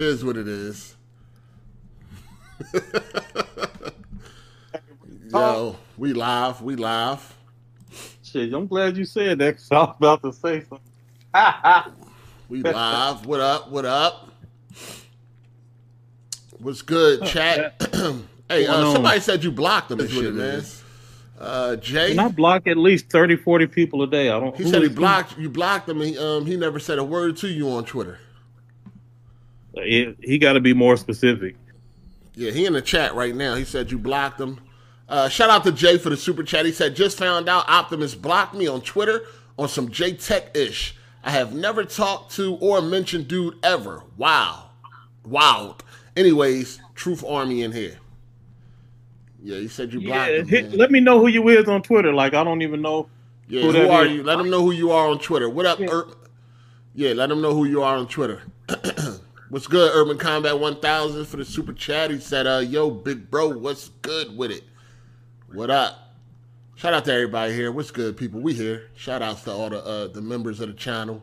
It is what it is. Yo, we live. We live. Shit, I'm glad you said that because I was about to say something. We live. What up? What up? What's good, chat? hey, uh, somebody said you blocked them and That's what shit, man. is. Uh, Jay, And I block at least 30, 40 people a day. I don't. he said he is- blocked you. Blocked him. He, um, he never said a word to you on Twitter. He, he got to be more specific. Yeah, he in the chat right now. He said you blocked him. Uh, shout out to Jay for the super chat. He said just found out Optimus blocked me on Twitter on some J Tech ish. I have never talked to or mentioned dude ever. Wow, wow. Anyways, Truth Army in here. Yeah, he said you blocked Yeah, him. hit, let me know who you is on Twitter. Like I don't even know. Yeah, who who, that are is. you? Let them know who you are on Twitter. What up, Yeah. Ur- Yeah, let them know who you are on Twitter. what's good, Urban Combat 1000 for the super chat. He said, uh, yo, big bro, what's good with it? What up? Shout out to everybody here. What's good, people? We here. Shout outs to all the uh, the members of the channel.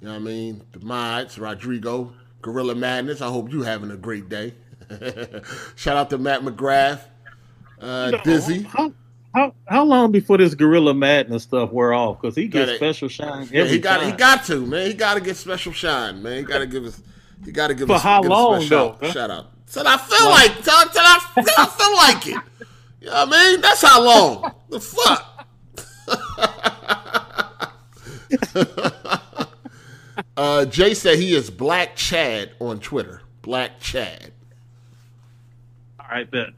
You know what I mean? The mods, Rodrigo, Gorilla Madness. I hope you having a great day. Shout out to Matt McGrath, uh, Dizzy. How, how how long before this gorilla madness stuff wear off? Because he gets Got it. special shine Yeah, he got he got to man. He got to get special shine, man. He got to give us. He got to give For us. how give us long, special though, huh? Shout out. Till I feel like. Till, till I till I feel like it. You know what I mean? That's how long. The fuck. uh, Jay said he is Black Chad on Twitter. Black Chad. All right, bet.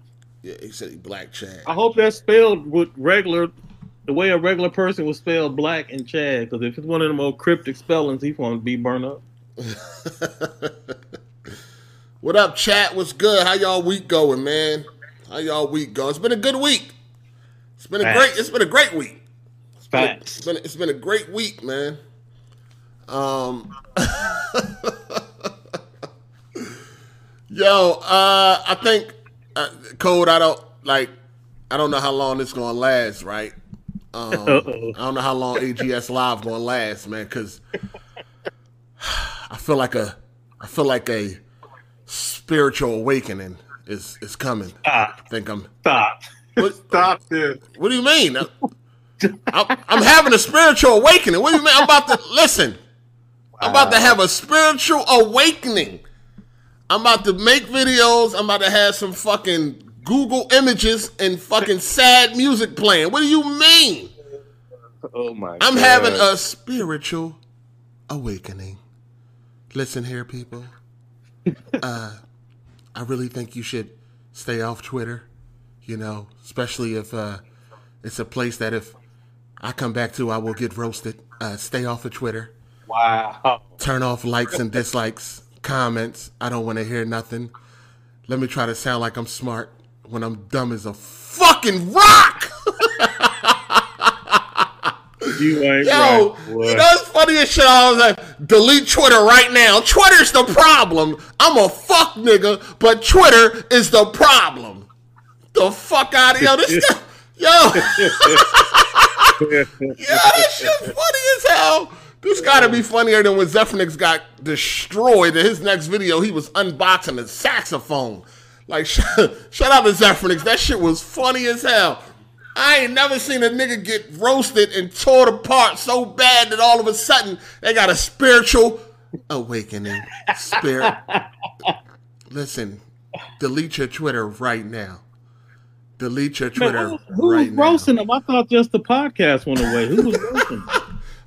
Yeah, he said he Black Chad. I hope that's spelled with regular, the way a regular person would spell black and Chad. Because if it's one of them old cryptic spellings, he's going to be burned up. What up, chat? What's good? How y'all week going, man? How y'all week going? It's been a good week. It's been a Facts. great. It's been a great week. It's Facts. been, it's been a great week, man. Um, yo, uh, I think uh, code. I don't like. I don't know how long this gonna last, right? Um. I don't know how long AGS Live gonna last, man. Because I feel like a, I feel like a spiritual awakening is is coming. I think I'm. Stop. What, Stop this. what do you mean? I'm, I'm having a spiritual awakening. What do you mean? I'm about to listen. I'm about to have a spiritual awakening. I'm about to make videos. I'm about to have some fucking Google images and fucking sad music playing. What do you mean? Oh, my I'm God. having a spiritual awakening. Listen here, people. Uh, I really think you should stay off Twitter. You know, especially if uh, it's a place that if I come back to, I will get roasted. Uh, stay off of Twitter. Wow. Turn off likes and dislikes, comments. I don't want to hear nothing. Let me try to sound like I'm smart when I'm dumb as a fucking rock. You ain't Yo, right. boy. you know what's funny as shit? I was like, delete Twitter right now. Twitter's the problem. I'm a fuck nigga, but Twitter is the problem. The fuck out of yo, this guy, yo, yo, that shit funny as hell. This gotta be funnier than when Zephyrnix got destroyed in his next video. He was unboxing a saxophone. Like, shout out to Zephyrnix. That shit was funny as hell. I ain't never seen a nigga get roasted and torn apart so bad that all of a sudden they got a spiritual awakening. Spirit. Listen, delete your Twitter right now. Delete your Twitter Man, who, who right was now. roasting him? I thought just the podcast went away. Who was roasting?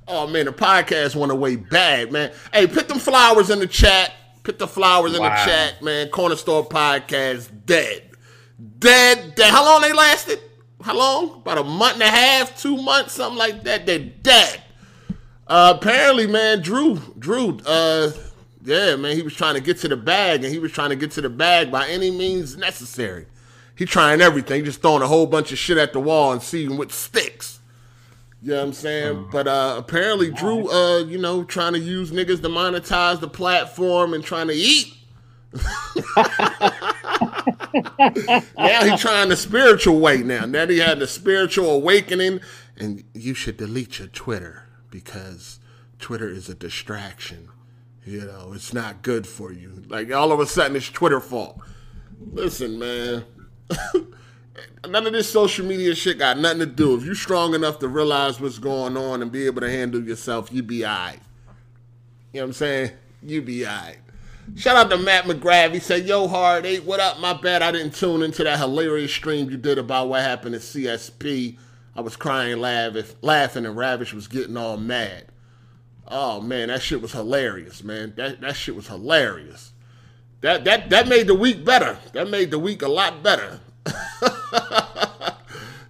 Oh man, the podcast went away bad, man. Hey, put them flowers in the chat. Put the flowers in the chat, man. Corner Store Podcast dead. Dead, dead. How long they lasted? How long? About a month and a half, two months, something like that. They're dead. Uh, apparently, man, Drew, Drew, uh, yeah, man, he was trying to get to the bag, and he was trying to get to the bag by any means necessary. He trying everything, just throwing a whole bunch of shit at the wall and seeing what sticks. You know what I'm saying? But uh, apparently, Drew, uh, you know, trying to use niggas to monetize the platform and trying to eat. now he trying the spiritual way now. Now he had the spiritual awakening, and you should delete your Twitter because Twitter is a distraction You know, it's not good for you. Like all of a sudden, it's Twitter fault. Listen, man. None of this social media shit got nothing to do. If you're strong enough to realize what's going on and be able to handle yourself, you be alright. You know what I'm saying? You be alright. Shout out to Matt McGrath. He said, Yo, Hard Eight, what up? My bad I didn't tune into that hilarious stream you did about what happened at CSP. I was crying, laugh, laughing, and Ravish was getting all mad. Oh man, that shit was hilarious, man. That that shit was hilarious. That that that made the week better. That made the week a lot better.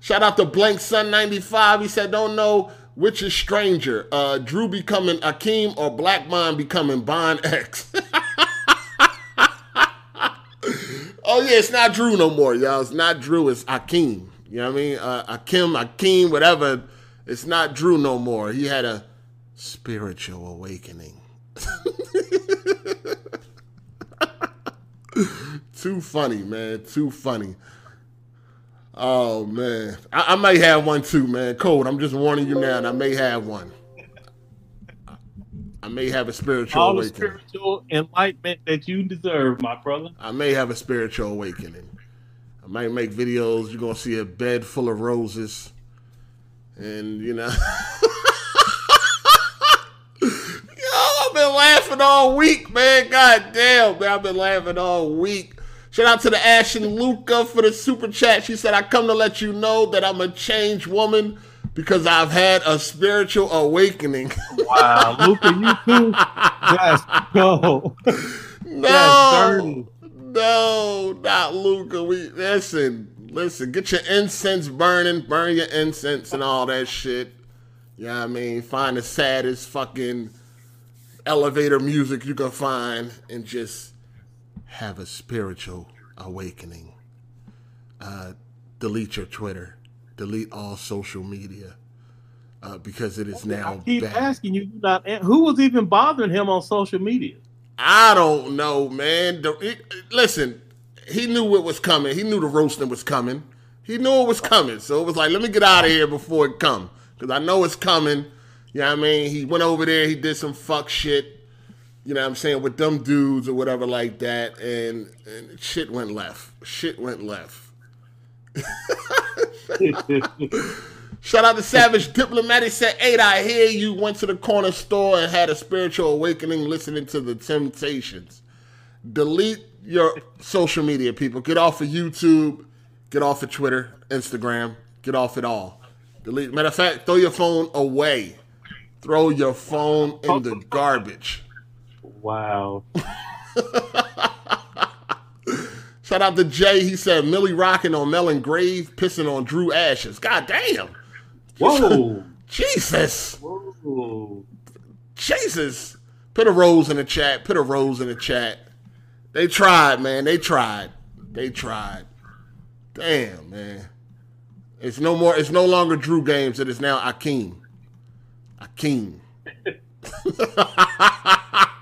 Shout out to Blank Sun 95. He said, don't know which is stranger. Uh, Drew becoming Akeem or Black Mind becoming Bond X. oh yeah, it's not Drew no more, y'all. It's not Drew, it's Akeem. You know what I mean? Uh, Akeem, Akeem, whatever. It's not Drew no more. He had a spiritual awakening. Too funny, man. Too funny. Oh man, I, I, might have one too, man. Code. I'm just warning you now. I may have one. I may have a spiritual All awakening. the spiritual enlightenment that you deserve, my brother. I may have a spiritual awakening. I might make videos. You're gonna see a bed full of roses, and you know. Yo, I've been laughing all week, man. God damn, man. I've been laughing all week. Shout out to the Ashton Luca for the super chat. She said, I come to let you know that I'm a changed woman because I've had a spiritual awakening. Wow, Luca, you too? Just go. No, no, not Luca. We listen, listen. Get your incense burning, burn your incense and all that shit. You know what I mean? Find the saddest fucking elevator music you can find and just have a spiritual awakening. Uh, delete your Twitter. Delete all social media. Uh, because it is now I keep asking you, not who was even bothering him on social media? I don't know, man. The, it, listen, he knew what was coming. He knew the roasting was coming. He knew it was coming. So it was like, let me get out of here before it come. Because I know it's coming. You know what I mean? He went over there, he did some fuck shit, you know what I'm saying, with them dudes or whatever like that. And, and shit went left. Shit went left. Shout out to Savage Diplomatic said, Eight, I hear you went to the corner store and had a spiritual awakening listening to the Temptations. Delete your social media, people. Get off of YouTube, get off of Twitter, Instagram, get off it all. Delete. Matter of fact, throw your phone away. Throw your phone in the garbage. Wow. Shout out to Jay. He said Millie rocking on Melon Grave, pissing on Drew Ashes. God damn. Whoa. Jesus. Whoa. Jesus. Put a rose in the chat. Put a rose in the chat. They tried, man. They tried. They tried. Damn, man. It's no more. It's no longer Drew Games. It is now Akeem. Akeem.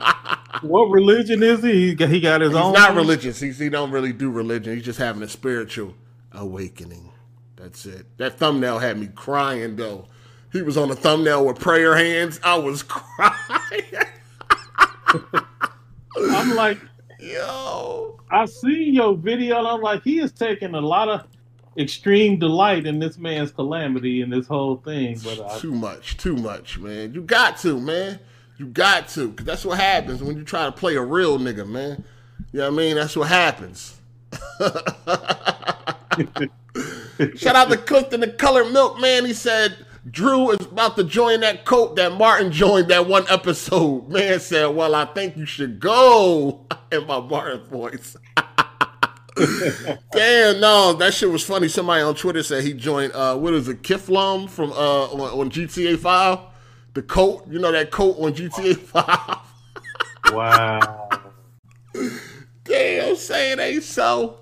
What religion is he? He got, he got his He's own. not religious. He's, he don't really do religion. He's just having a spiritual awakening. That's it. That thumbnail had me crying though. He was on the thumbnail with prayer hands. I was crying. I'm like, Yo. I see your video, and I'm like, he is taking a lot of extreme delight in this man's calamity and this whole thing. But I, Too much. Too much, man. You got to, man. You got to. Cause that's what happens when you try to play a real nigga, man. You know what I mean? That's what happens. Shout out to Clifton the Colored Milk, man. He said Drew is about to join that cult that Martin joined that one episode. Man said, Well, I think you should go in my Martin voice. Damn, no, that shit was funny. Somebody on Twitter said he joined uh what is it, Kifflom from uh on, on GTA 5? The coat, you know that coat on GTA 5. wow. Damn, saying ain't so.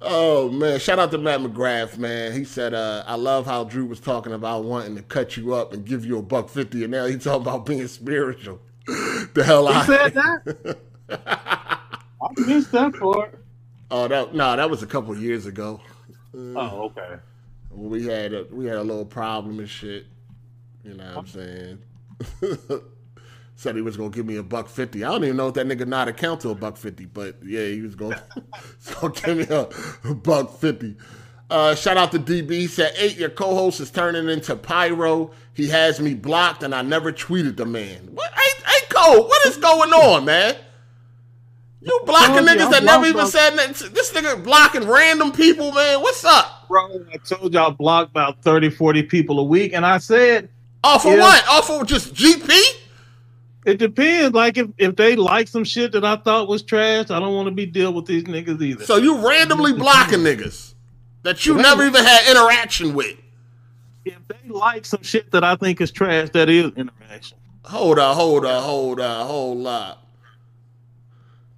Oh man, shout out to Matt McGrath, man. He said, uh, I love how Drew was talking about wanting to cut you up and give you a buck fifty, and now he's talking about being spiritual. the hell He I said that. I missed that part. Oh that no, that was a couple years ago. Oh, okay. We had a we had a little problem and shit. You know what I'm saying? Said he was gonna give me a buck fifty. I don't even know if that nigga not account to a buck fifty, but yeah, he was gonna, gonna give me a, a buck fifty. Uh, shout out to DB. He said, eight, your co-host is turning into Pyro. He has me blocked and I never tweeted the man. What hey, hey Cole, what is going on, man? You blocking you, niggas that never even said nothing. This nigga blocking random people, man. What's up? Bro, I told y'all block about 30, 40 people a week, and I said Off of Yeah. what? Off of just GP? it depends. Like if, if they like some shit that I thought was trash, I don't want to be deal with these niggas either. So you randomly blocking niggas that you never even had interaction with. if they like some shit that I think is trash, that is interaction. Hold on, hold on, hold on, hold up.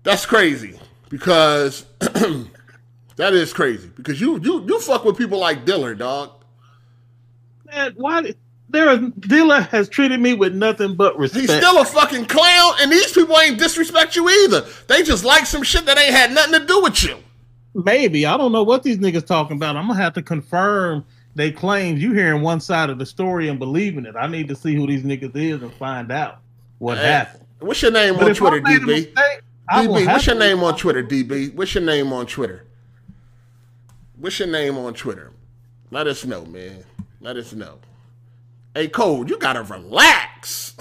That's crazy because that is crazy because you you you fuck with people like Dealer, dog. Man, why? There is Dealer has treated me with nothing but respect. He's still a fucking clown, and these people ain't disrespect you either. They just like some shit that ain't had nothing to do with you. Maybe I don't know what these niggas talking about. I'm gonna have to confirm they claims. You hearing one side of the story and believing it. I need to see who these niggas is and find out what Hey, happened. What's your name But on Twitter, DB? mistake, DB, what's your name on Twitter, DB? What's your name on Twitter? What's your name on Twitter? Let us know, man. Let us know. Hey, Cole, you gotta relax.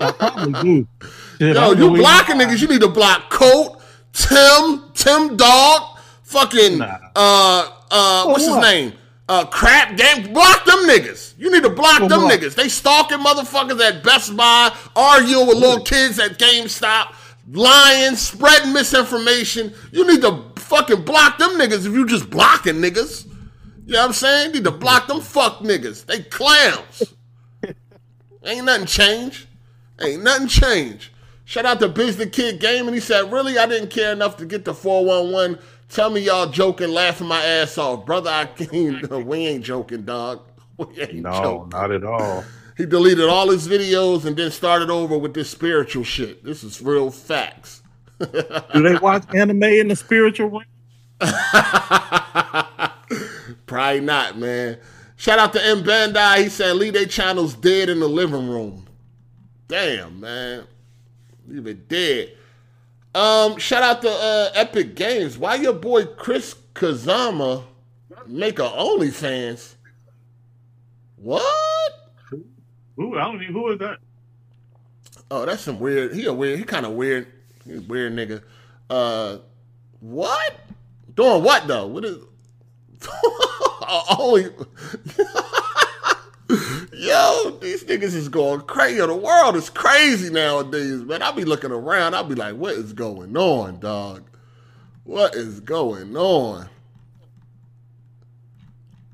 I probably do. Shit, Yo, you blocking niggas. You need to block Colt, Tim, Tim Dog, fucking Nah. uh uh what's his name? Uh crap game. Block them niggas. You need to block For them what? niggas. They stalking motherfuckers at Best Buy, arguing with little kids at GameStop, lying, spreading misinformation. You need to fucking block them niggas if you just blocking niggas. You know what I'm saying? You need to block them fuck niggas. They clowns. Ain't nothing changed. Ain't nothing changed. Shout out to Biz the Kid Gaming. He said, Really? I didn't care enough to get the 411. Tell me y'all joking, laughing my ass off. Brother, I can't. We ain't joking, dog. We ain't No, joking. not at all. He deleted all his videos and then started over with this spiritual shit. This is real facts. Do they watch anime in the spiritual way? Probably not, man. Shout out to M Bandai. He said, Leave their channels dead in the living room. Damn, man. Leave it dead. Um, shout out to uh, Epic Games. Why your boy Chris Kazama make a OnlyFans? What? Who? I don't know who is that. Oh, that's some weird. He a weird. He kind of weird. He's a weird nigga. Uh, what? Doing what though? What is? Yo, these niggas is going crazy. The world is crazy nowadays, man. I'll be looking around. I'll be like, what is going on, dog? What is going on?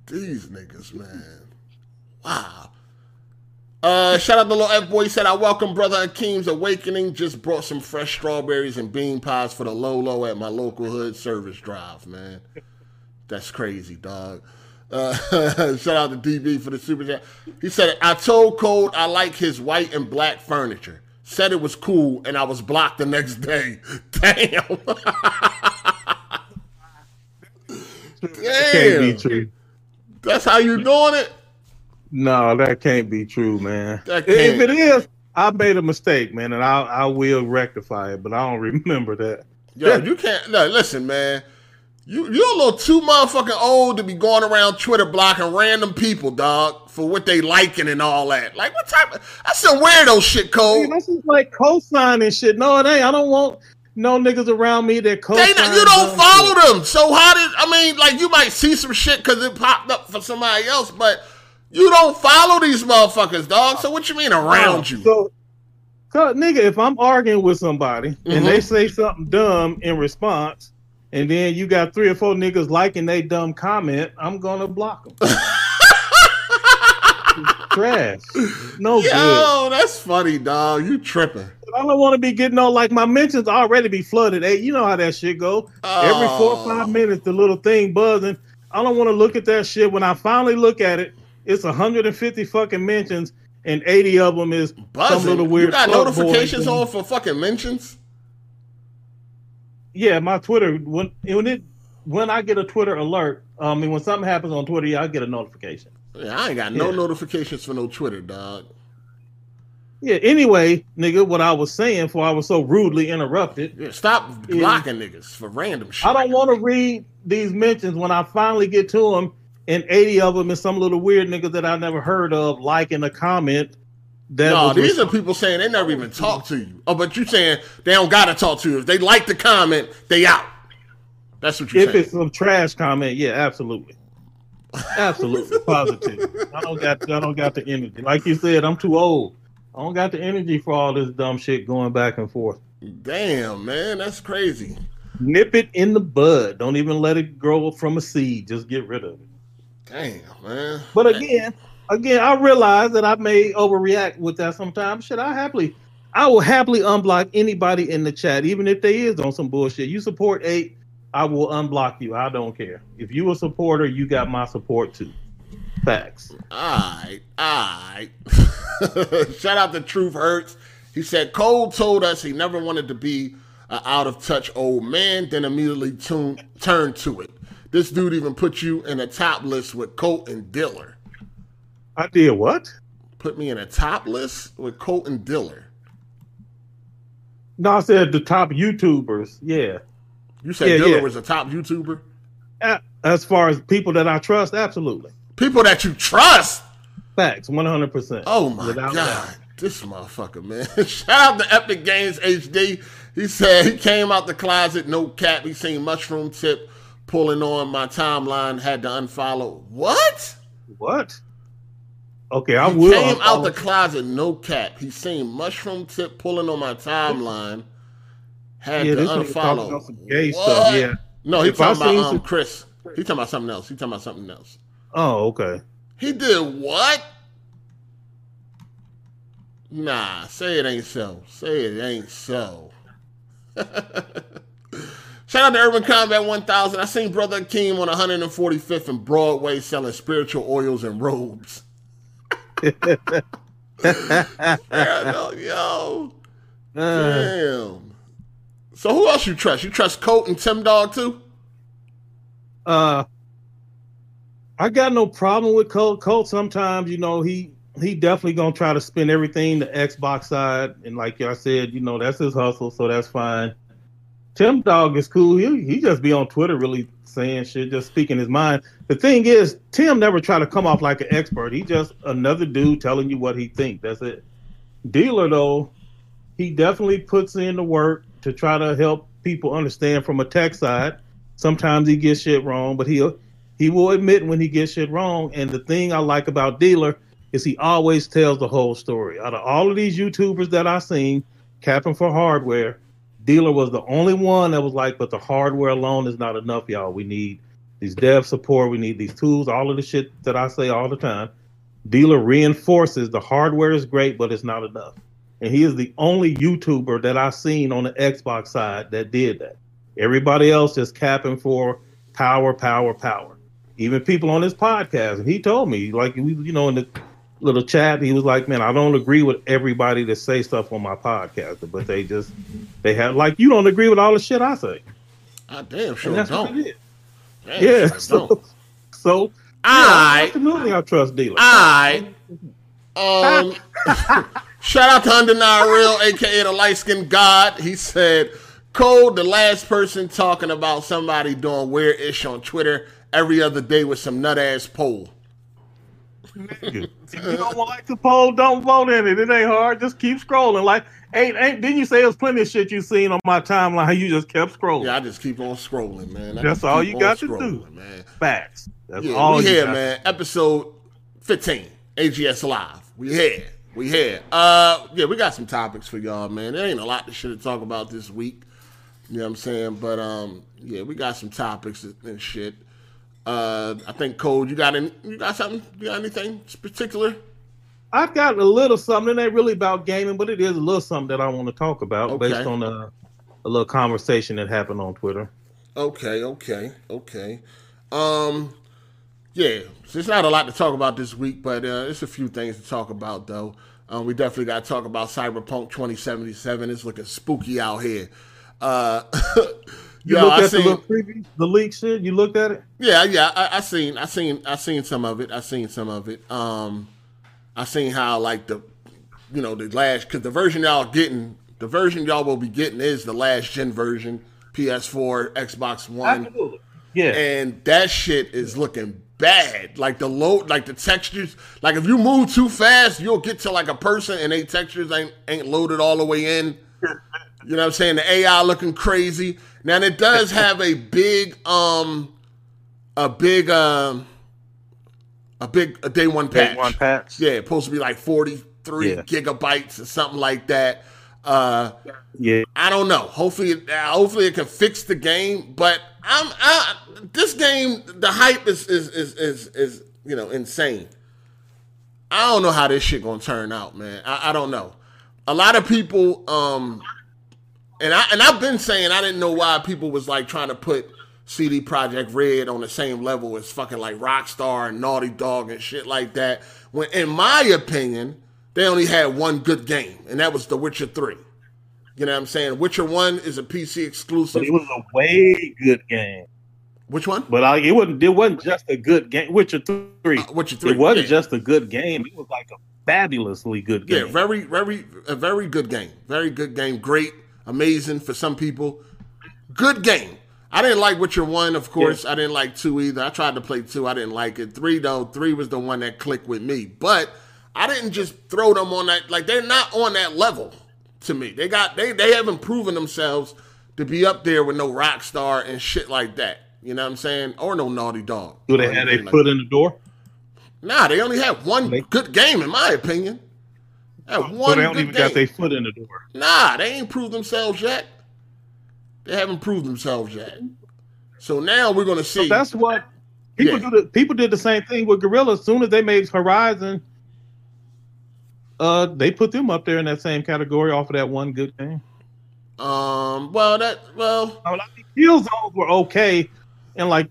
These niggas, man. Wow. Uh, shout out to little F boy. He said, I welcome brother Akeem's awakening. Just brought some fresh strawberries and bean pies for the Lolo at my local hood service drive, man. That's crazy, dog. Uh, shout out to DB for the super chat. He said, I told Code I like his white and black furniture. Said it was cool, and I was blocked the next day. Damn. That can't be true. That's how you're doing it? No, that can't be true, man. If it is, I made a mistake, man, and I I will rectify it, but I don't remember that. Yo, you can't. No, listen, man. You you're a little too motherfucking old to be going around Twitter blocking random people, dog, for what they liking and all that. Like, what type of? That's some weirdo shit, Cole. Man, that's just like cosign and shit. No, it ain't. I don't want no niggas around me that not, you don't follow shit. them. So how did I mean? Like, you might see some shit because it popped up for somebody else, but you don't follow these motherfuckers, dog. So what you mean around you? So, so, nigga, if I'm arguing with somebody Mhm. and they say something dumb in response, and then you got three or four niggas liking they dumb comment, I'm gonna block them. Trash. No good. Yo, that's funny, dog. You tripping? I don't want to be getting on like my mentions already be flooded. Hey, you know how that shit go. Every four or Oh. five minutes, the little thing buzzing. I don't want to look at that shit. When I finally look at it, it's 150 fucking mentions, and 80 of them is buzzing. some little You got notifications on for fucking mentions? Yeah, my Twitter when when it when I get a Twitter alert, I mean when something happens on Twitter, yeah, I get a notification. Yeah, I ain't got no Yeah. notifications for no Twitter, dog. Yeah. Anyway, nigga, what I was saying before I was so rudely interrupted. Yeah, stop blocking niggas for random shit. I don't want to read these mentions when I finally get to them, and eighty of them is some little weird niggas that I never heard of liking a comment. That no, was these are people saying they never even talk to you. Oh, but you saying they don't gotta talk to you. If they like the comment, they out. That's what you if saying. it's some trash comment, yeah, absolutely, absolutely, positive. I don't got, I don't got the energy. Like you said, I'm too old. I don't got the energy for all this dumb shit going back and forth. Damn, man, that's crazy. Nip it in the bud. Don't even let it grow from a seed. Just get rid of it. Damn, man. But again, again, I realize that I may overreact with that sometimes. Should I happily, I will happily unblock anybody in the chat, even if they is on some bullshit. You support eight, I will unblock you. I don't care. If you a supporter, you got my support too. Facts. Alright, alright. Shout out to Truth Hurts. He said Cole told us he never wanted to be an out of touch old man, then immediately tune, turned to it. This dude even put you in a top list with Colt and Dealer. I did what? Put me in a top list with Colt and Dealer. No, I said the top YouTubers. Yeah. You said Yeah, Dealer yeah. was a top YouTuber? As far as people that I trust, absolutely. People that you trust. Facts, one hundred percent. Oh my god, doubt. this motherfucker, man! Shout out to Epic Games HD. He said he came out the closet, no cap. He seen mushroom tip pulling on my timeline, had to unfollow. What? What? Okay, I He will. came out the closet, no cap. He seen mushroom tip pulling on my timeline, had Yeah, to unfollow. some gay What? stuff. Yeah. No, he If I talking about um, some- Chris. He talking about something else. He talking about something else. Oh, okay. He did what? Nah, say it ain't so. Say it ain't so. Shout out to Urban Combat 1000. I seen Brother Akeem on 145th and Broadway selling spiritual oils and robes. Yo, damn. So who else you trust? You trust Colt and Tim Dog too? uh, I got no problem with Colt. Colt sometimes, you know, he he definitely gonna try to spin everything the Xbox side, and like I said, you know, that's his hustle, so that's fine. Tim Dog is cool. He he just be on Twitter really saying shit, just speaking his mind. The thing is, Tim never try to come off like an expert. He just another dude telling you what he think. That's it. Dealer though, he definitely puts in the work to try to help people understand from a tech side. Sometimes he gets shit wrong, but he'll he will admit when he gets shit wrong. And the thing I like about Dealer is he always tells the whole story. Out of all of these YouTubers that I seen, capping for hardware, Dealer was the only one that was like, but the hardware alone is not enough, y'all. We need these dev support, we need these tools, all of the shit that I say all the time. Dealer reinforces the hardware is great, but it's not enough. And he is the only YouTuber that I've seen on the Xbox side that did that. Everybody else is capping for power, power, power. Even people on this podcast, and he told me, like you know, in the little chat, he was like, "Man, I don't agree with everybody that say stuff on my podcast, but they just they have like you don't agree with all the shit I say." I damn sure And that's what don't. it is. Damn Yeah. sure So, don't. so yeah, Alright. absolutely, I trust dealer. Alright. Um, shout out to Undeniable Real, aka the light skinned god. He said, Cole, the last person talking about somebody doing weird ish on Twitter every other day with some nut ass poll. if you don't like the poll, don't vote in it. It ain't hard. Just keep scrolling. Like, ain't ain't didn't you say there's plenty of shit you seen on my timeline? You just kept scrolling. Yeah, I just keep on scrolling, man. I That's all you got to do. man. Facts. That's Yeah, all we you here, got. man. Episode 15, AGS Live. We here. We here. Uh, yeah, we got some topics for y'all, man. There ain't a lot to shit to talk about this week. You know what I'm saying? But um, yeah, we got some topics and shit. Uh, I think Cole, you got any, you got something? You got anything particular? I've got a little something. It ain't really about gaming, but it is a little something that I want to talk about Okay. based on a, a little conversation that happened on Twitter. Okay, okay, okay. Um, yeah, so it's not a lot to talk about this week, but uh, it's a few things to talk about though. Um, we definitely got to talk about Cyberpunk 2077. It's looking spooky out here. Uh, You yo, looked I at the seen, little preview, the leak shit. You looked at it. yeah, yeah, I, I seen, I seen, I seen some of it. I seen some of it. Um, I seen how like the you know the last because the version y'all getting, the version y'all will be getting is the last gen version, PS4, Xbox One, Absolutely. Yeah. and that shit is looking bad. Like the load, like the textures. Like if you move too fast, you'll get to like a person and they textures ain't ain't loaded all the way in. You know what I'm saying? The AI looking crazy. Now it does have a big um a big um a big a day one patch. Day one patch. Yeah, it's supposed to be like 43 Yeah. gigabytes or something like that. Uh Yeah. I don't know. Hopefully, it, uh, hopefully it can fix the game. But I'm I, this game. The hype is is is is is you know insane. I don't know how this shit gonna turn out, man. I, I don't know. A lot of people, um, and I and I've been saying I didn't know why people was like trying to put CD Projekt Red on the same level as fucking like Rockstar and Naughty Dog and shit like that. When in my opinion, they only had one good game, and that was The Witcher Three. You know what I'm saying? Witcher One is a PC exclusive. But it was a way good game. Which one? But like, it wasn't. It wasn't just a good game. Witcher three. Uh, Witcher Three. It wasn't yeah. just a good game. It was like a fabulously good game. Yeah, very, very, a very good game. Very good game. Great, amazing for some people. Good game. I didn't like Witcher One, of course. I didn't like two either. I tried to play two. I didn't like it. Three though, three was the one that clicked with me. But I didn't just throw them on that. Like they're not on that level to me. They got they they haven't proven themselves to be up there with no Rockstar and shit like that. You know what I'm saying? Or no Naughty Dog. Do they have a like foot in the door? Nah, they only had one good game, in my opinion. They had So they don't even game. got their foot in the door. Nah, they ain't proved themselves yet. They haven't proved themselves yet. So now we're gonna see. So that's what people Yeah. do. The, people did the same thing with Guerrilla. As soon as they made Horizon, uh, they put them up there in that same category off of that one good game. um. Well, that. Well. I mean, Killzones were okay, and like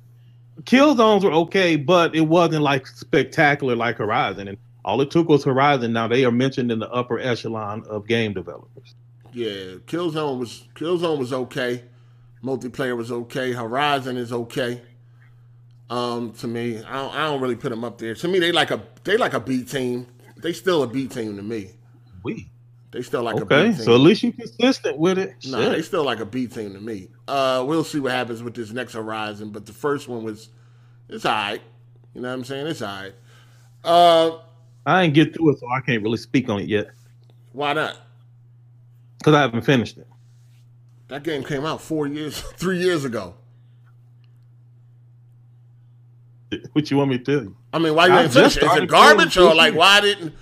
Killzones were okay, but it wasn't like spectacular like Horizon. And all it took was Horizon. Now they are mentioned in the upper echelon of game developers. Yeah. Killzone was. Killzone was okay. Multiplayer was okay. Horizon is okay. Um. To me, I don't, I don't really put them up there. To me, they like a. They like a B team. They still a B team to me. We They still like a okay, B team. so at least you consistent with it. No, Shit. they still like a B team to me. Uh, we'll see what happens with this next Horizon, but the first one was, it's alright. You know what I'm saying? It's alright. Uh, I ain't get through it, so I can't really speak on it yet why not? because I haven't finished it. That game came out four years, three years ago. What you want me to tell you? I mean, why you I ain't finished it? Is it garbage or like why didn't?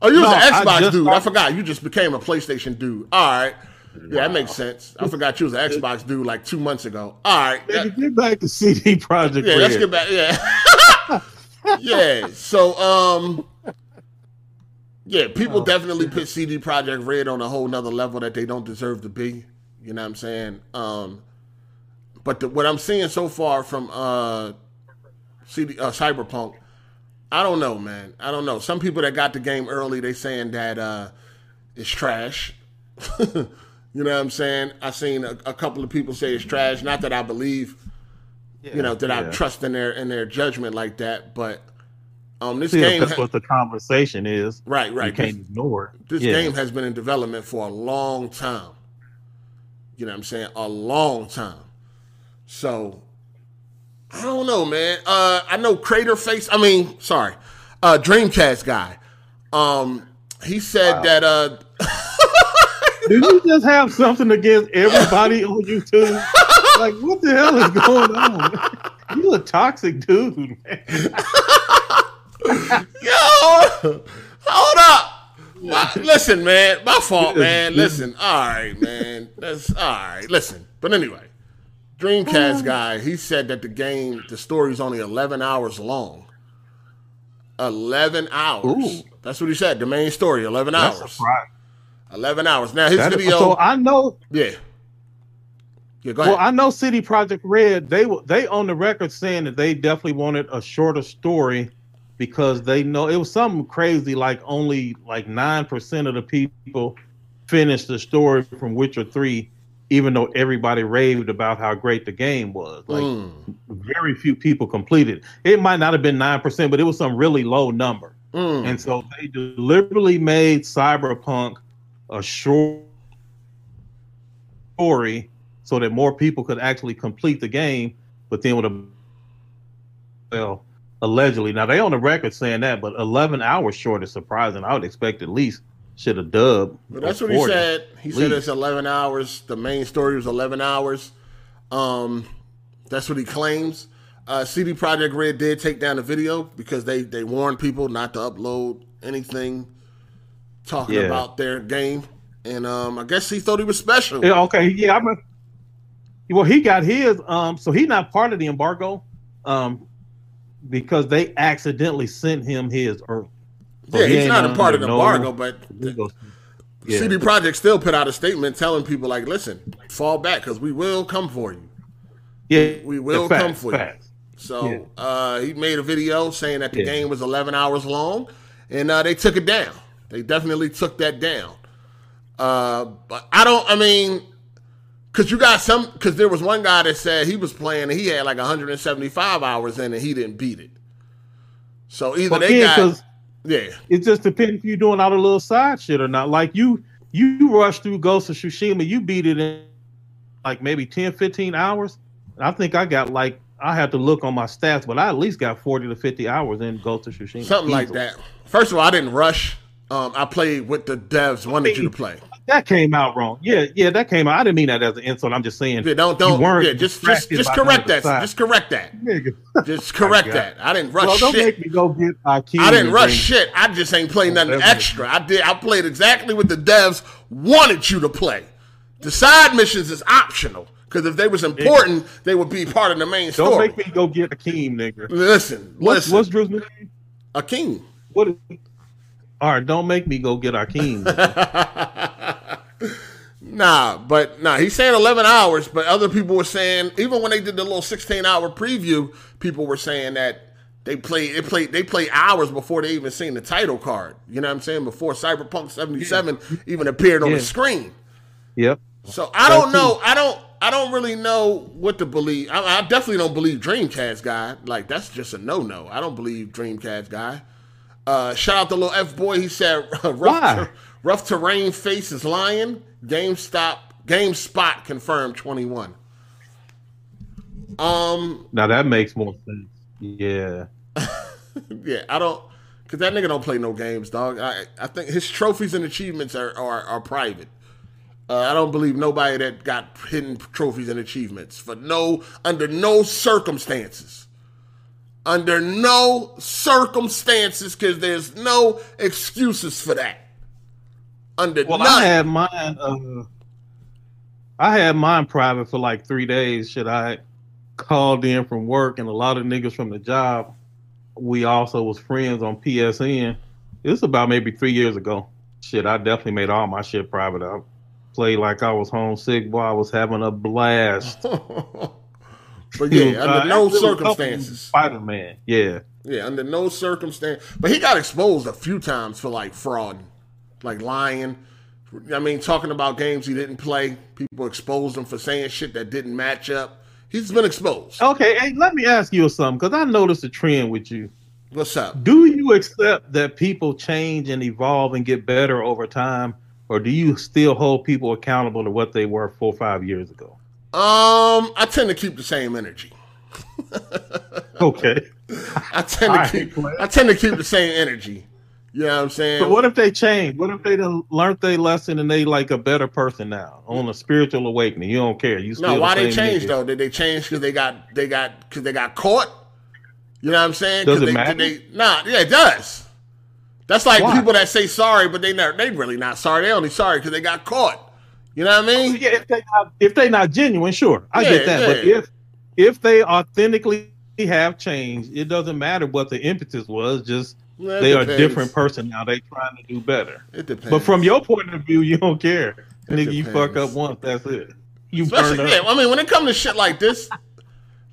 Oh, you was No, an Xbox just dude. I forgot. You just became a PlayStation dude. All right. Yeah, that makes sense. I forgot you was an Xbox dude like two months ago. All right. Nigga, get back to CD Projekt yeah Red. let's get back. Yeah. yeah. So, um, yeah, people Oh, definitely put CD Projekt Red on a whole nother level that they don't deserve to be. You know what I'm saying? Um, but the, what I'm seeing so far from uh, CD uh, Cyberpunk, I don't know, man. I don't know. Some people that got the game early, they saying that uh, it's trash. you know what I'm saying? I seen a, a couple of people say it's trash. Not that I believe you know that I trust in their in their judgment like that. But um, this See, game, that's ha- what the conversation is. right, right. You can't this, ignore it. this Yeah. game has been in development for a long time. You know what I'm saying? A long time. So I don't know, man. Uh, I know Crater Face. I mean, sorry, uh, Dreamcast guy. Um, he said that uh, Do you just have something against everybody on YouTube? Like, what the hell is going on? You a toxic dude, man. Yo, hold up. My- listen, man, my fault, man. Listen, all right, man. That's all right. Listen, but anyway, Dreamcast um. guy, he said that the game, the story's only eleven hours long. Eleven hours. Ooh. That's what he said. The main story, eleven That's hours. surprising. Eleven hours. Now his That is- video, so I know. yeah, yeah. Go ahead. Well, I know CD Projekt Red. They were they on the record saying that they definitely wanted a shorter story because they know it was something crazy. Like only like nine percent of the people finished the story from Witcher Three, even though everybody raved about how great the game was. Like Mm. very few people completed. It might not have been nine percent, but it was some really low number. Mm. And so they deliberately made Cyberpunk a short story so that more people could actually complete the game, but then with a well, allegedly. Now they on the record saying that, but eleven hours short is surprising. I would expect at least should have dubbed. But that's what 40, he said. He said it's eleven hours. The main story was eleven hours. Um, that's what he claims. Uh, CD Projekt Red did take down the video because they they warned people not to upload anything talking yeah. about their game, and um, I guess he thought he was special. Yeah, okay, yeah, I'm. A, well, he got his. Um, so he's not part of the embargo, um, because they accidentally sent him his early. So yeah, he he's not a part of the embargo, but yeah. CD Projekt still put out a statement telling people like, "Listen, fall back because we will come for you. Yeah, we will come for you." So yeah. uh, he made a video saying that the yeah. game was 11 hours long, and uh, they took it down. They definitely took that down. Uh, but I don't. I mean, because you got some. Because there was one guy that said he was playing and he had like 175 hours in and he didn't beat it. So either well, they got. Yeah. It just depends if you're doing all the little side shit or not. Like you, you rush through Ghost of Tsushima, you beat it in like maybe 10, 15 hours. I think I got like I have to look on my stats, but I at least got forty to fifty hours in Ghost of Tsushima. Something like that. First of all, I didn't rush. Um, I played with the devs wanted you to play. That came out wrong. Yeah, yeah, that came out. I didn't mean that as an insult. I'm just saying. Yeah, don't don't. Yeah, just just just correct that. Just correct that. just correct that. I didn't rush well, don't shit. make me go get I didn't rush shit. I just ain't playing oh, nothing extra. I did. I played exactly what the devs wanted you to play. The side missions is optional. Because if they was important, nigga. they would be part of the main story. Don't make me go get Akeem, nigga. Listen, what's, listen. What's Drew's name? Akeem. What? Is, all right, don't make me go get Akeem. nah, but nah, he's saying 11 hours, but other people were saying, even when they did the little 16 hour preview, people were saying that they play they play they play hours before they even seen the title card. You know what I'm saying? Before Cyberpunk 77 yeah. even appeared on yeah. the screen. Yep. So I don't know. I don't I don't really know what to believe. I, I, definitely don't believe Dreamcast guy. Like that's just a no no. I don't believe Dreamcast guy. Uh, shout out to little F boy. He said ter- rough terrain face is lying. GameStop GameSpot confirmed twenty one. Um. Now that makes more sense. Yeah. yeah, I don't because that nigga don't play no games, dog. I I think his trophies and achievements are are, are private. Uh, I don't believe nobody that got hidden trophies and achievements for no under no circumstances. Under no circumstances, because there's no excuses for that. Under well. I had mine. Uh, I had mine private for like three days. Should I called in from work and a lot of niggas from the job. We also was friends on PSN. It's about maybe three years ago. Shit, I definitely made all my shit private. I played like I was homesick. Boy, I was having a blast. but yeah, under uh, no circumstances. Spider Man, yeah, yeah, under no circumstance. But he got exposed a few times for like fraud, like lying. I mean, talking about games he didn't play. People exposed him for saying shit that didn't match up. He's been exposed. Okay, hey, let me ask you something because I noticed a trend with you. What's up? Do you accept that people change and evolve and get better over time? or do you still hold people accountable to what they were four or five years ago? Um, I tend to keep the same energy. okay. I tend to keep I tend to keep the same energy. You know what I'm saying? But what if they change? What if they learned their lesson and they like a better person now on a spiritual awakening? You don't care. You no. Why the they change though? Did they change because they got they got because they got caught? You know what I'm saying? Does it they, matter? They, nah, yeah, it does. That's like Why? people that say sorry, but they not they really not sorry. They only sorry because they got caught. You know what I oh, mean? Yeah, if they not, if they not genuine, sure, I yeah, get that. Yeah. But if if they authentically have changed, it doesn't matter what the impetus was. Just well, they depends. are a different person now. They trying to do better. It depends. But from your point of view, you don't care. It Nigga, depends. you fuck up once, that's it. You Especially, burn up. Yeah, I mean, when it comes to shit like this,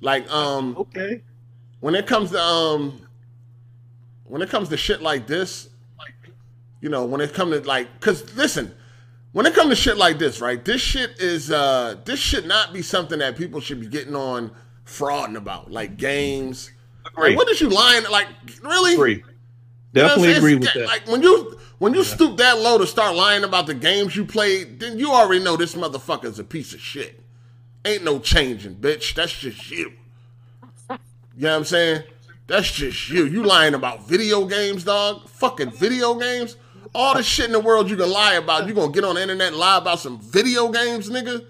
like um, okay, when it comes to um when it comes to shit like this, like you know, when it comes to like, cause listen, when it comes to shit like this, right? This shit is uh this should not be something that people should be getting on frauding about, like games. Like, what is you lying? Like, really? Agree. Definitely You know what I'm agree saying? with that. Like when you when you stoop that low to start lying about the games you played, then you already know this motherfucker's a piece of shit. Ain't no changing, bitch. That's just you. You know what I'm saying? That's just you. You lying about video games, dog. Fucking video games. All the shit in the world you can lie about. You gonna get on the internet and lie about some video games, nigga?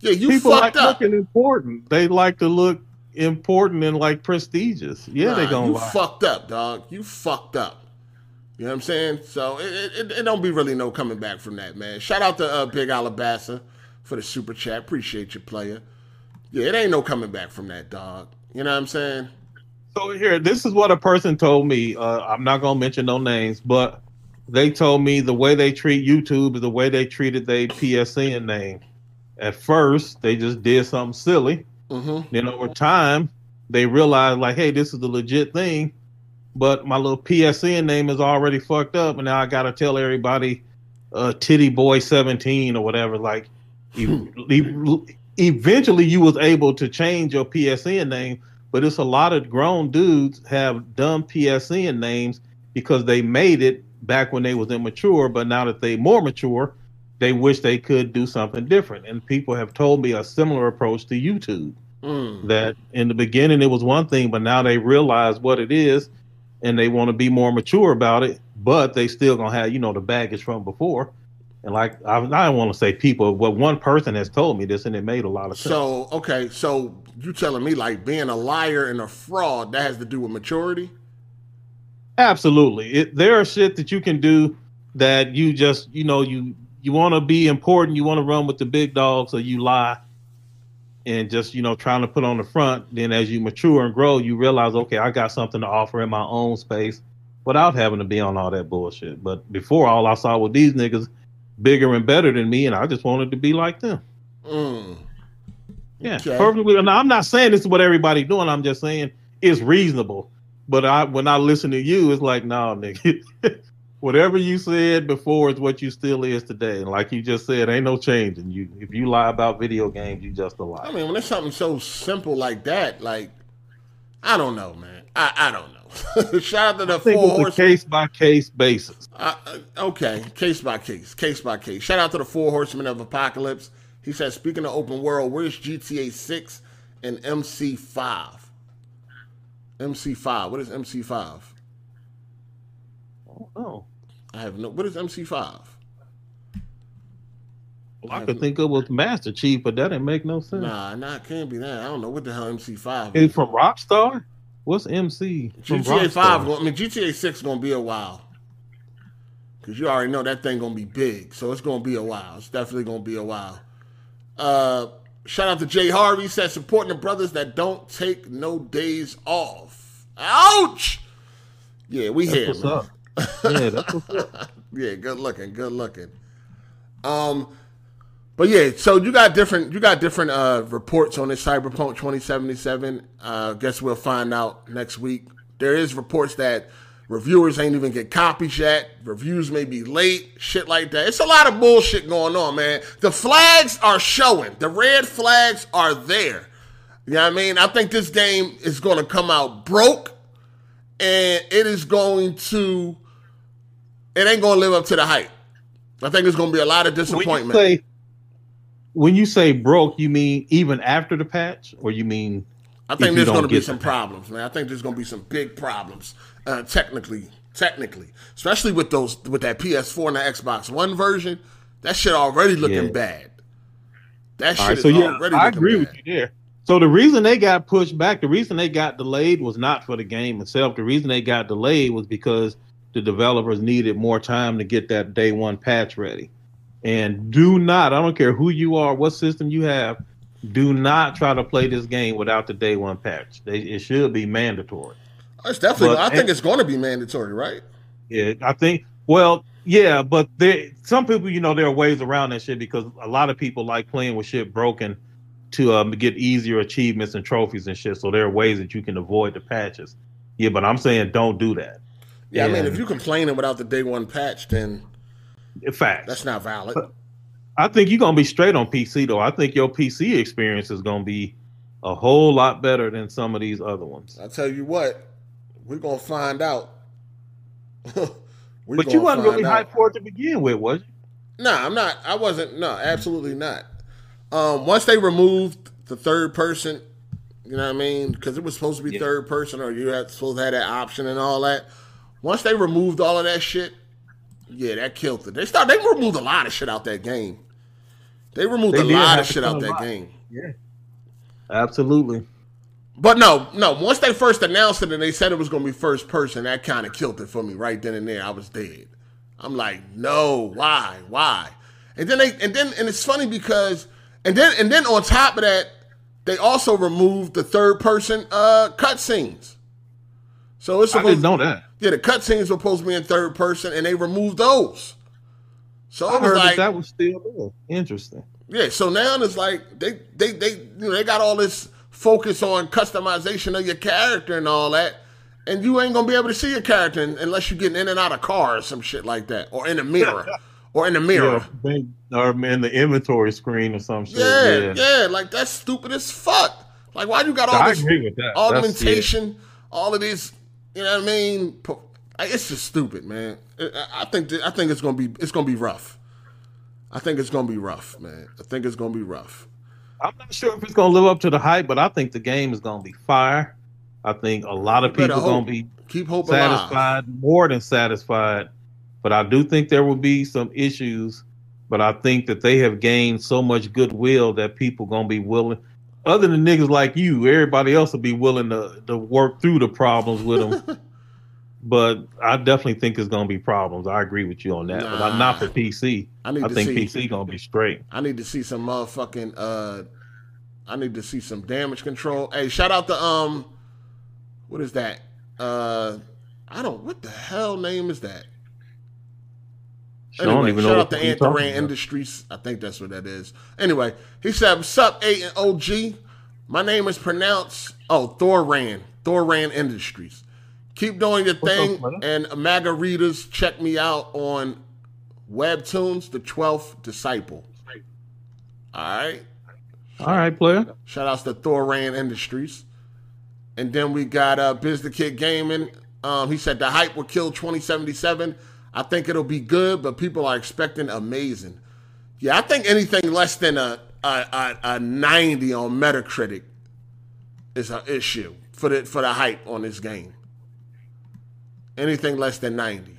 Yeah, you People fucked like up. looking important. They like to look important and like prestigious. Yeah, they Nah, gonna you lie. fucked up, dog. You fucked up. You know what I'm saying? So it, it, it don't be really no coming back from that, man. Shout out to uh, Big Alabasta for the super chat. Appreciate you, player. Yeah, it ain't no coming back from that, dog. You know what I'm saying? So here, this is what a person told me. Uh, I'm not gonna mention no names, but they told me the way they treat YouTube is the way they treated their PSN name. At first, they just did something silly. Mm-hmm. Then over time, they realize like, hey, this is the legit thing. But my little PSN name is already fucked up, and now I gotta tell everybody, uh, Titty Boy 17 or whatever. Like, you, you- eventually, you was able to change your PSN name, but it's a lot of grown dudes have dumb PSN names because they made it back when they was immature, but now that they more mature, they wish they could do something different. And people have told me a similar approach to YouTube Mm. that in the beginning it was one thing, but now they realize what it is and they want to be more mature about it, but they still gonna have, you know, the baggage from before. And like I, I don't want to say people, but one person has told me this and it made a lot of sense. So okay, so you telling me like being a liar and a fraud that has to do with maturity? Absolutely. It, there are shit that you can do that you just, you know, you you want to be important, you want to run with the big dogs, so you lie and just, you know, trying to put on the front. Then as you mature and grow, you realize, okay, I got something to offer in my own space without having to be on all that bullshit. But before, all I saw was these niggas bigger and better than me, and I just wanted to be like them. Mm. Yeah, Okay. perfectly. Now, I'm not saying this is what everybody doing. I'm just saying it's reasonable. But I, when I listen to you, it's like, no, nigga. Whatever you said before is what you still is today. And like you just said, ain't no changing. You, if you lie about video games, you just a lie. I mean, when it's something so simple like that, like I don't know, man. I, I don't know. Shout out to the I four a case by case basis. Uh, uh, okay, case by case, case by case. Shout out to the four horsemen of apocalypse. He said, speaking of open world, where's GTA six and MC five? MC five. What is MC five? Oh, I have no. What is MC five? well, I could think of was Master Chief, but that didn't make no sense. Nah, nah, it can't be that. I don't know what the hell MC five. It's from Rockstar. What's MC? GTA five. I mean, GTA six is gonna be a while. Cause you already know that thing gonna be big, so it's gonna be a while. It's definitely gonna be a while. Uh, shout out to Jay Harvey said supporting the brothers that don't take no days off. Ouch! Yeah, we That's here. what's man. up. Yeah, that's what's up. Yeah, good looking, good looking. Um, but yeah, so you got different you got different uh reports on this Cyberpunk 2077. Uh, guess we'll find out next week. There is reports that reviewers ain't even get copies yet. Reviews may be late, shit like that. It's a lot of bullshit going on, man. The flags are showing. The red flags are there. You know what I mean? I think this game is going to come out broke, and it is going to it ain't gonna live up to the hype. I think it's gonna be a lot of When you disappointment. say when you say broke, you mean even after the patch, or you mean I think there's gonna be some problems, man. I think there's gonna be some big problems, uh, technically, technically, especially with those with that PS4 and the Xbox One version. That shit already looking Yeah. bad. That shit right, is so yeah, already I agree bad. with you there. So the reason they got pushed back, the reason they got delayed was not for the game itself. The reason they got delayed was because the developers needed more time to get that day one patch ready. And do not, I don't care who you are, what system you have, do not try to play this game without the day one patch. They, it should be mandatory. It's definitely. But- I think it's gonna be mandatory, right? Yeah, I think. Well, yeah, but there some people, you know, there are ways around that shit because a lot of people like playing with shit broken to um, get easier achievements and trophies and shit. So there are ways that you can avoid the patches. Yeah, but I'm saying don't do that. Yeah, I mean, if you're complaining without the day one patch, then In fact, that's not valid. I think you're gonna be straight on PC though. I think your PC experience is gonna be a whole lot better than some of these other ones. I tell you what, we're gonna find out. We but you gonna wasn't really find out. hyped for it to begin with, was you? Nah, I'm not. I wasn't. No, absolutely not. Um, once they removed the third person, you know what I mean? Because it was supposed to be Yeah. third person, or you had supposed to have that option and all that. Once they removed all of that shit, yeah, that killed it. They start. They removed a lot of shit out that game. They removed They a lot of shit out that lot. game. Yeah. Absolutely. But no, no. Once they first announced it and they said it was going to be first person, that kind of killed it for me right then and there. I was dead. I'm like, no, why, why? And then they, and then, and it's funny because, and then, and then on top of that, they also removed the third person uh cutscenes. So it's I supposed, didn't know that. yeah, the cutscenes were supposed to be in third person, and they removed those. So I heard like, that that was still. Interesting. yeah, so now it's like they they they you know they got all this focus on customization of your character and all that, and you ain't gonna be able to see your character unless you're getting in and out of cars, some shit like that, or in a mirror, or in the mirror. Yeah, they- or in the inventory screen or some shit. Yeah, Yeah, yeah, like that's stupid as fuck. Like why you got all I this agree with that. That's- augmentation, all of these, you know what I mean? It's just stupid, man. I- think I think it's gonna be it's gonna be rough. I think it's gonna be rough, man. I think it's gonna be rough. I'm not sure if it's gonna live up to the hype, but I think the game is gonna be fire. I think a lot of people gonna be Keep hope alive. satisfied, more than satisfied. But I do think there will be some issues. But I think that they have gained so much goodwill that people gonna be willing. Other than niggas like you, everybody else will be willing to, to work through the problems with them. but I definitely think it's gonna be problems. I agree with you on that. But Nah. not for PC. I need I to think see. PC gonna be straight. I need to see some motherfucking. Uh, I need to see some damage control. Hey, shout out to um, what is that? Uh, I don't. What the hell name is that? I don't even shout know out what to about. Industries. I think that's what that is. Anyway, he said, "What's up, A and OG? My name is pronounced oh Thoran Thoran Industries. Keep doing your What's up, thing, brother? and MAGA readers, check me out on Webtoons, The Twelfth Disciple. All right." All right, player. Shout outs to Thoran Industries. And then we got uh Biz the Kid Gaming. Um, he said the hype will kill 2077. I think it'll be good, but people are expecting amazing. Yeah, I think anything less than a a, a, a 90 on Metacritic is an issue for the for the hype on this game. Anything less than 90.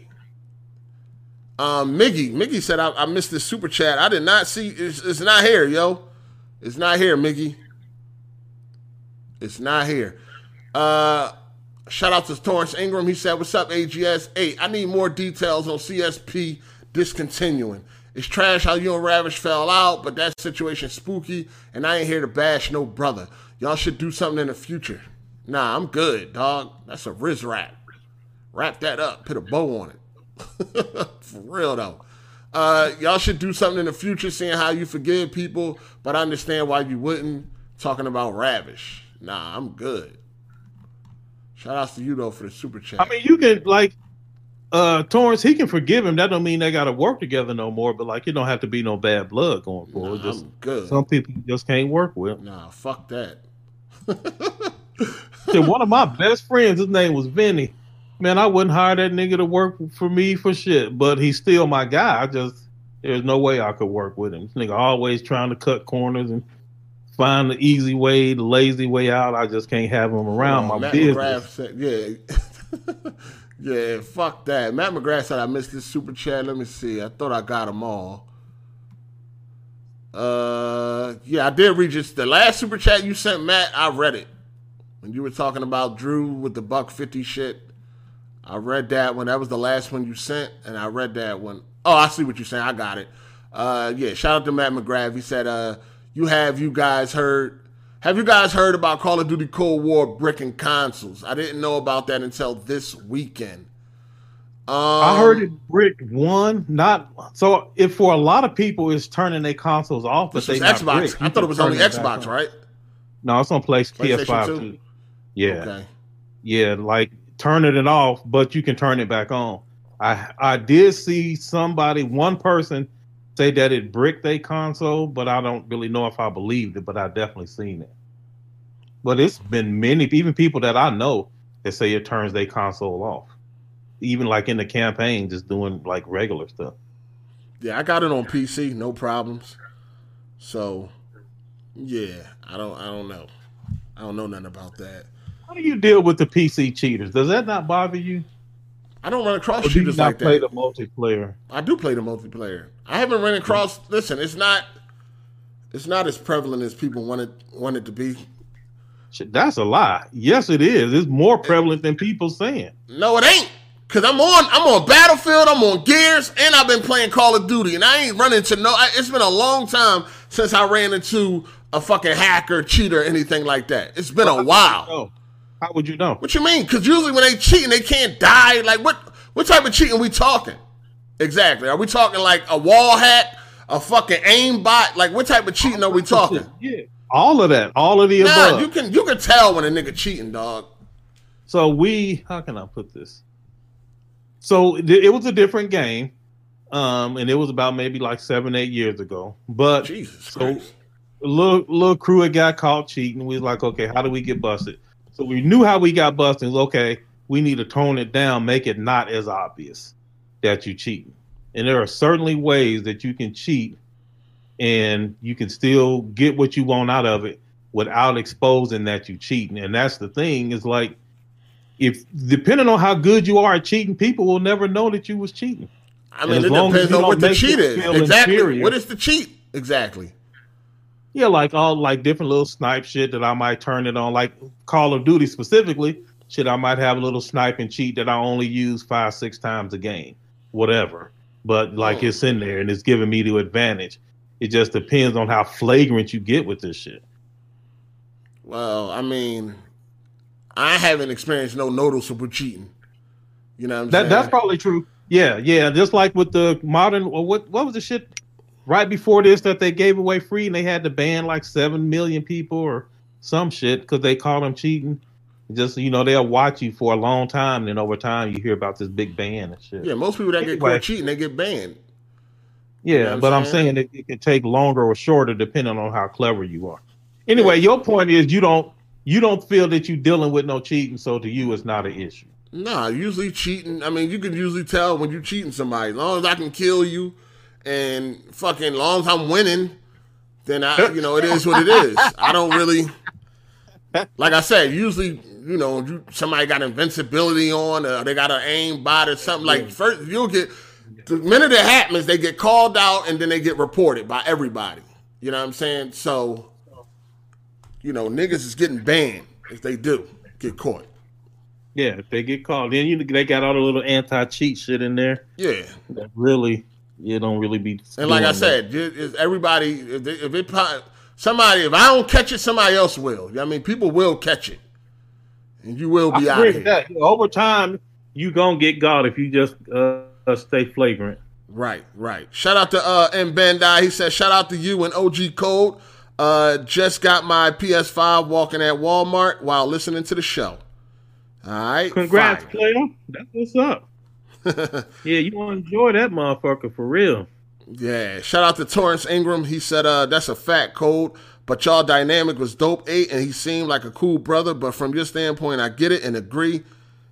Um, Miggy, Miggy said I, I missed this super chat. I did not see it's, it's not here, yo. It's not here, Miggy. It's not here. Uh, shout out to Torrance Ingram. He said, "What's up, AGS? Hey, I need more details on CSP discontinuing. It's trash how you and Ravish fell out, but that situation spooky, and I ain't here to bash no brother. Y'all should do something in the future. Nah, I'm good, dog. That's a Riz rap. Wrap that up. Put a bow on it. For real though. Uh, y'all should do something in the future, seeing how you forgive people, but I understand why you wouldn't. Talking about Ravish. Nah, I'm good. Shout outs to you though for the super chat. I mean, you can like uh Torrance, he can forgive him. That don't mean they gotta work together no more, but like it don't have to be no bad blood going nah, forward. Just I'm good. some people just can't work with. Nah, fuck that. Shit, one of my best friends, his name was Vinny. Man, I wouldn't hire that nigga to work for me for shit, but he's still my guy. I just there's no way I could work with him. This nigga always trying to cut corners and find the easy way, the lazy way out. I just can't have him around Oh, my Matt business. McGrath said, yeah. yeah, fuck that. Matt McGrath said I missed this super chat. Let me see. I thought I got them all. Uh, yeah, I did read just the last super chat you sent, Matt. I read it when you were talking about Drew with the buck fifty shit. I read that one. That was the last one you sent, and I read that one. Oh, I see what you're saying. I got it. Uh, yeah, shout out to Matt McGrath. He said, uh, "You have you guys heard? Have you guys heard about Call of Duty Cold War bricking consoles? I didn't know about that until this weekend. Um, I heard it brick one, not so. If for a lot of people, it's turning their consoles off, but they Xbox. I thought it was only Xbox, right? No, it's on place PlayStation PS5 2? too. Yeah, Okay. yeah, like turning it off, but you can turn it back on. I I did see somebody, one person, say that it bricked a console, but I don't really know if I believed it. But I definitely seen it. But it's been many, even people that I know, that say it turns their console off. even like in the campaign, just doing like regular stuff. Yeah, I got it on PC, no problems. So, yeah, I don't, I don't know, I don't know nothing about that. How do you deal with the PC cheaters? Does that not bother you? I don't run across you shooters not like play that. the multiplayer? I do play the multiplayer. I haven't run across. Listen, it's not, it's not as prevalent as people want it want it to be. That's a lie. Yes, it is. It's more prevalent than people saying. No, it ain't. Cause I'm on, I'm on Battlefield, I'm on Gears, and I've been playing Call of Duty, and I ain't running into no. I, it's been a long time since I ran into a fucking hacker, cheater, anything like that. It's been a while. How would you know? What you mean? Because usually when they cheating, they can't die. Like what? What type of cheating we talking? Exactly. Are we talking like a wall hack, a fucking aim bot? Like what type of cheating are we talking? Yeah, all of that, all of the Nah, above. you can you can tell when a nigga cheating, dog. So we, how can I put this? So it it was a different game, um, and it was about maybe like seven, eight years ago. But Jesus So- Christ. little little crew had got caught cheating. We was like, okay, how do we get busted? So we knew how we got busted. Okay, we need to tone it down, make it not as obvious that you cheating. And there are certainly ways that you can cheat, and you can still get what you want out of it without exposing that you cheating. And that's the thing is like, if depending on how good you are at cheating, people will never know that you was cheating. I mean, as it long as depends you on what the cheat is. Exactly. inferior. What is the cheat? Exactly. Yeah, like all like different little snipe shit that I might turn it on, like Call of Duty specifically. Shit, I might have a little snipe and cheat that I only use five, six times a game, whatever. But like Oh. it's in there and it's giving me the advantage. It just depends on how flagrant you get with this shit. Well, I mean, I haven't experienced no noticeable cheating. You know what I'm That saying? that's probably true. Yeah, yeah. Just like with the modern, what what was the shit right before this that they gave away free and they had to ban like seven million people or some shit because they called them cheating. Just you know they'll watch you for a long time, and then over time you hear about this big ban and shit. yeah, most people that get Anyway. caught cheating, they get banned. Yeah, You know what I'm but I'm saying? saying it, it can take longer or shorter depending on how clever you are. Anyway, your point is you don't you don't feel that you're dealing with no cheating, so to you it's not an issue. Nah, usually cheating. I mean, you can usually tell when you're cheating somebody. As long as I can kill you, and fucking, long as I'm winning, then I, you know, it is what it is. I don't really, like I said, usually, you know, you, somebody got invincibility on, or they got an aim bot or something. Like first, you'll get the minute it happens, they get called out, and then they get reported by everybody. You know what I'm saying? So, you know, niggas is getting banned if they do get caught. Yeah, if they get caught, then you they got all the little anti cheat shit in there. Yeah. that really you don't really be And like I said, it- everybody if, they, if it po- somebody if I don't catch it, somebody else will. You know what I mean, people will catch it, and you will I be out here. that. over time you gonna get got if you just uh, uh, stay flagrant Right, right. Shout out to uh M Bandai. He said, shout out to you and OG Code. Uh, just got my PS5 walking at Walmart while listening to the show. All right, congrats fire. player that's what's up yeah you want to enjoy that motherfucker for real Yeah, shout out to Torrance Ingram. He said, uh, that's a fat code, but y'all dynamic was dope eight, and he seemed like a cool brother. But from your standpoint, I get it and agree.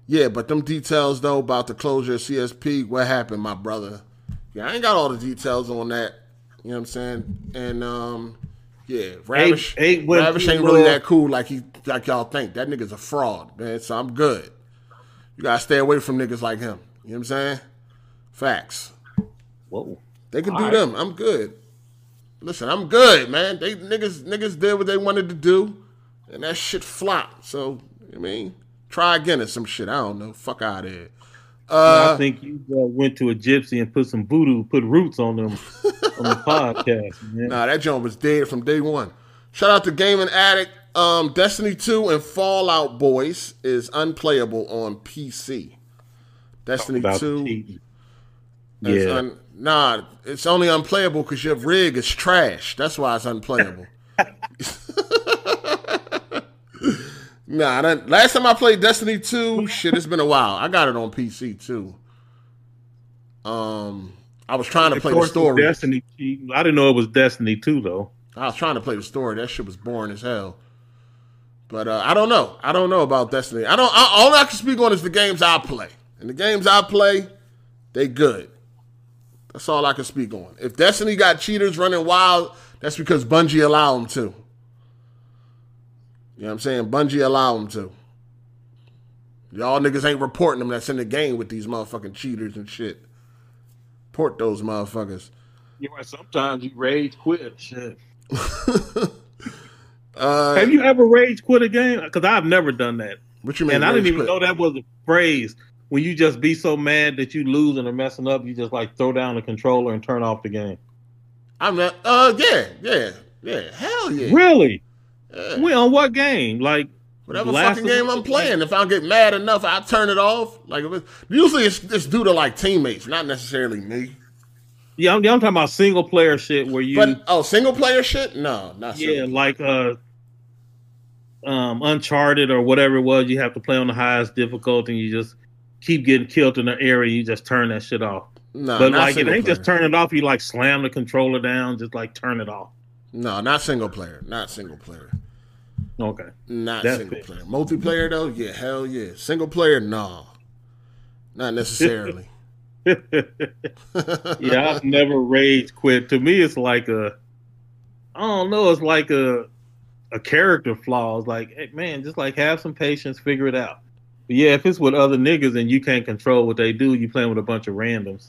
Yeah, but them details though about the closure of CSP, what happened, my brother? Yeah, I ain't got all the details on that. You know what I'm saying? And um, yeah, Ravish, eight went Ravish ain't really that cool like he like y'all think. That nigga's a fraud, man. So I'm good. You gotta stay away from niggas like him. You know what I'm saying? Facts. whoa They can All do right. them. I'm good. Listen, I'm good, man. They niggas niggas did what they wanted to do, and that shit flopped. So I mean, try again or some shit. I don't know. Fuck out of here. I think you uh, went to a gypsy and put some voodoo, put roots on them on the podcast, man. Nah, that joint was dead from day one. Shout out to Gaming Addict. Um, Destiny 2 and Fallout Boys is unplayable on PC. Destiny About 2 cheating. is Yeah, un- nah, it's only unplayable because your rig is trash. That's why it's unplayable. nah, that, last time I played Destiny 2, shit, it's been a while. I got it on PC too. Um, I was trying to Of play the story. Destiny. I didn't know it was Destiny 2 though. I was trying to play the story. That shit was boring as hell. But uh, I don't know. I don't know about Destiny. I don't. I, all I can speak on is the games I play. And the games I play, they good. That's all I can speak on. If Destiny got cheaters running wild, that's because Bungie allow them to. You know what I'm saying? Bungie allow them to. Y'all niggas ain't reporting them that's in the game with these motherfucking cheaters and shit. Port those motherfuckers. You know, sometimes you rage quit. Shit. Uh, Have you ever rage quit a game? Because I've never done that. what you mean? And I didn't even quit? know that was a phrase. When you just be so mad that you losing or messing up, you just like throw down the controller and turn off the game. I'm not. Uh, yeah, yeah, yeah. Hell yeah. Really? Yeah. We on what game? Like Whatever fucking game I'm playing, if I get mad enough, I turn it off. Like if it, usually it's, it's due to like teammates, not necessarily me. yeah, I'm, I'm talking about single player shit where you But oh, single player shit? No, not yeah, single. like uh um Uncharted or whatever it was, you have to play on the highest difficulty and you just keep getting killed in the area, you just turn that shit off. No, but like it ain't just turn it off, you like slam the controller down, just like turn it off. No, not single player. Not single player. Okay. Not That's single it. player. Multiplayer though, yeah, hell yeah. Single player, no, not necessarily. yeah, I've never rage quit. To me, it's like a, I don't know, it's like a, a character flaw. It's like, hey, man, just like have some patience, figure it out. But yeah, if it's with other niggas and you can't control what they do, you playing with a bunch of randoms.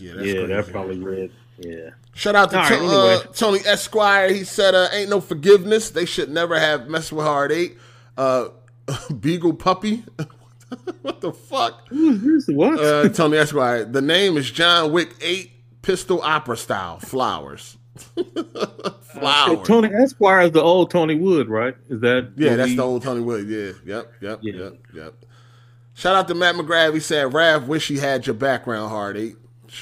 Yeah, that's yeah, crazy. that's probably red. Yeah. Shout out to right, anyway. uh, Tony Esquire. He said, uh, "Ain't no forgiveness. They should never have messed with Hard Eight. Uh, Beagle Puppy. what the fuck? What? Uh, Tony Esquire. The name is John Wick Eight, Pistol Opera style. Flowers. Flowers. So Tony Esquire is the old Tony Wood, right? Is that Yeah, that's we- the old Tony Wood. Yeah, yep, yep, Yeah. yep, yep. Shout out to Matt McGrath. He said, "Rav, wish he had your background, Hard Eight.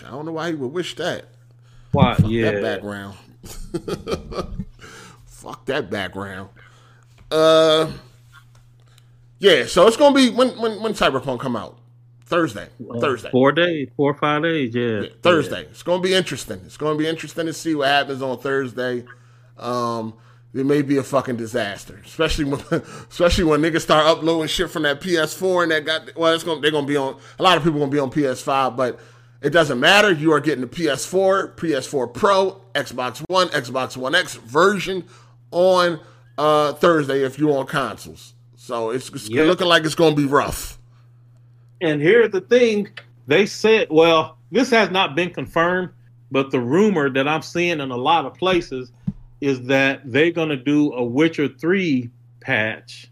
I don't know why he would wish that. why? Fuck Yeah, that background. Fuck that background. Uh, yeah. So it's gonna be when when when Cyberpunk come out Thursday. Uh, Thursday. four days, four or five days. Yeah, Yeah, Thursday. It's gonna be interesting. It's gonna be interesting to see what happens on Thursday. Um, it may be a fucking disaster, especially when especially when niggas start uploading shit from that PS4 and that got well, it's gonna they're gonna be on a lot of people gonna be on PS5, but it doesn't matter. You are getting the PS4, PS4 Pro, Xbox One, Xbox One X version on uh, Thursday if you're on consoles. So it's, it's Yep. looking like it's gonna be rough. And here's the thing: they said, well, this has not been confirmed, but the rumor that I'm seeing in a lot of places is that they're going to do a Witcher Three patch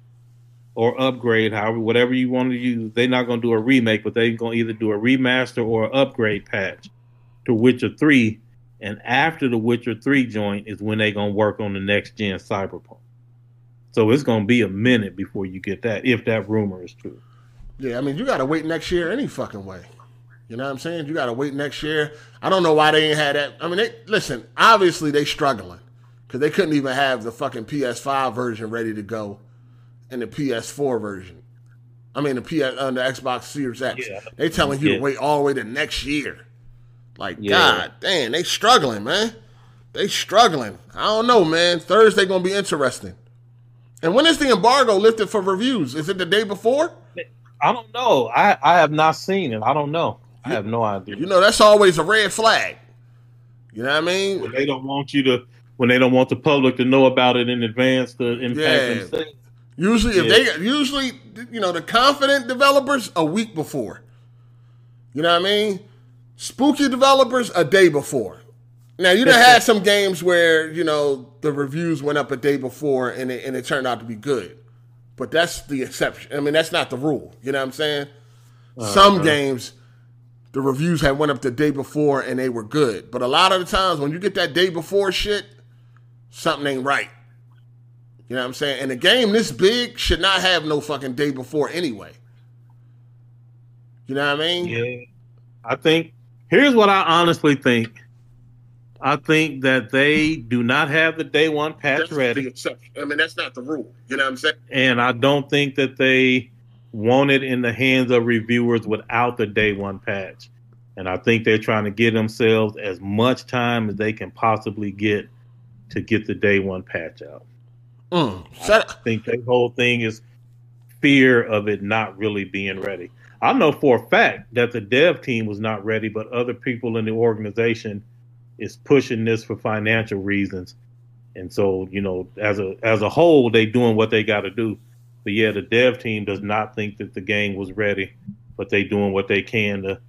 or upgrade, however, whatever you want to use. They're not going to do a remake, but they're going to either do a remaster or an upgrade patch to Witcher Three. And after the Witcher Three joint is when they're going to work on the next gen Cyberpunk. So it's going to be a minute before you get that, if that rumor is true. Yeah, I mean, you got to wait next year any fucking way. You know what I'm saying? You got to wait next year. I don't know why they ain't had that. I mean, they listen. Obviously, they struggling because they couldn't even have the fucking PS5 version ready to go, and the PS4 version. I mean, the PS uh, the Xbox Series X. Yeah. They telling you Yeah. to wait all the way to next year. Like, Yeah. God damn, they struggling, man. They struggling. I don't know, man. Thursday gonna be interesting. And when is the embargo lifted for reviews? Is it the day before? I don't know. I, I have not seen it. I don't know. I have no idea. You know, that's always a red flag. You know what I mean? when they don't want you to, when they don't want the public to know about it in advance to impact Yeah. themselves. Usually, if Yeah. they usually, you know, the confident developers a week before. You know what I mean? Spooky developers a day before. Now you done had some games where you know the reviews went up a day before and it, and it turned out to be good, but that's the exception. I mean, that's not the rule. You know what I'm saying? Oh, Some games, the reviews had went up the day before and they were good, but a lot of the times when you get that day before shit, something ain't right. You know what I'm saying? And a game this big should not have no fucking day before anyway. You know what I mean? Yeah. I think, here's what I honestly think. I think that they do not have the day one patch That's ready. the exception. I mean, that's not the rule. You know what I'm saying? and I don't think that they want it in the hands of reviewers without the day one patch. And I think they're trying to give themselves as much time as they can possibly get to get the day one patch out. Mm. Shut I think the whole thing is fear of it not really being ready. I know for a fact that the dev team was not ready, but other people in the organization is pushing this for financial reasons. And so, you know, as a as a whole, they doing what they got to do. But yeah, the dev team does not think that the game was ready, but they doing what they can to,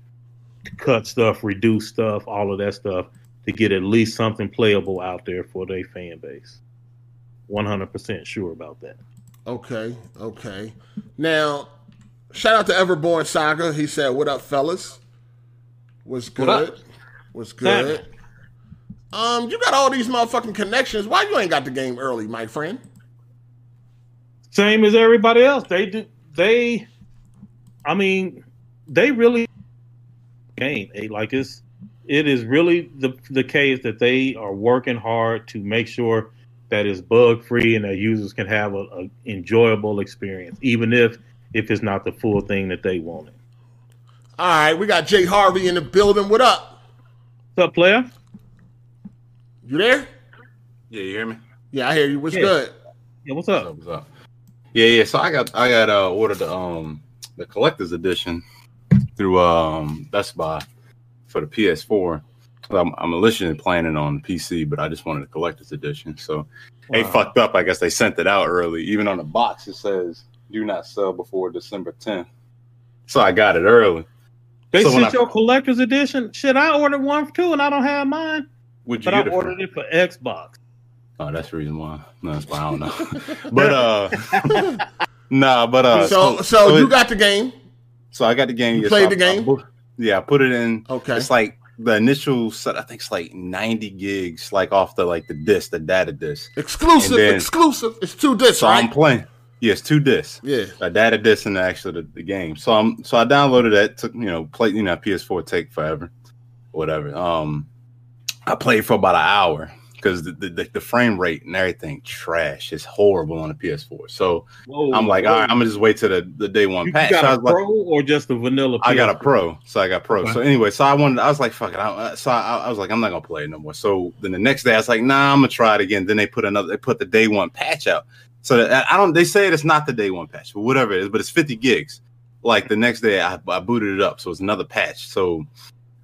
to cut stuff, reduce stuff, all of that stuff to get at least something playable out there for their fan base. One hundred percent sure about that. Okay, okay. Now, shout out to Everborn Saga. He said, "What up, fellas? Was good? What Was good? Um, you got all these motherfucking connections. Why you ain't got the game early, my friend? Same as everybody else. They do. They, I mean, they really game. Like it's, it is really the the case that they are working hard to make sure that it's bug free and that users can have a, a enjoyable experience, even if if it's not the full thing that they wanted. All right, we got Jay Harvey in the building. What up? What's up, player? You there? Yeah, you hear me? Yeah, I hear you. What's Yeah. good? Yeah, what's What's up? up? What's up? Yeah, yeah. So I got I got uh ordered the um the collector's edition through um Best Buy for the PS4. I'm, I'm initially planning on the PC, but I just wanted a collector's edition. So they Wow. fucked up. I guess they sent it out early. Even on the box, it says "Do not sell before December 10th." So I got it early. They So when sent I- your collector's edition. Shit, I ordered one too, and I don't have mine. Would you But I it? ordered From? it for Xbox. Oh, that's the reason why. No, that's why I don't know. but uh, nah, but uh, so, so you it- got the game. So I got the game. You yeah, played so the I- I game? bu- yeah, I put it in. Okay. It's like the initial set. I think it's like ninety gigs, like off the like the disc, the data disc. Exclusive, then- exclusive. It's two discs, So I'm playing. Yes, two discs. Yeah. A data disc and actually the, the game. So I'm so I downloaded that. Took you know play you know PS4 take forever, whatever. Um, I played for about an hour because the, the the frame rate and everything trash. is horrible on the PS4. So Whoa, I'm like, whoa. all right, I'm gonna just wait till the, the day one You patch. So I got a was like- pro or just the vanilla? I got a pro, so I got pro. Okay. So anyway, so I wanted, I was like, fuck it. I, so I, I was like, I'm not gonna play it no more. So then the next day, I was like, nah, I'm gonna try it again. Then they put another, they put the day one patch out. So that, I don't, they say it's not the day one patch, but whatever it is, but it's 50 gigs. Like the next day, I, I booted it up, so it's another patch. So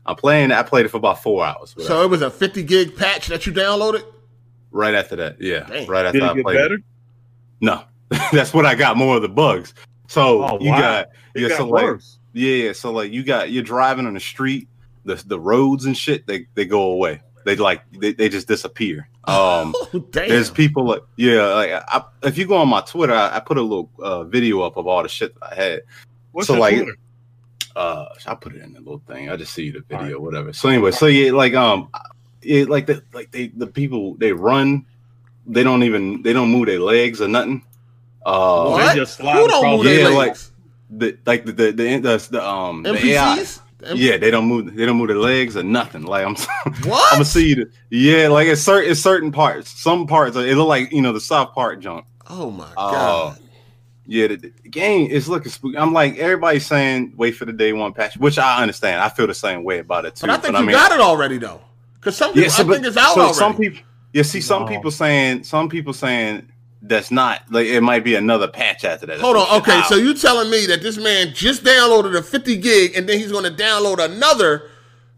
I'm playing. I played it for about four hours. whatever. So it was a 50 gig patch that you downloaded. right after that, yeah, Damn. right after Did I it get played. it. better? No, that's what I got more of the bugs. So Oh, you wow. got It yeah, got so like worse. Yeah, yeah. So like you got you're driving on the street, the the roads and shit, they they go away. They like they, they just disappear. Um Oh, damn. there's people like yeah, like I, if you go on my Twitter, I, I put a little uh, video up of all the shit that I had. What's so, your like, Twitter? Uh I put it in the little thing. I just see the video, whatever. So anyway, so yeah, like um it like the like they the people they run, they don't even they don't move their legs or nothing. Uh what? They just slide Who don't across move the- their Yeah, legs? the like the the the, the, the um the AI. NPCs? Yeah, they don't move. They don't move their legs or nothing. Like I'm, what? I'm gonna see you. Yeah, like it's certain, it's certain parts. Some parts it look like you know the soft part jump. oh my Oh, god. Yeah, the, the game is looking spooky. I'm like everybody's saying wait for the day one patch, which I understand. I feel the same way about it too. but I think I you mean, got it already though. Because some people, yeah, so, I but- think it's out so already. Some people, yeah, see, some No. people saying, some people saying that's not like it might be another patch after that. Hold on. Okay, out. so you telling me that this man just downloaded a 50 gig and then he's going to download another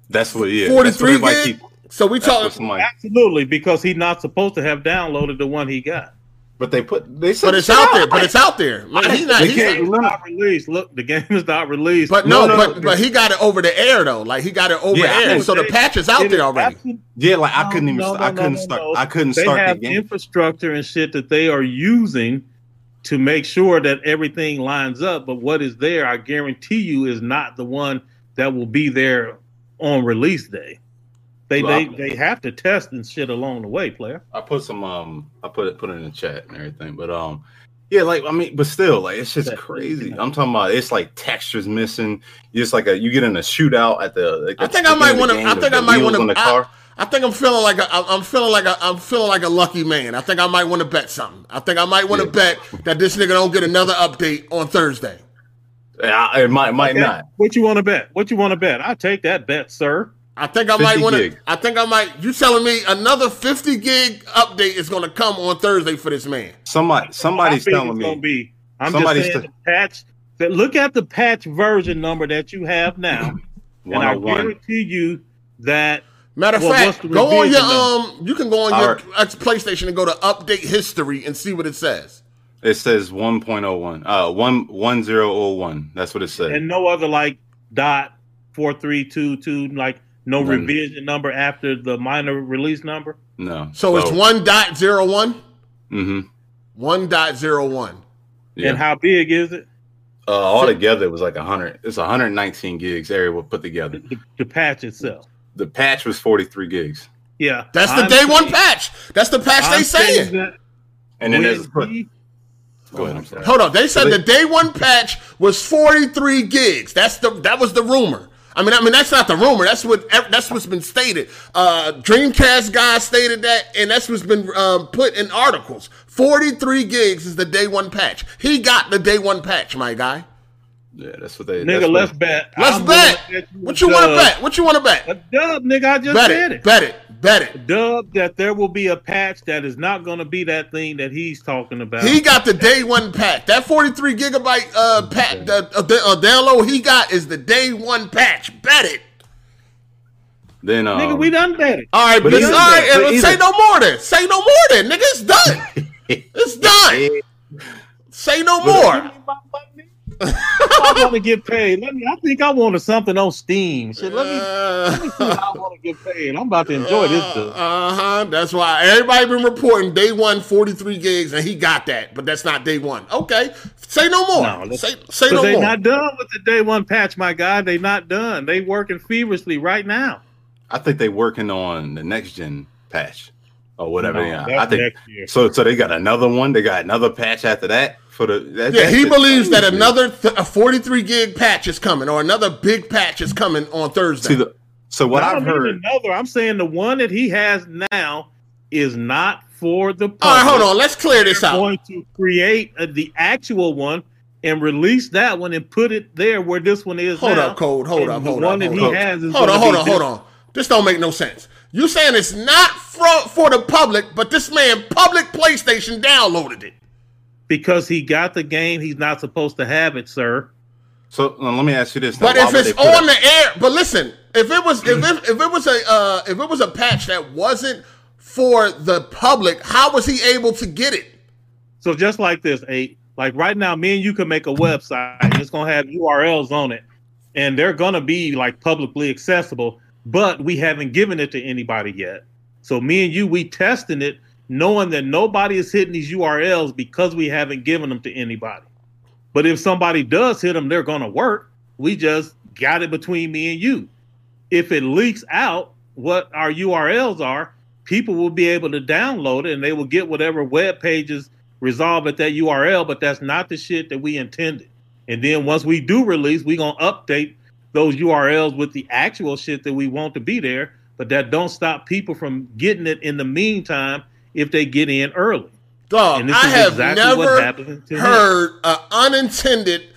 that's what yeah, that's what 43 everybody gig? keep- so we talking, Absolutely, because he's not supposed to have downloaded the one he got. But they put they said but it's shit out there. But it's out there. Man, he's not. They He's can't- not released. Look, the game is not released. but No, no, no, but no. but he got it over the air though. Like he got it over Yeah, I air. know. So the patch is out It there is already. absolute- Yeah, like I couldn't even. No, no, I couldn't no, start. no. I couldn't they start the have game. infrastructure and shit that they are using to make sure that everything lines up. But what is there, I guarantee you, is not the one that will be there on release day. They Well, they, they have to test and shit along the way, player. I put some. Um, I put it put it in the chat and everything. But um, yeah, like I mean, but still, like it's just crazy. I'm talking about. It's like textures missing. It's like a you get in a shootout at the. Like I think I might wanna- I think I might wanna- on the I- car. I, I think I'm feeling like a, I'm feeling like a, I'm feeling like a lucky man. I think I might want to bet something. I think I might want to Yeah. bet that this nigga don't get another update on Thursday. it might might Okay? not. What you want to bet? What you want to bet? I take that bet, sir. I think I might want to. I think I might. You telling me another 50 gig update is going to come on Thursday for this man? Somebody somebody's I telling me. Be, I'm Somebody's just saying t- the patch. That look at the patch version number that you have now, and I 101. guarantee you that Matter of Well, fact, go on your revision um. You can go on All your right. PlayStation and go to update history and see what it says. It says 1.01. Uh, one one zero oh one. That's what it says. and no other like dot four three two two like no None. revision number after the minor release number. no. So it's one dot zero one. Mm-hmm. One dot zero one. Yeah. And how big is it? uh, altogether, it was like 100. It's 119 gigs. Area will put together. The, the patch itself. The patch was 43 gigs, Yeah, That's the I'm day one patch. That's the patch I'm they saying. that and then when there's put. he- Go ahead. I'm sorry. Hold on. They said So they- the day one patch was 43 gigs. That's the that was the rumor. I mean, I mean that's not the rumor. That's what that's what's been stated. Uh, Dreamcast guy stated that, and that's what's been um, put in articles. 43 gigs is the day one patch. He got the day one patch, my guy. Yeah, that's what they. nigga, that's let's what, bet. Let's I'm bet. willing to What you want to bet? What you want to bet? A dub, nigga. I just Bet said it. it. Bet it. Bet it. Dub that there will be a patch that is not going to be that thing that he's talking about. He got the day one patch. That 43 gigabyte uh, patch, the uh, uh, download he got is the day one patch. Bet it. Then um, nigga, we done bet it. All right, But but either- all right, but and either- say no more then. Say no more then, nigga. It's done. It's done. Say no more. I want to get paid. Let me. I think I wanted something on Steam. Shit, let me. Let me see Uh how I want to get paid. I'm about to enjoy this. Dude. huh. That's why everybody been reporting day one 43 gigs, and he got that, but that's not day one. Okay, say no more. No, let's- say say But no they more. not done with the day one patch, my guy. They not done. They working feverishly right now. I think they working on the next gen patch or whatever. No, yeah, I think next year. so. So they got another one. They got another patch after that for the. That, yeah, he shit believes that another th- a 43 gig patch is coming, or another big patch is coming on Thursday. See the. So what I I've heard, another, I'm saying the one that he has now is not for the. Public. all right, hold on. Let's clear this They're out. going to create uh, the actual one and release that one and put it there where this one is Hold now. up, code. Hold And up, the hold one up. that Hold he up. has is hold on, hold on, hold on. This don't make no sense. You saying it's not for for the public, but this man public PlayStation downloaded it. Because he got the game. He's not supposed to have it, sir. So uh, let me ask you this. now. But if it's on a- the air, but listen, if it was if it, if it was a uh, if it was a patch that wasn't for the public, how was he able to get it? So just like this, eight like right now, me and you can make a website. And it's gonna have URLs on it, and they're gonna be like publicly accessible. But we haven't given it to anybody yet. So me and you, we testing it, knowing that nobody is hitting these URLs because we haven't given them to anybody. But if somebody does hit them, they're gonna work. We just got it between me and you. If it leaks out what our URLs are, people will be able to download it and they will get whatever web pages resolve at that URL, but that's not the shit that we intended. And then once we do release, we're gonna update those URLs with the actual shit that we want to be there, but that don't stop people from getting it in the meantime if they get in early. Dog, And this I is have exactly what never happened to him. heard an unintended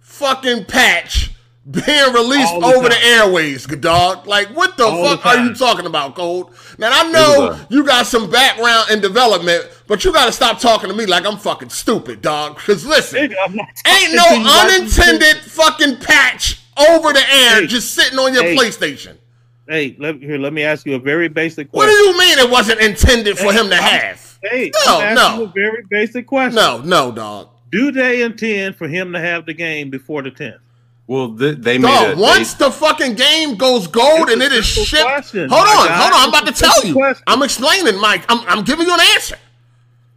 fucking patch being released the over the time. airways, dog. Like, what the All the fuck are you talking about, Cold? Now, I know you got some background in development, but you got to stop talking to me like I'm fucking stupid, dog. Because listen, Nigga, ain't no to you like you unintended fucking patch over the air Hey. just sitting on your Hey. PlayStation. Hey, let, here, let me ask you a very basic question. What do you mean it wasn't intended for him to have? Hey, No, no. you a very basic question. No, no, dog. Do they intend for him to have the game before the 10th? Well, th- they made Dog, a, once the fucking game goes gold It's and it is shipped. question, hold on, guy. hold on. I'm about to tell you. question. I'm explaining, Mike. I'm, I'm giving you an answer.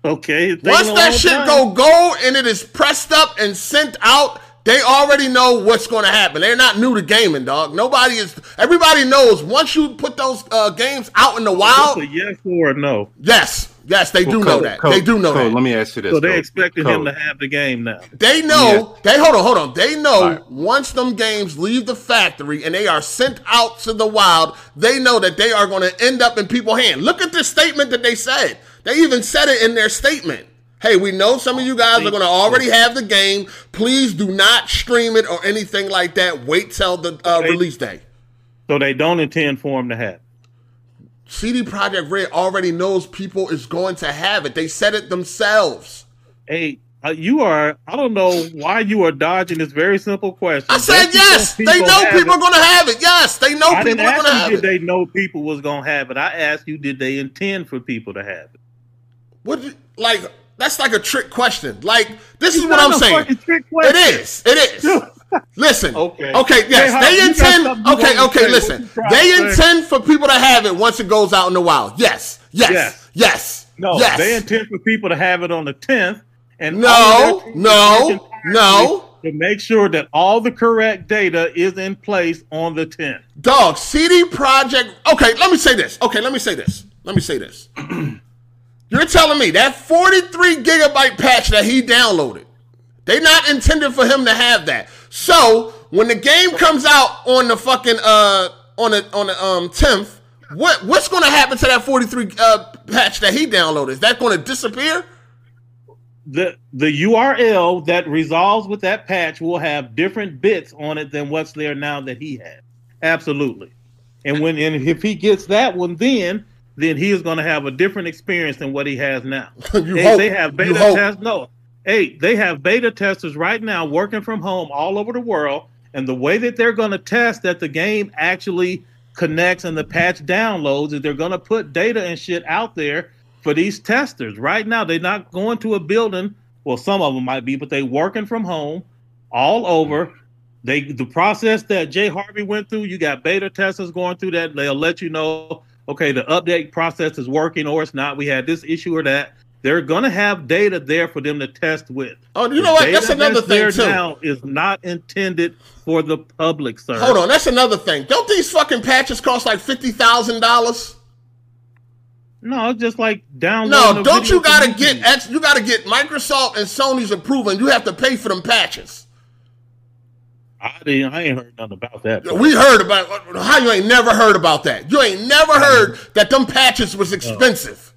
Okay. Once that shit time. go gold and it is pressed up and sent out, they already know what's going to happen. They're not new to gaming, dog. Nobody is. Everybody knows once you put those uh, games out in the wild. a yes or a no. Yes, yes, they do Well, know Code- that. Code- they do know Code, that. Let me ask you this. So they Code. expected him to have the game now. They know. They hold on, hold on. They know Right. once them games leave the factory and they are sent out to the wild, they know that they are going to end up in people's hands. Look at the statement that they said. They even said it in their statement. Hey, we know some of you guys are going to already have the game. Please do not stream it or anything like that. Wait till the uh, Okay. release day. So they don't intend for him to have. CD Projekt Red already knows people is going to have it. They said it themselves. Hey, uh, you are. I don't know why you are dodging this very simple question. I said yes. They know people are going to have it. Yes, they know I people are going to have you it. did they know people was going to have it. I asked you, did they intend for people to have it? What? Like that's like a trick question. Like this is what not I'm a saying. fucking trick It question. is. It is. Listen. Okay. Okay. Yes, Howard, they intend. Okay. Okay. say. Listen, they say? intend for people to have it once it goes out in the wild. Yes. Yes. Yes. Yes. No, Yes. they intend for people to have it on the 10th. And No, all of their teams no, no. To make sure that all the correct data is in place on the 10th. Dog, CD Projekt. Okay, let me say this. Okay, let me say this. Let me say this. You're telling me that 43 gigabyte patch that he downloaded, they not intended for him to have that. So when the game comes out on the fucking uh on the on the um 10th, what what's to happen to that 43 uh patch that he downloaded? Is that to disappear? The the URL that resolves with that patch will have different bits on it than what's there now that he has. Absolutely. And when and if he gets that one then then he is going to have a different experience than what he has now. You Hey, hope. they have beta tests. No, hey, they have beta testers right now working from home all over the world, and the way that they're going to test that the game actually connects and the patch downloads is they're going to put data and shit out there for these testers. Right now, they're not going to a building. Well, some of them might be, but they working from home all over. They the process that Jay Harvey went through. You got beta testers going through that. They'll let you know, okay, the update process is working or it's not. We had this issue or that. They're gonna have data there for them to test with. Oh, you know what? That's another thing there too. Now is not intended for the public, sir. Hold on, that's another thing. Don't these fucking patches cost like fifty thousand dollars? No, it's just like downloading. No, don't you gotta get? You gotta get Microsoft and Sony's approval, and you have to pay for them patches. I didn't. I ain't heard nothing about that. bro. We heard about how you ain't never heard about that. You ain't never heard that them patches was expensive.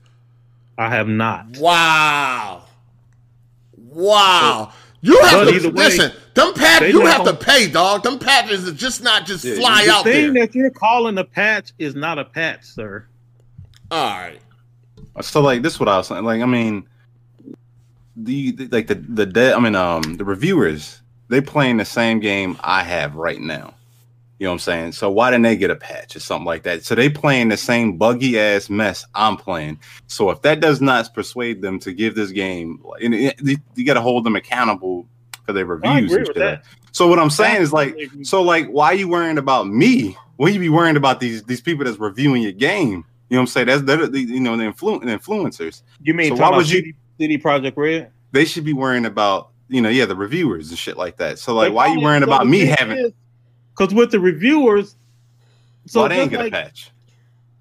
I have not. Wow, wow. You have But to either way, listen. Them patches, you have to pay, dog. Them patches is just not just Yeah, fly The out there. The thing there. that you're calling a patch is not a patch, sir. All right. So like this, is what I was saying. Like I mean, the, the like the the de- I mean um the reviewers they playing the same game I have right now. You know what I'm saying? So why didn't they get a patch or something like that? So they playing the same buggy ass mess I'm playing. So if that does not persuade them to give this game, and you, got to hold them accountable for their reviews and shit. that. So what I'm saying is like, so like, why are you worrying about me? Why you be worrying about these these people that's reviewing your game? You know what I'm saying? That's they're the, you know the, influ- influencers. You mean So why would you- CD Projekt Red? They should be worrying about you know yeah the reviewers and shit like that. So like, why are you worrying about me having? Because with the reviewers, so why they ain't just get like, a patch?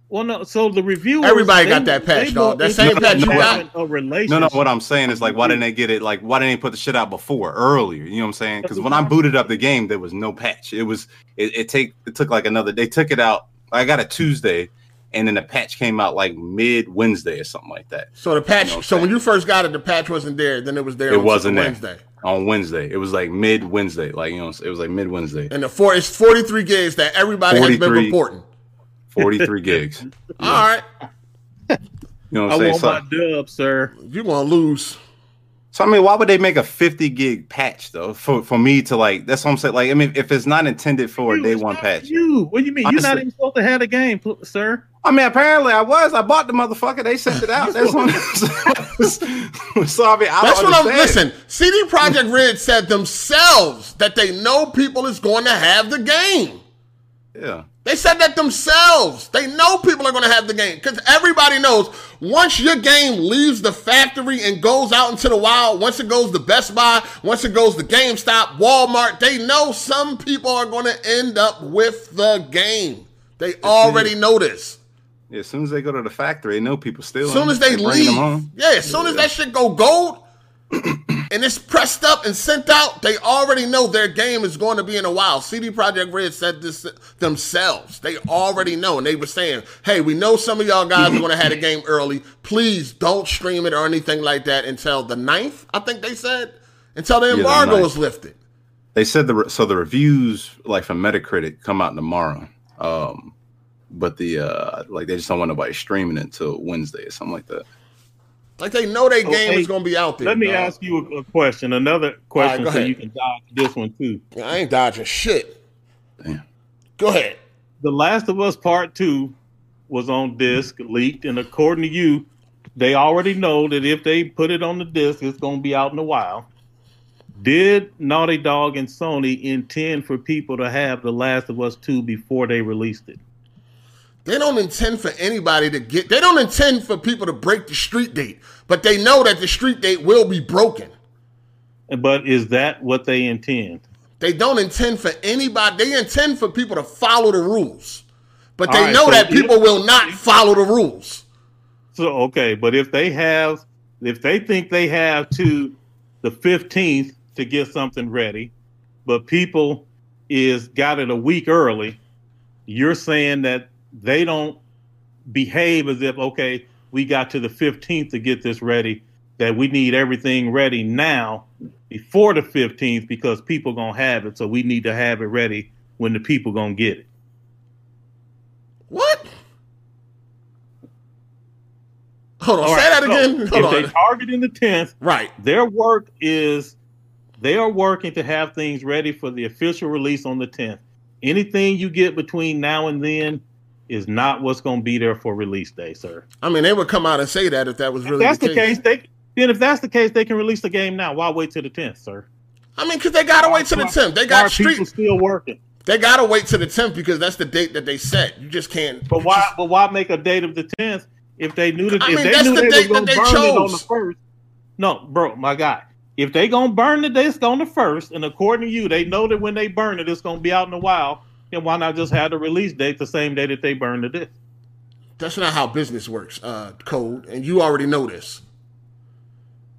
well, no. So the reviewers, Everybody they- got that patch, they dog. That same not patch you having got. A relationship. No, no. What I'm saying is like, why didn't they get it? Like, why didn't they put the shit out before earlier? You know what I'm saying? Because when I booted up the game, there was no patch. It was it, it take it took like another. They took it out. I got it Tuesday, and then the patch came out like mid Wednesday or something like that. So the patch. You know so when you first got it, the patch wasn't there. Then it was there. It on wasn't there. Wednesday. on Wednesday. It was like mid Wednesday, like you know, it was like mid Wednesday. And the four it's 43 gigs that everybody has been reporting. Forty three gigs. All right. You know what I I'm saying? want So, my dub, sir. You're gonna lose. So I mean, why would they make a fifty gig patch though? For for me to like, that's what I'm saying. Like, I mean, if it's not intended for a day one patch, You. What do you mean? You're not even supposed to have the game, sir. I mean, apparently I was. I bought the motherfucker. They sent it out. That's what. so I mean, I That's don't what I'm understand. listen. CD Projekt Red said themselves that they know people is going to have the game. Yeah. They said that themselves. They know people are going to have the game because everybody knows once your game leaves the factory and goes out into the wild, once it goes to Best Buy, once it goes to GameStop, Walmart, they know some people are going to end up with the game. They already know this. Yeah. As soon as they go to the factory, they know people still. As soon as they bring leave, yeah, as soon as that shit go gold and it's pressed up and sent out, they already know their game is going to be in a while. CD Projekt Red said this themselves. They already know, and they were saying, "Hey, we know some of y'all guys are going to have the game early. Please don't stream it or anything like that until the 9th, I think they said, until the the embargo 9th. is lifted." They said the re- so the reviews like from Metacritic come out tomorrow. Um, but the uh like they just don't want nobody streaming it until Wednesday or something like that. Like they know their game Okay, is gonna be out there. Let me dog. ask you a, a question. Another question, go so ahead. you can dodge this one too. I ain't dodging shit. Damn. Go ahead. The Last of Us Part Two was on disc, leaked, and according to you, they already know that if they put it on the disc, it's going to be out in a while. Did Naughty Dog and Sony intend for people to have The Last of Us Two before they released it? They don't intend for anybody to get. They don't intend for people to break the street date, but they know that the street date will be broken. But is that what they intend? They don't intend for anybody. They intend for people to follow the rules, but they right, know so that people if- will not follow the rules. So okay, but if they have, if they think they have to the fifteenth to get something ready, but people is got it a week early, you're saying that they don't behave as if okay, we got to the fifteenth to get this ready, that we need everything ready now before the fifteenth because people gonna have it, so we need to have it ready when the people gonna get it. What? Hold on. All say right, that again. Hold if on. they targeting the tenth, right. their work is they are working to have things ready for the official release on the 10th. Anything you get between now and then is not what's going to be there for release day, sir. I mean, they would come out and say that if that was If really that's the the case. case, they then if that's the case, they can release the game now. Why wait till the 10th, sir? I mean, because they gotta wait to the tenth. They got street. still working. They gotta wait to the tenth because that's the date that they set. You just can't. But why? But why make a date of the 10th if they knew that I if they that's knew the they date that to they burn it on the first? No, bro, my guy. If they gonna burn the disc on the first, and according to you, they know that when they burn it, it's gonna be out in a while. Then why not just have the release date the same day that they burn the disc? That's not how business works, uh, code, and you already know this.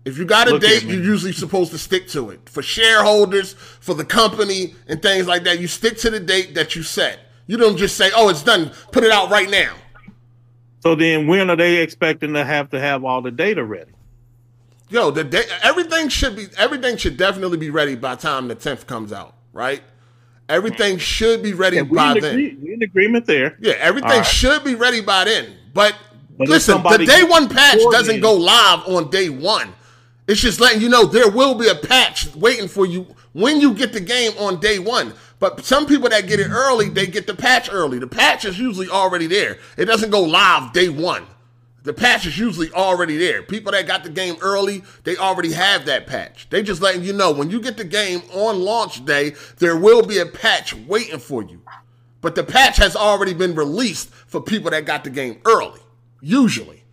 If you got a Look date, you're usually supposed to stick to it. For shareholders, for the company, and things like that, you stick to the date that you set. You don't just say, "Oh, it's done. Put it out right now." So then, when are they expecting to have to have all the data ready? Yo, the day, everything should be everything should definitely be ready by the time the tenth comes out, right? Everything mm. should be ready Yeah, by then. agree, we in agreement there. Yeah, everything right. should be ready by then. But, But listen, the day one patch doesn't then- go live on day one. It's just letting you know there will be a patch waiting for you when you get the game on day one. But some people that get it early, they get the patch early. The patch is usually already there. It doesn't go live day one. The patch is usually already there. People that got the game early, they already have that patch. They just letting you know when you get the game on launch day, there will be a patch waiting for you. But the patch has already been released for people that got the game early. Usually.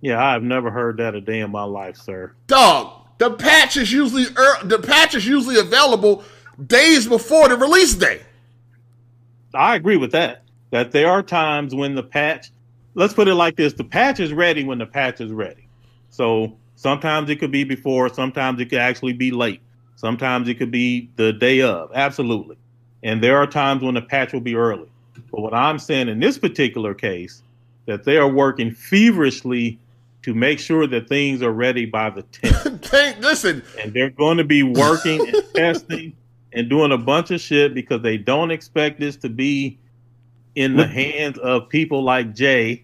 Yeah, I've never heard that a day in my life, sir. Dog, the patch is usually ear the patch is usually available days before the release day. I agree with that. That there are times when the patch, let's put it like this: the patch is ready when the patch is ready. So sometimes it could be before, sometimes it could actually be late, sometimes it could be the day of. Absolutely, and there are times when the patch will be early. But what I'm saying in this particular case, that they are working feverishly to make sure that things are ready by the 10th Listen, and they're going to be working and testing and doing a bunch of shit because they don't expect this to be in the hands of people like Jay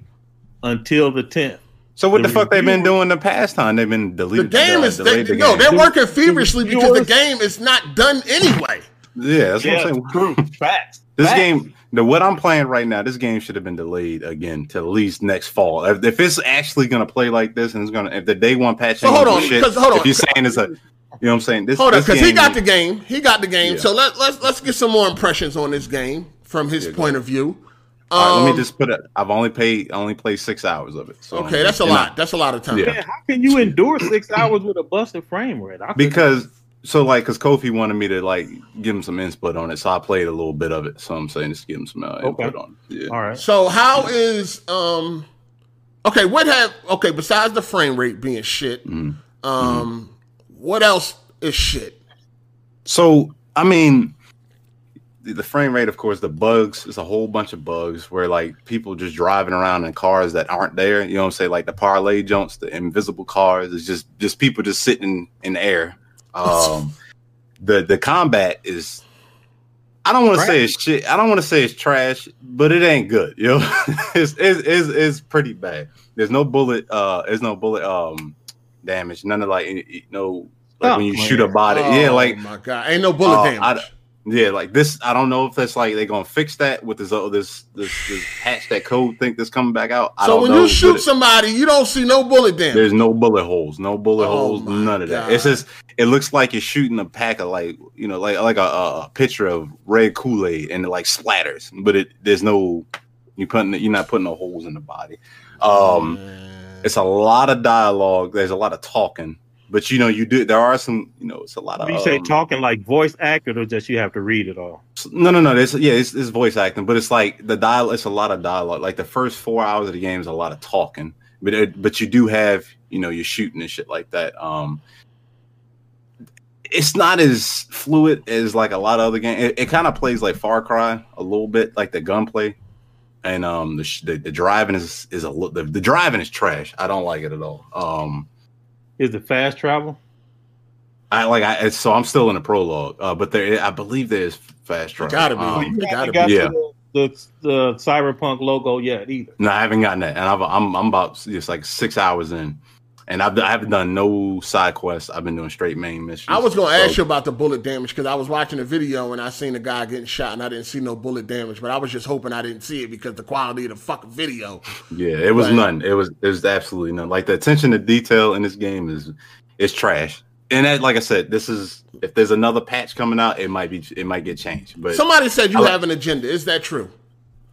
until the 10th. So what the, The fuck they've been doing the past time? They've been the game uh, is they, delayed the no, game. they're working feverishly the because the game is not done anyway. Yeah, that's what I'm saying. true. Facts. This Facts. game, the what I'm playing right now, this game should have been delayed again to at least next fall. If, if it's actually gonna play like this, and it's gonna, if the day one patch, So hold gonna do on, shit, 'cause- hold if on. you're saying it's a, you know what I'm saying? This, Hold on, because he got the game. He got the game. Yeah. So let, let's let's get some more impressions on this game from his Yeah, go point of view. All right, let Um, me just put it. I've only paid, I only played six hours of it. So Okay, that's a and I- lot. That's a lot of time. Yeah. Man, how can you endure six hours with a busted frame rate? I couldn't- because so like because Kofi wanted me to like give him some input on it, so I played a little bit of it. So I'm saying just give him some uh, Okay. input on it. Yeah. all right. So how is um okay, what have okay, besides the frame rate being shit, Mhm. um what else is shit? So I mean, the, frame rate, of course, the bugs is a whole bunch of bugs where like people just driving around in cars that aren't there. You know what I'm saying? Like the parlay jumps, the invisible cars. It's just just people just sitting in the air. Um, the the combat is I don't want to say it's shit. I don't want to say it's trash, but it ain't good. You know, it's, it's it's it's pretty bad. There's no bullet. Uh, there's no bullet. Um, damage. None of like any- no like Oh, when you shoot a body. yeah, Oh, like my god, ain't no bullet Oh, damage. I- yeah, like this. I don't know if that's like they're gonna fix that with this uh, this this this patch that code think that's coming back out. I so don't when know, you shoot somebody, you don't see no bullet damage. there's no bullet holes, no bullet Oh holes, none of that. It's just it looks like you're shooting a pack of like you know like like a, a, a picture of red Kool Aid and it like splatters, but it there's no you putting you're not putting no holes in the body. Um, it's a lot of dialogue. There's a lot of talking, but you know you do there are some you know it's a lot of you say um, talking like voice acting, or just you have to read it all? No, no, no. This, yeah, it's, it's voice acting, but it's like the dial. It's a lot of dialogue. Like the first four hours of the game is a lot of talking, but it, but you do have you know you're shooting and shit like that. Um, it's not as fluid as like a lot of other games. It, it kind of plays like Far Cry a little bit, like the gunplay, and um the the, the driving is is a the, the driving is trash. I don't like it at all. Um, Is it fast travel? I like I so I'm still in the prologue, uh, but there I believe there's fast travel. gotta be. Um, You you gotta haven't be. got Yeah. the, the, the cyberpunk logo yet either. No, I haven't gotten that, and I've, I'm I'm about just like six hours in, and I've I haven't done no side quests. I've been doing straight main missions. I was gonna So, ask you about the bullet damage because I was watching a video and I seen a guy getting shot and I didn't see no bullet damage, but I was just hoping I didn't see it because the quality of the fucking video. Yeah, it was Right. none. It was it was absolutely none. Like the attention to detail in this game is is trash. And that, like I said, this is if there's another patch coming out, it might be it might get changed, but Somebody said you I have an agenda. Is that true?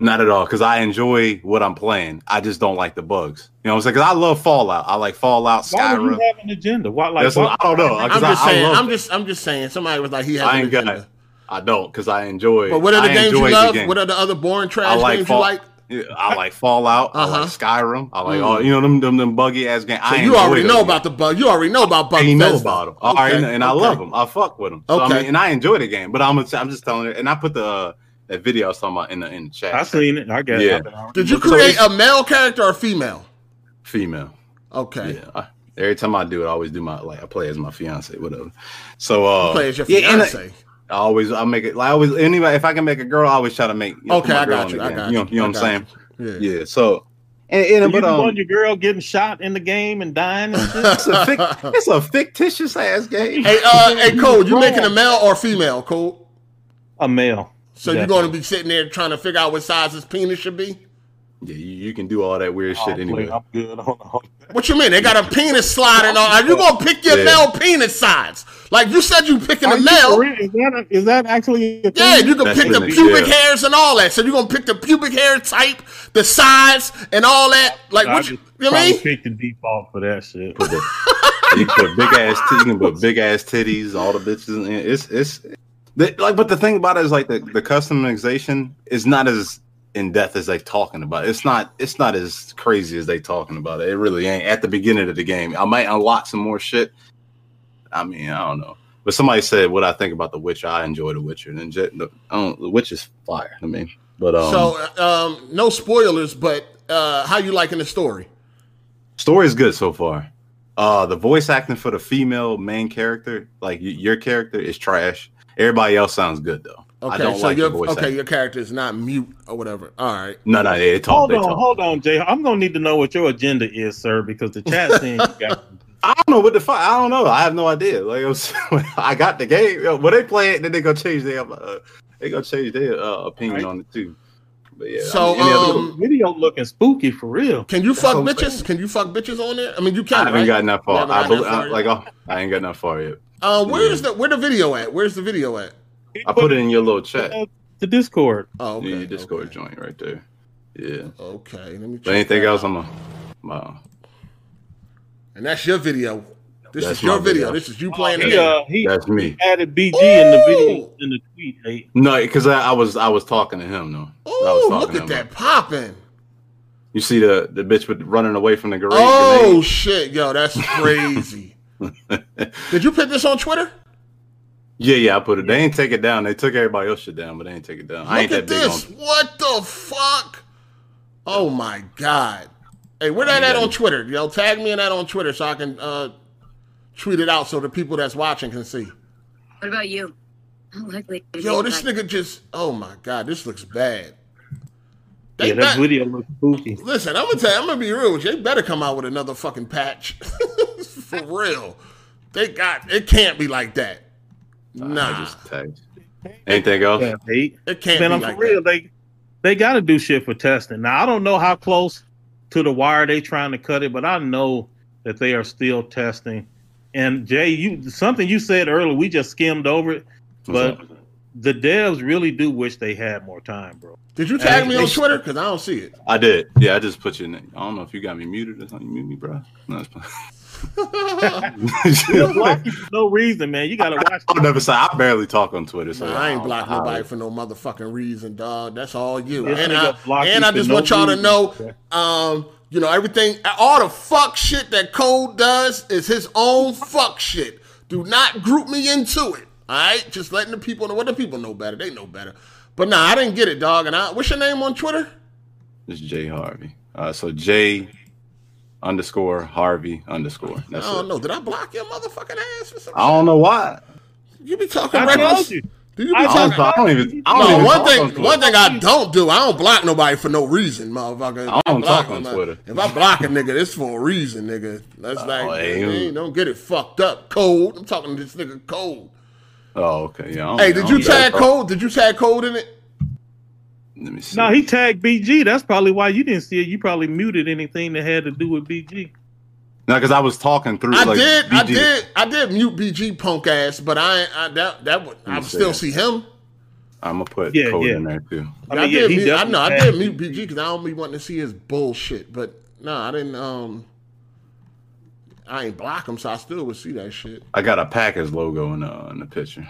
Not at all. Because I enjoy what I'm playing. I just don't like the bugs. You know what I'm saying? Because I love Fallout. I like Fallout, Skyrim. Why would Skyrim. you have an agenda? Why like That's why- what- I don't know. I'm just I- I saying. love I'm just. I'm just saying. Somebody was like he has I an ain't got agenda. it. I don't because I enjoy. But what are the I games you love? game. What are the other boring trash like games Fall- you like? Yeah, I like Fallout. Uh-huh. like Skyrim. I like Mm. all you know them them, them buggy ass games. So I you already know those about the bug. You already know about bug. games. You know about them. I already Okay, know, and I okay. love them. I fuck with them. So, I Okay. mean, and I enjoy the game. But I'm I'm just telling you. And I put the uh, that video I was talking about in the in the chat. I seen it. I guess. Yeah. I've been already Did you create a male character or a female? Female. Okay. Yeah. I, every time I do it, I always do my like I play as my fiance, whatever. So uh, Play as your yeah, and I- fiance. I always I make it like I always anybody if I can make a girl, I always try to make you know, Okay, I girl got in you. the I game. got you. know, you. you know what I'm got saying? Yeah. Yeah. So and, and So but you the um, one your girl getting shot in the game and dying and shit? it's a, fic- it's a fictitious ass game. Hey, uh, hey, Cole, you making a male or female, Cole? a male. So you're going to be sitting there trying to figure out what size his penis should be? Yeah, you, you can do all that weird Oh, shit anyway. I'm good. Hold on. What you mean? They got a penis slide and all. Are you gonna pick your Yeah. male penis size? Like you said, you picking Are a male. real? Is that, a, is that actually a thing? Yeah, you can That's pick the in pubic yeah. hairs and all that. So you're gonna pick the pubic hair type, the size, and all that. Like I what you, just you know what I mean? picked the default for that shit. Put the- you can put big ass, t- you can put big ass titties, all the bitches. In. It's it's the, like, but the thing about it is like the, the customization is not as in depth as they talking about. It. It's not it's not as crazy as they talking about it. It really ain't. At the beginning of the game, I might unlock some more shit. I mean, I don't know. But somebody said what I think about the Witcher. I enjoy the Witcher, and j- the, I don't, the Witch is fire. I mean, but um, so um, no spoilers, but uh, how you liking the story? Story is good so far. Uh, the voice acting for the female main character, like y- your character, is trash. Everybody else sounds good though. I Okay, don't so like your voice okay, acting. your character is not mute or whatever. All right. No, no, they talk. Hold They on, talk. hold on, Jay. I'm gonna need to know what your agenda is, sir, because the chat scene you got. I don't know what the fuck. I don't know. I have no idea. Like I, was, I got the game. Yo, When they play it, then they gonna change their uh, they gonna change their uh, opinion Right. on it too. But yeah. So, I mean, any other- um, Video looking spooky for real. Can you fuck bitches? saying. Can you fuck bitches on it? I mean, you can't. I can. haven't right? gotten that far. Never I, got bel- that far I, like oh, I ain't got that far yet. Uh, where's the where the video at? Where's the video at? I put it in your little chat. Uh, The Discord. Oh, okay. yeah, Discord okay. joint right there. Yeah. Okay, let me. But check anything that else, out. I'm a. my And that's your video. This That's is your my video. video. This is you playing the He, uh, he That's me. added BG in the video in the tweet. Hey, No, because I, I was I was talking to him though. Oh, look at that popping. You see the the bitch with running away from the garage. Oh shit, yo, that's crazy. Did you put this on Twitter? yeah, yeah. I put it. They ain't take it down. They took everybody else shit down, but they ain't take it down. I ain't Look that at big this. on. What the fuck? Oh my god. Hey, where that I at on it. Twitter? Yo, tag me in that on Twitter so I can uh tweet it out so the people that's watching can see. What about you? Luckily, Yo, this nigga just. Oh my god, this looks bad. They Yeah, that bet- video looks spooky. Listen, I'm gonna tell you, I'm gonna be real with you. They better come out with another fucking patch. For real. They got it can't be like that. I Nah. just text. Anything else? Yeah, they, It can't man, be I'm like for real. that. They they got to do shit for testing. Now I don't know how close to the wire they trying to cut it, but I know that they are still testing. And Jay, you something you said earlier, we just skimmed over it, What's but up? The devs really do wish they had more time, bro. Did you tag me on Twitter? Because I don't see it. I did. Yeah, I just put your name. I don't know if you got me muted or something. You mute me, bro. No, it's They'll block you for no reason, man. You gotta watch. I'll never say. I barely talk on Twitter, so Nah, I ain't don't block know how- nobody for no motherfucking reason, dog. That's all you. This and I, and I just no want y'all to know, um, you know, everything, all the fuck shit that Code does is his own fuck shit. Do not group me into it. All right, just letting the people know. What the people know better? They know better. But nah, I didn't get it, dog. And I, what's your name on Twitter? It's Jay Harvey. Uh, so Jay underscore Harvey underscore. That's I don't it. know. Did I block your motherfucking ass or something? I don't know why. You be talking I reckless. told you. Do you be I I talking? don't, I don't even. I don't No, even one talk thing, on one thing I don't do, I don't block nobody for no reason, motherfucker. If I don't block talk on them, Twitter. If I block a nigga, it's for a reason, nigga. That's like, hey, hey, don't get it fucked up. Cold. I'm talking to this nigga cold. Oh, okay. Yeah. Hey, did you tag that. cold? Did you tag cold in it? Let me see. No, he tagged BG. That's probably why you didn't see it. You probably muted anything that had to do with BG. No, because I was talking through. I like, did, I did, I did mute BG punk ass, but I, I that that would I me see still that. see him. I'm gonna put Yeah, code yeah. in there too. I I, yeah, did he mute, I know I did mute BG because I don't be wanting to see his bullshit. But no, I didn't. Um, I ain't block him, so I still would see that shit. I got a Packers logo in the in the picture.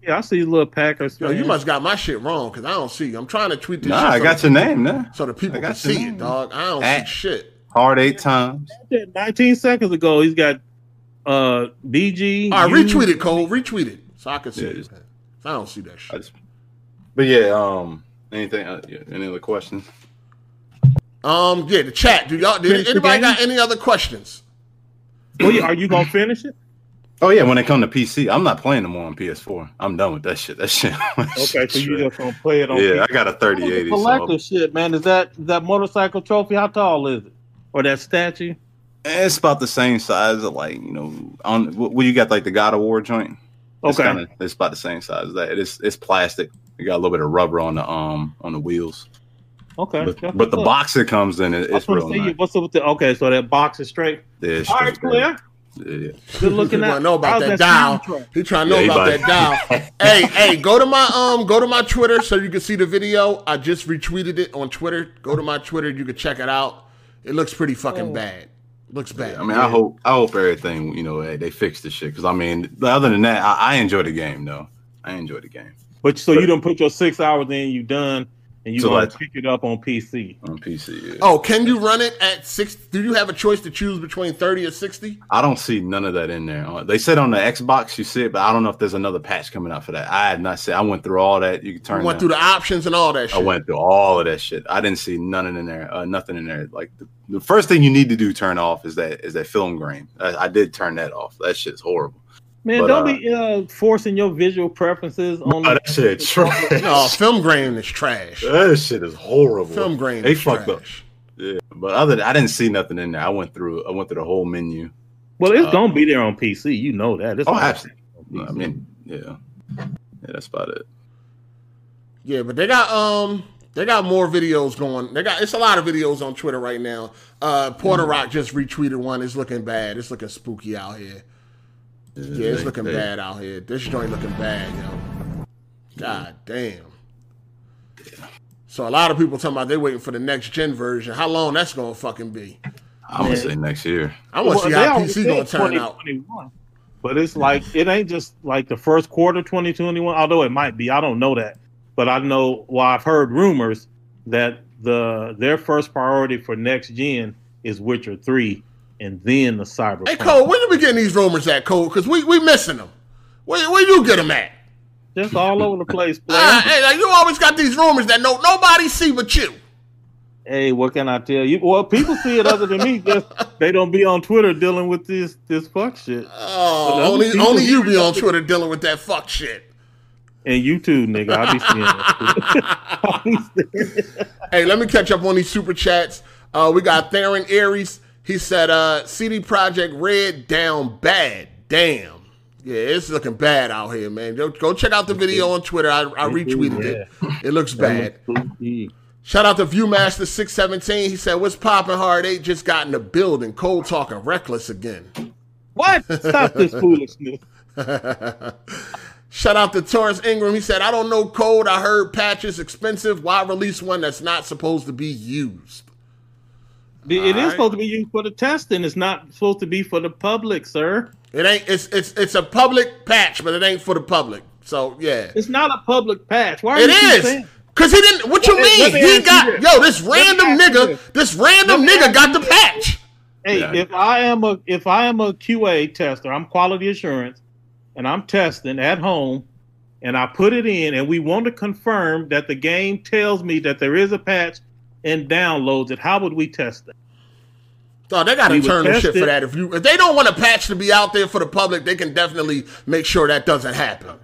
Yeah, I see a little Packers. Yo, you must got my shit wrong because I don't see. You. I'm trying to tweet this. Nah, shit I so got the- your name there. so the people I can got your see name. it, dog. I don't Ah. see shit. Hard eight times. 19 seconds ago, he's got uh BG. All right, you- retweet it, Cole. Retweet it so I can see Yeah, it. just- I don't see that shit. just, but yeah, um, anything? Uh, yeah, any other questions? Um, yeah, the chat. Do y'all? Did anybody got any other questions? Oh, yeah, are you gonna finish it? Oh yeah, when it come to PC, I'm not playing no more on PS4. I'm done with that shit. That shit. Okay, so you just gonna play it on. yeah, I got a 3080. collector So shit, man. Is that is that motorcycle trophy? How tall is it? Or that statue? it's about the same size of like you know on what what you got like the God of War joint. It's Okay. kinda, it's about the same size as that. It's it's plastic. You got a little bit of rubber on the um on the wheels, Okay. but, that's but the up. box it comes in, it, I was it's gonna real say, nice. What's up with the? Okay, so that box is straight. Yeah, it's All right, clear. Yeah. Good looking He at. wanna know about how's that dial. speed? He trying to know Yeah, about about- that dial. hey, hey, go to my um, go to my Twitter so you can see the video. I just retweeted it on Twitter. Go to my Twitter, you can check it out. It looks pretty fucking bad. Looks bad. I mean, I hope I hope everything you know hey, they fix the shit because I mean, other than that, I, I enjoy the game though. I enjoy the game But so you don't put your six hours in, you done, and you So, gonna like- pick it up on PC. on PC. Yeah. Oh, can you run it at six? Do you have a choice to choose between thirty or sixty? I don't see none of that in there. Uh, They said on the Xbox you see it, but I don't know if there's another patch coming out for that. I had not seen. I went through all that. You can turn. Went that. through the options and all that shit. I went through all of that shit. I didn't see none in there. Uh, nothing in there. Like the, the first thing you need to do turn off is that is that film grain. I, I did turn that off. That shit's horrible. Man, But, don't uh, be uh, forcing your visual preferences on. Oh, the- that shit trash. No, film grain is trash. that shit is horrible. Film grain They is fucked up. Yeah, but other than, I didn't see nothing in there. I went through. I went through the whole menu. well, it's uh, gonna be there on PC. You know that. It's Oh, gonna absolutely. I mean, yeah, yeah, that's about it. Yeah, but they got um they got more videos going. They got it's a lot of videos on Twitter right now. Uh Porter Mm-hmm. Rock just retweeted one. It's looking bad. It's looking spooky out here. Yeah, it's looking they- bad out here. This joint looking bad, yo. God damn. So a lot of people talking about they waiting for the next gen version. How long that's gonna fucking be? I'm gonna say next year. I want to see they how PC gonna turn out. 2021. But it's like it ain't just like the first quarter 2021, although it might be. I don't know that. But I know well, I've heard rumors that the their first priority for next gen is Witcher 3 and then the Cyberpunk. Hey Cole, where you be getting these rumors at, Cole? Cause we we missing them. Where where you get them at? Just all over the place, player. Ah, hey, like, you always got these rumors that no nobody see but you. Hey, what can I tell you? Well, people see it other than me. Just they don't be on Twitter dealing with this this fuck shit. Oh, only only you be on Twitter dealing with that fuck shit. And you too, nigga. I'll be seeing I'll be seeing Hey, let me catch up on these super chats. Uh, we got Theron Aries. He said, uh, CD Projekt Red down bad. Damn. Yeah, it's looking bad out here, man. Go, go check out the video on Twitter. I, I retweeted it. It looks bad. Shout out to Viewmaster617. He said, What's poppin' hard? Eight just got in the building. Cold talking reckless again. What? Stop this foolishness. Shout out to Torrance Ingram. He said, I don't know code. I heard patches expensive. Why release one that's not supposed to be used? It is Alright. supposed to be used for the testing. It's not supposed to be for the public, sir. It ain't it's it's it's a public patch, but it ain't for the public. So yeah. It's not a public patch. Why are It you keep is. Cause he didn't what you Let mean? let me He got you this. yo, this random nigga, this. this random nigga got the patch. Hey, Yeah. if I am a if I am a QA tester, I'm quality assurance, and I'm testing at home, and I put it in, and we want to confirm that the game tells me that there is a patch and downloads it. How would we test it? Oh, they got We would internal test shit for that. If you if they don't want a patch to be out there for the public, they can definitely make sure that doesn't happen.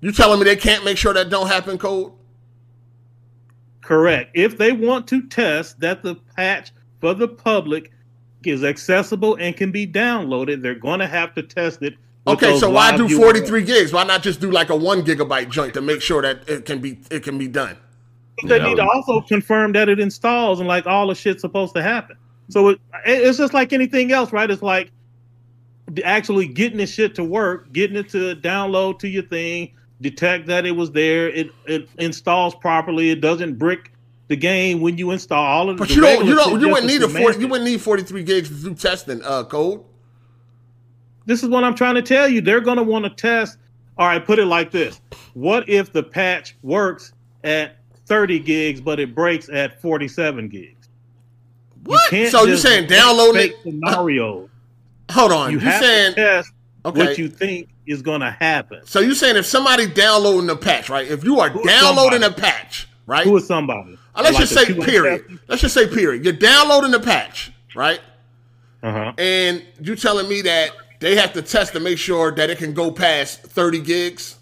You telling me they can't make sure that don't happen, Code? Correct. If they want to test that the patch for the public is accessible and can be downloaded, they're going to have to test it. Okay, so why do 43 gigs? Why not just do like a one gigabyte joint to make sure that it can be it can be done? They Yeah. need to also confirm that it installs and like all the shit's supposed to happen. So it, it's just like anything else, right? It's like actually getting this shit to work, getting it to download to your thing, detect that it was there, it it installs properly, it doesn't brick the game when you install all of But the you don't you don't you wouldn't need a 40 you wouldn't need 43 gigs to do testing, uh code. this is what I'm trying to tell you. They're going to want to test. All right, put it like this: What if the patch works at 30 gigs, but it breaks at 47 gigs? What? can't so you just saying downloading it? scenario. Hold on. You You, have saying to test okay. what you think is going to happen. so you're saying if somebody downloading a patch, right? If you are Who downloading a patch, right? Who is somebody? Uh, let's Like just say period. tester? Let's just say period. You're downloading a patch, right? Uh-huh. And you telling me that they have to test to make sure that it can go past 30 gigs?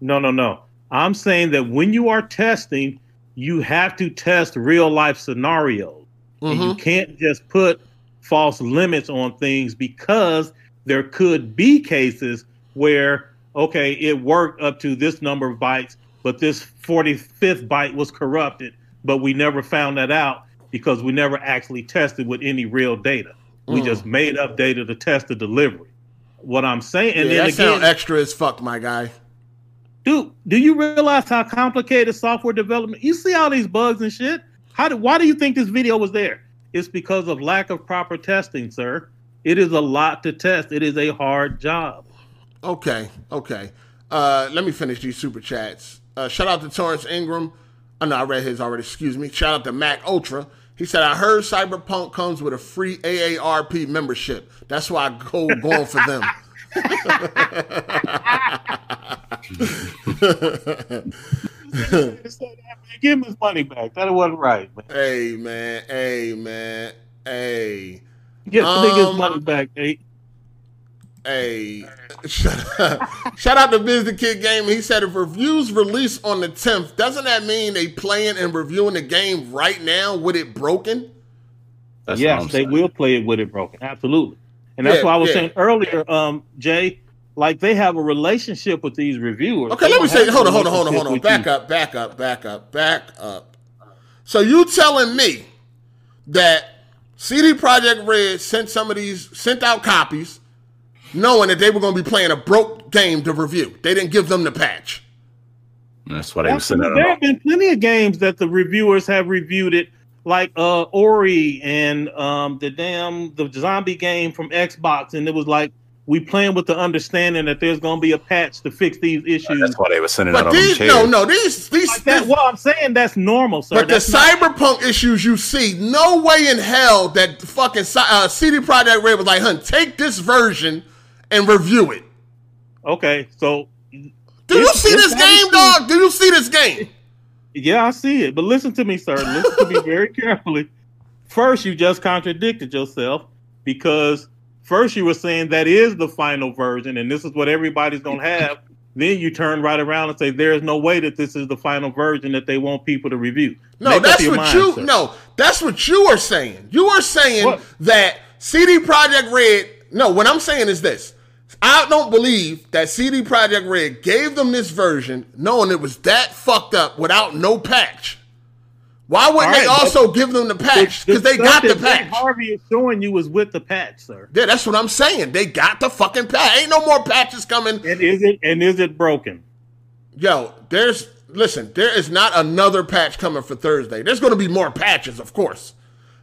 No, no, no. I'm saying that when you are testing, you have to test real life scenarios. And you Mhm. can't just put false limits on things because there could be cases where, okay, it worked up to this number of bytes, but this 45th byte was corrupted, but we never found that out because we never actually tested with any real data. We Mm. just made up data to test the delivery. What I'm saying, and yeah, then that again, sound extra as fuck, my guy. Dude, do you realize how complicated software development? You see all these bugs and shit. How do, why do you think this video was there? It's because of lack of proper testing, sir. It is a lot to test. It is a hard job. Okay, okay. Uh, let me finish these super chats. Uh, shout out to Torrance Ingram. Oh, know I read his already. Excuse me. Shout out to Mac Ultra. He said, I heard Cyberpunk comes with a free AARP membership. That's why I go going for them. Give him his money back. That wasn't right, man. hey, man. Hey, man. Hey. Get the nigga his Um, money back, hey. Hey, shout out to Biz the Kid Game. He said if reviews release on the 10th, doesn't that mean they playing and reviewing the game right now with it broken? That's yes, they saying. will play it with it broken. Absolutely. And that's Yeah, why I was yeah. saying earlier, um, Jay, like they have a relationship with these reviewers. Okay, They let me say, hold on, hold on, hold on, hold on. Back you. up, back up, back up, back up. So you telling me that CD Projekt Red sent some of these, sent out copies, knowing that they were going to be playing a broke game to review. They didn't give them the patch. That's what they were sending Absolutely. There have been plenty of games that the reviewers have reviewed it, like uh Ori and um the damn the zombie game from Xbox, and it was like we playing with the understanding that there's gonna be a patch to fix these issues. That's why they were sending out But on them these, chairs. no, no, these, these, Like that, these- well, I'm saying that's normal, sir. But the not- cyberpunk issues you see, no way in hell that fucking Cy- uh, CD Projekt Red was like, "Hun, take this version and review it." okay, so Do you see it's this game, dog? Do you see this game? Yeah, I see it. But listen to me, sir. Listen to me very carefully. First, you just contradicted yourself because first you were saying that is the final version, and this is what everybody's gonna have then you turn right around and say there's no way that this is the final version that they want people to review. No, Make that's what mind, you sir. no, that's what you are saying. You are saying What? that CD Projekt Red. No, what I'm saying is this. I don't believe that CD Projekt Red gave them this version knowing it was that fucked up without no patch. Why wouldn't All they also give them the patch? Because they got the patch. Harvey is showing you is with the patch, sir. Yeah, that's what I'm saying. They got the fucking patch. Ain't no more patches coming. And is it and is it broken? Yo, there's listen, there is not another patch coming for Thursday. There's going to be more patches, of course.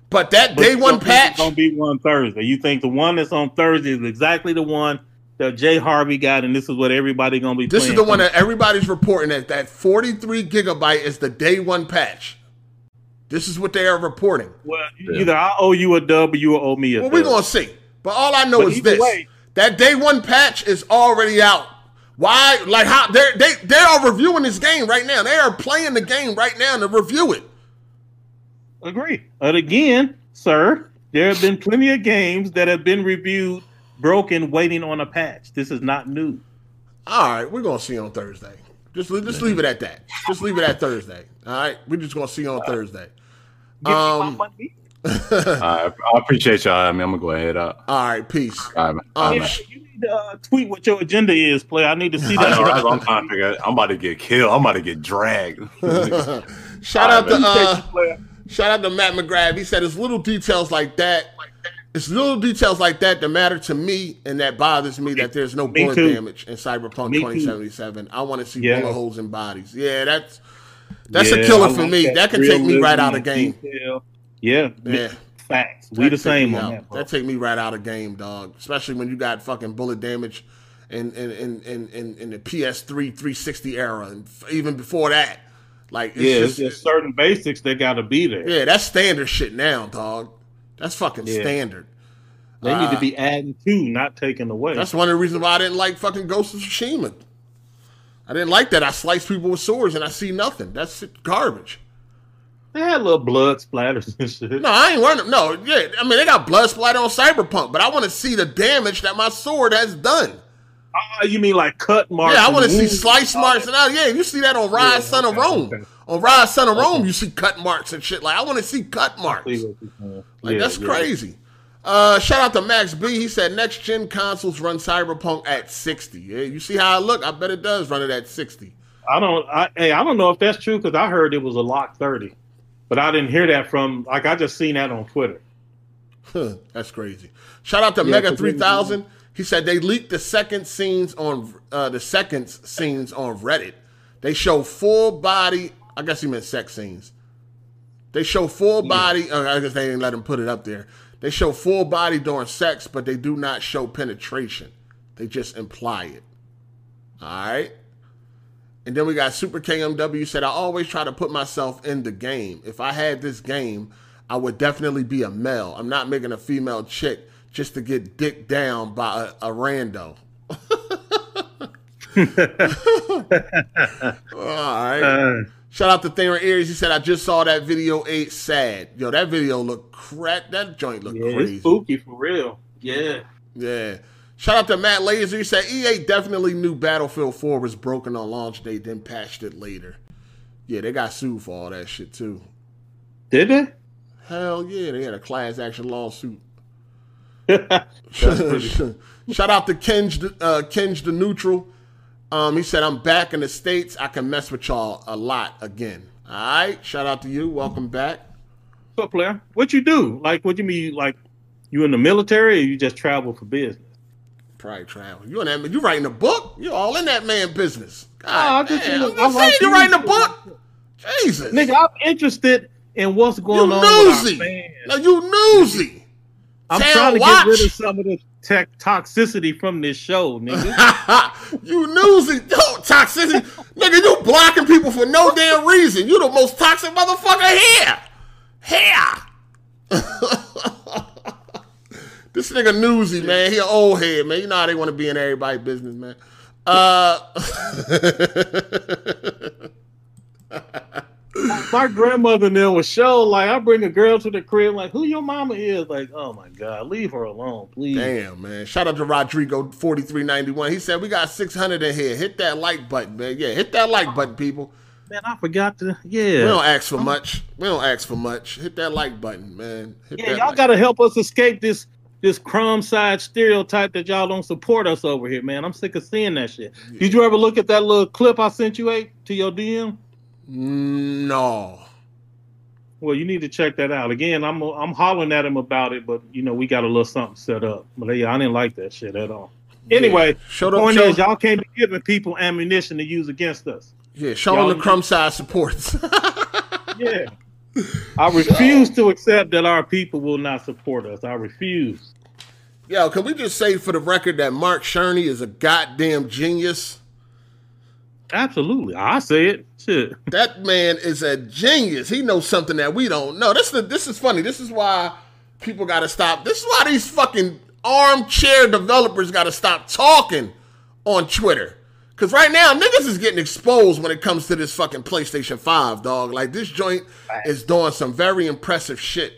But that But day one patch, gonna be one Thursday. You think the one that's on Thursday is exactly the one that Jay Harvey got, and this is what everybody gonna be. this is the one that everybody's reporting that that 43 gigabyte is the day one patch. This is what they are reporting. Well, either I owe you a dub or you owe me a Well, dub. we're gonna see. But all I know But is this: way- that day one patch is already out. Why? Like how they they they are reviewing this game right now. They are playing the game right now to review it. Agree. But again, sir, there have been plenty of games that have been reviewed broken, waiting on a patch. This is not new. All right, we're gonna see on Thursday. Just le- just leave it at that. Just leave it at Thursday. All right, we're just gonna see on Thursday. Give me my Um. I, I appreciate y'all. I mean, I'm gonna go ahead. Uh, All right, peace. all right, man. Um, man. You need to uh, tweet what your agenda is, play. I need to see that. know, that's I'm trying to figure. I'm about to get killed. I'm about to get dragged. Shout All out right, to uh, Player. shout out to Matt McGrath. He said it's little details like that. It's little details like that that matter to me and that bothers me that there's no bullet too. damage in Cyberpunk Me too. 2077. I want to see Yeah. bullet holes in bodies. Yeah, that's that's Yeah, a killer for like me. That can take me right out of game. detail. Yeah, Yeah. facts. We the same me on out. that. bro. That take me right out of game, dog. Especially when you got fucking bullet damage in in in in, in, in the PS3 360 era, and f- even before that. Like, it's yeah, just, it's just certain basics that got to be there. yeah, that's standard shit now, dog. That's fucking Yeah. standard. They need Uh, to be adding to, not taking away. That's one of the reasons why I didn't like fucking Ghost of Tsushima. I didn't like that. I slice people with swords and I see nothing. That's garbage. They had little blood splatters and shit. No, I ain't running. No, yeah. I mean, they got blood splatter on Cyberpunk, but I want to see the damage that my sword has done. Ah, you mean like cut marks? Yeah, I want to see slice marks and all. Yeah, you see that on Ryse Yeah, Son of Rome. okay. On Ryse Son of Rome, you see cut marks and shit. Like I want to see cut marks. See what you're saying. Like Yeah, that's yeah. crazy. Uh, shout out to Max B. He said next gen consoles run Cyberpunk at 60. Yeah, you see how I look? I bet it does run it at 60. I don't. I, hey, I don't know if that's true because I heard it was a lock thirty, but I didn't hear that from. Like I just seen that on Twitter. Huh, That's crazy. Shout out to Yeah, Mega 'cause Three Thousand. He said they leaked the second scenes on uh, the second scenes on Reddit. They show full body. I guess he meant sex scenes. They show full body. Uh, I guess they didn't let him put it up there. They show full body during sex, but they do not show penetration. They just imply it. All right. And then we got Super KMW said, I always try to put myself in the game. If I had this game, I would definitely be a male. I'm not making a female chick just to get dick down by a, a rando. All right. Uh, Shout out to Thayer Aries. He said, I just saw that video eight sad. Yo, that video looked crack. That joint looked yeah, crazy. it's spooky for real. Yeah. Yeah. Shout out to Matt Laser. He said EA definitely knew Battlefield 4 was broken on launch day, then patched it later. Yeah, they got sued for all that shit too. Did they? Hell yeah, they had a class action lawsuit. pretty- Shout out to Kenj, uh, Kenj the Neutral. Um, he said, I'm back in the States. I can mess with y'all a lot again. All right. Shout out to you. Welcome back. So, player, what you do? Like, what you mean? Like, you in the military, or you just travel for business? Probably travel. You in that? You writing a book? You all in that man business? Oh, I God just- damn. I I'm like you you. writing a book. Jesus, Nigga, I'm interested in what's you going on. with our newsy. fans. Now you newsy. I'm Tell trying to watch. get rid of some of the tech toxicity from this show, nigga. you newsy. Yo, toxicity. Nigga, you blocking people for no damn reason. You the most toxic motherfucker here. Here. this nigga newsy, man. He an old head, man. You know how they want to be in everybody's business, man. Uh my grandmother there was show like I bring a girl to the crib like who your mama is like oh my god leave her alone please. Damn man, shout out to Rodrigo forty three ninety one. He said we got six hundred in here. Hit that like button, man. Yeah, hit that like button, people. Man, I forgot to Yeah, We don't ask for much. We don't ask for much. Hit that like button, man. Hit Yeah, y'all like- gotta help us escape this this crumb side stereotype that y'all don't support us over here, man. I'm sick of seeing that shit. Did you ever look at that little clip I sent you eight to your DM? No. Well, you need to check that out. Again, I'm I'm hollering at him about it, but you know we got a little something set up. But yeah, I didn't like that shit at all. Anyway, Show the point show, is y'all can't be giving people ammunition to use against us. yeah, show y'all- them the crumb side supports. Yeah. I refuse to accept that our people will not support us. I refuse. Yo, can we just say for the record that Mark Cerny is a goddamn genius? Absolutely. I say it. Shit. That man is a genius. He knows something that we don't know. This is this is funny. This is why people got to stop. This is why these fucking armchair developers got to stop talking on Twitter. Cause right now niggas is getting exposed when it comes to this fucking PlayStation Five, dog. Like this joint is doing some very impressive shit.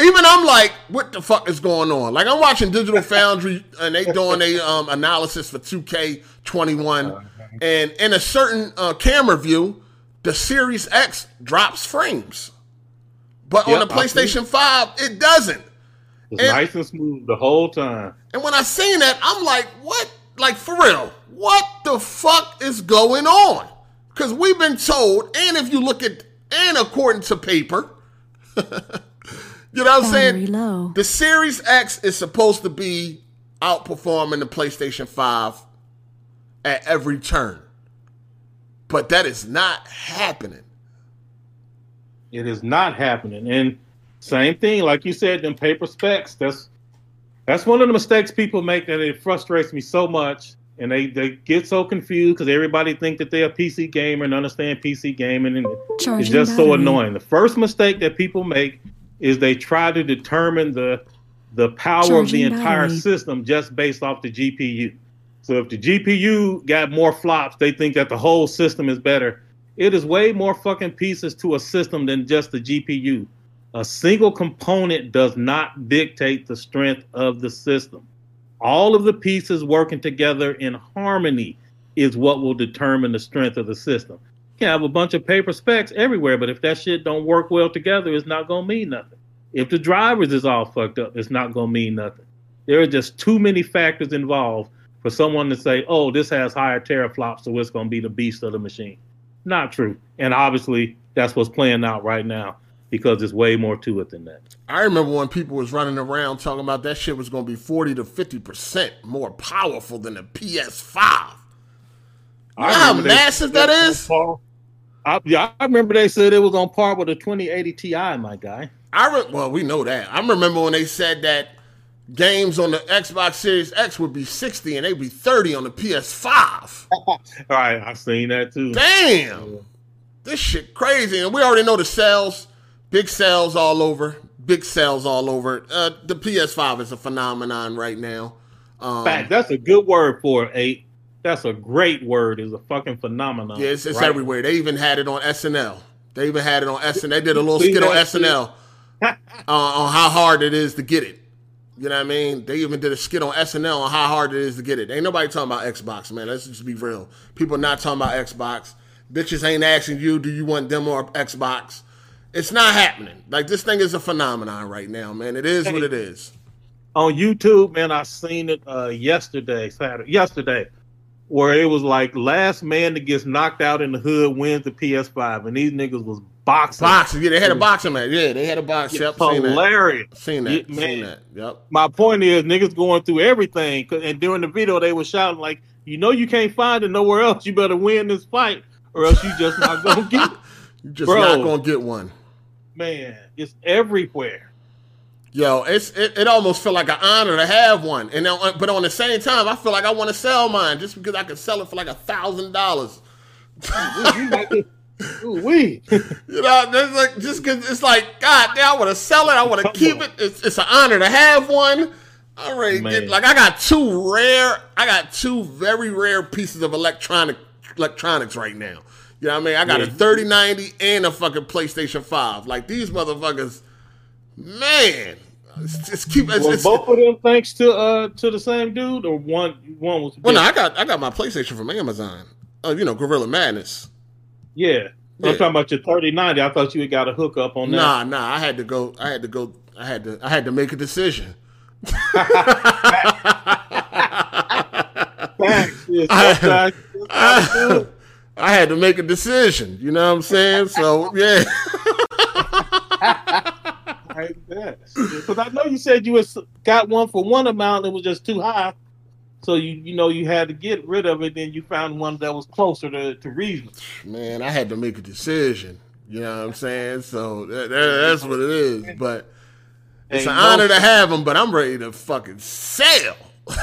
Even I'm like, what the fuck is going on? Like I'm watching Digital Foundry and they doing a um, analysis for 2K21, and in a certain uh, camera view, the Series X drops frames, but on the PlayStation 5 it doesn't. It's And- nice and smooth the whole time. And when I seen that, I'm like, what? Like for real, what the fuck is going on? Because we've been told, and if you look at, and according to paper, you know what I'm Battery saying? low. The Series X is supposed to be outperforming the PlayStation 5 at every turn. But that is not happening. It is not happening. And same thing, like you said, them paper specs. That's that's one of the mistakes people make that it frustrates me so much. And they, they get so confused because everybody think that they're a PC gamer and understand PC gaming, and it's Charging just so annoying. The first mistake that people make is they try to determine the the power of the entire battery. system just based off the GPU. So if the GPU got more flops, they think that the whole system is better. It is way more fucking pieces to a system than just the GPU. A single component does not dictate the strength of the system. All of the pieces working together in harmony is what will determine the strength of the system. You can have a bunch of paper specs everywhere, but if that shit don't work well together, it's not gonna mean nothing. If the drivers is all fucked up, it's not gonna mean nothing. There are just too many factors involved for someone to say, "Oh, this has higher teraflops, so it's gonna be the beast of the machine." Not true. And obviously, that's what's playing out right now because there's way more to it than that. I remember when people was running around talking about that shit was going to be 40 to 50% more powerful than the PS5. You know how massive that is? I, yeah, I remember they said it was on par with a 2080 Ti, my guy. I re- well, we know that. I remember when they said that games on the Xbox Series X would be 60 and they'd be 30 on the PS5. All right, I've seen that too. Damn. This shit crazy. And we already know the sales. Big sales all over. Big sales all over. Uh, the PS5 is a phenomenon right now. Um, Fact, that's a good word for it, eight. That's a great word. Is a fucking phenomenon. Yeah, it's, it's right? everywhere. They even had it on SNL. They even had it on SNL. They did a little skit on? SNL uh, on how hard it is to get it. You know what I mean? They even did a skit on SNL on how hard it is to get it. Ain't nobody talking about Xbox, man. Let's just be real. People not talking about Xbox. Bitches ain't asking you, do you want them or Xbox? It's not happening. Like this thing is a phenomenon right now, man. It is what it is. on YouTube, man, I seen it uh, yesterday, Saturday, yesterday, where it was like last man that gets knocked out in the hood wins the PS5, and these niggas was boxing. Boxing. Yeah, they had a boxing match. Yeah, they had a box. Yep, seen that. hilarious. Seen that. Yeah, Seen that. Yep. My point is, niggas going through everything. and during the video they were shouting like, "You know, you can't find it nowhere else. You better win this fight, or else you just not gonna get." it." You just Bro. not gonna get one. Man, it's everywhere. Yo, it's it, it almost feel like an honor to have one, and then, uh, but on the same time, I feel like I want to sell mine just because I can sell it for like a thousand dollars. Ooh, we. You know, there's like just because it's like God damn, I want to sell it, I want to keep on. it. It's, it's an honor to have one. I already like I got two rare, I got two very rare pieces of electronic electronics right now. You know what I mean? I got Yeah. a 3090 and a fucking PlayStation 5. Like these motherfuckers, man. It's, it's keep it's, it's, both of them thanks to uh to the same dude, or one one was? well, no, I got I got my PlayStation from Amazon. Uh, you know, Gorilla Madness. Yeah. Yeah. I'm talking about your 3090. I thought you had got a hookup on that. Nah, nah. I had to go. I had to go. I had to. I had to make a decision. I- I, I had to make a decision. You know what I'm saying? So yeah. I. Because I know you said you was got one for one amount that was just too high. So you you know you had to get rid of it, then you found one that was closer to, to reasonable. man, I had to make a decision. You know what I'm saying? So that, that- that's what it is. But it's an no- honor to have them. But I'm ready to fucking sell.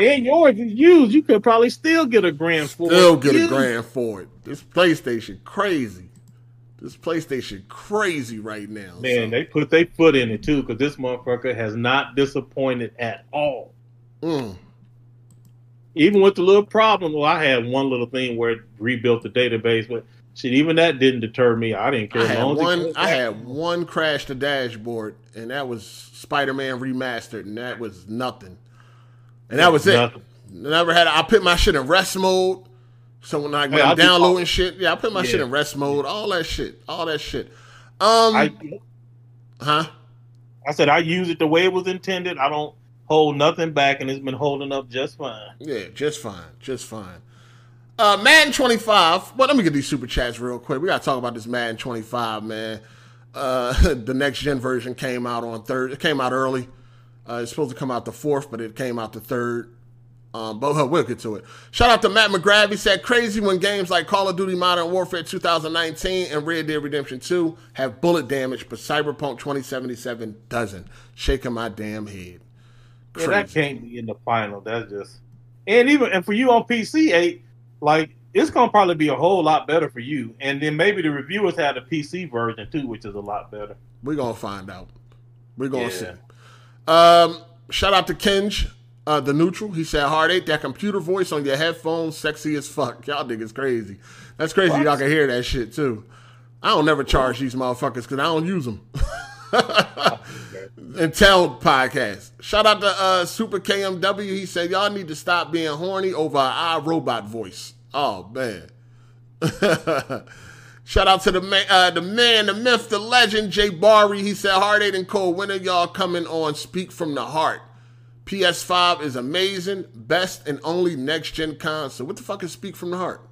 And yours is used. You could probably still get a grand for Still it. Still get a grand for it. This PlayStation crazy. This PlayStation crazy right now. Man, so, they put their foot in it too, because this motherfucker has not disappointed at all. Mm, Even with the little problem, well, I had one little thing where it rebuilt the database, but shit, even that didn't deter me. I didn't care. I had it one. I had one crash the dashboard, and that was Spider-Man remastered, and that was nothing. And that was it. Nothing. Never had. I put my shit in rest mode. So when, I, Hey, downloading shit, yeah, I put my Yeah. shit in rest mode. All that shit. All that shit. Um, I, huh? I said I use it the way it was intended. I don't hold nothing back, and it's been holding up just fine. Yeah, just fine, just fine. Uh, Madden 25. Well, let me get these super chats real quick. We gotta talk about this Madden 25, man. Uh, the next gen version came out on third. It came out early. Uh, it's supposed to come out the fourth, but it came out the third. Um, but we'll get to it. Shout out to Matt McGrath. He said, "Crazy when games like Call of Duty Modern Warfare 2019 and Red Dead Redemption 2 have bullet damage, but Cyberpunk 2077 doesn't." Shaking my damn head. Yeah, that can't be in the final. That's just and even and for you on PC eight, like it's gonna probably be a whole lot better for you. And then maybe the reviewers had a PC version too, which is a lot better. We're gonna find out. We're gonna Yeah. see. Um, shout out to Kenj, uh, the neutral. He said, "Hard eight, that computer voice on your headphones, sexy as fuck." Y'all think it's crazy. That's crazy. What? Y'all can hear that shit too. I don't never charge these motherfuckers because I don't use them. and tell podcast. Shout out to uh, Super KMW. He said, "Y'all need to stop being horny over our iRobot voice." Oh man. Shout out to the man, uh, the man, the myth, the legend, Jay Barry. He said, "Hard eight and cold. When are y'all coming on? Speak from the heart. PS5 is amazing, best and only next gen console. What the fuck is Speak from the Heart?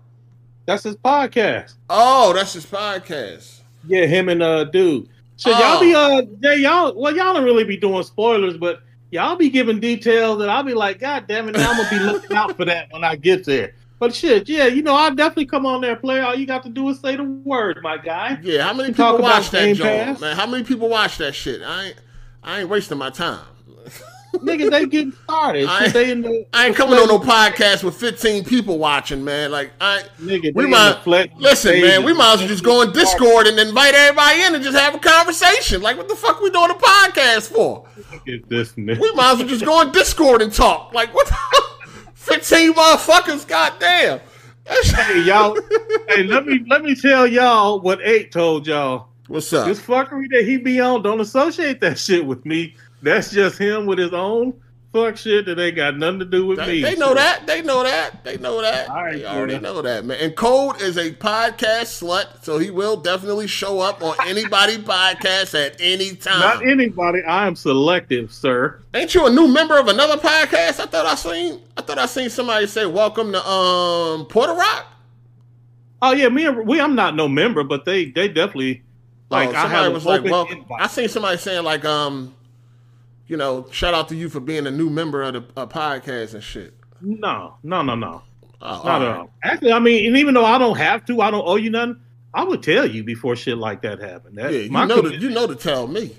That's his podcast. Oh, that's his podcast. Yeah, him and uh dude. So Oh. y'all be uh yeah, y'all well y'all don't really be doing spoilers, but y'all be giving details that I'll be like, God damn it, now I'm gonna be looking out for that when I get there. But shit, yeah, you know, I'll definitely come on there, play. All you got to do is say the word, my guy. Yeah, how many people watch that Pass? man? How many people watch that shit? I ain't, I ain't wasting my time. Niggas, they getting started. I- in the, I ain't coming on no podcast with 15 people watching, man. Like I, Nigga, we might listen, man. We might as well just go on Discord and invite everybody in and just have a conversation. Like, what the fuck we doing a podcast for? Look at this nigga. We might as well just go on Discord and talk. Like, what? The, 15 motherfuckers, goddamn. That's- Hey y'all, hey, let me let me tell y'all what eight told y'all. What's up? This fuckery that he be on, don't associate that shit with me. That's just him with his own fuck shit that ain't got nothing to do with They, me. they know that. They know that. They know that. All right, they already cool. know that, man. And Code is a podcast slut, so he will definitely show up on anybody podcast at any time. Not anybody. I am selective, sir. Ain't you a new member of another podcast? I thought I seen. I thought I seen somebody say, "Welcome to um Porter Rock." Oh yeah, me and we. I'm not no member, but they they definitely like oh, I somebody have was like, open "Well," invite. I seen somebody saying like, um, you know, shout out to you for being a new member of the podcast and shit. No, no, no, no, Oh, not all at right. all. Actually, I mean, and even though I don't have to, I don't owe you nothing. I would tell you before shit like that happened. That, Yeah, you know to, you know to tell me.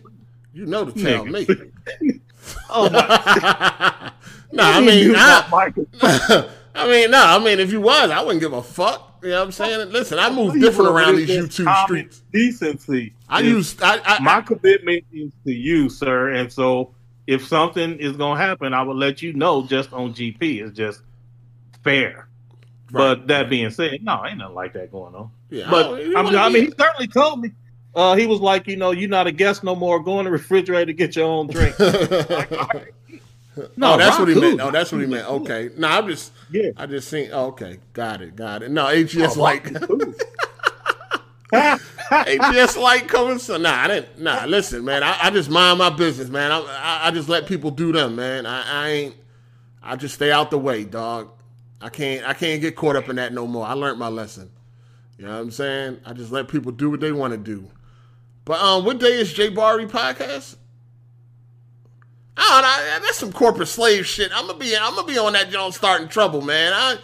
You know to tell me. Oh my! no, I mean, I. I mean, no, I mean, if you was, I wouldn't give a fuck. You know what I'm saying? Listen, I move different around these YouTube streets. Decency. I use, I, I, my commitment is to you, sir. And so, if something is gonna happen, I will let you know just on GP. It's just fair. But that being said, no, ain't nothing like that going on. Yeah, But I, I mean, I mean, he certainly told me. Uh, he was like, you know, you're not a guest no more. Go in the refrigerator to get your own drink. no, that's Ron what he cool. meant. Oh, that's what he meant. Okay, no, I'm just, Yeah. I just think. Oh, okay, got it, got it. No, AGS Oh, like AGS like coming. So nah, I didn't. Nah, listen, man. I, I just mind my business, man. I, I I just let people do them, man. I, I ain't. I just stay out the way, dog. I can't. I can't get caught up in that no more. I learned my lesson. You know what I'm saying? I just let people do what they want to do. But um, what day is Jay Barry podcast? I don't know. That's some corporate slave shit. I'm gonna be. I'm gonna be on that Jones starting trouble, man. I.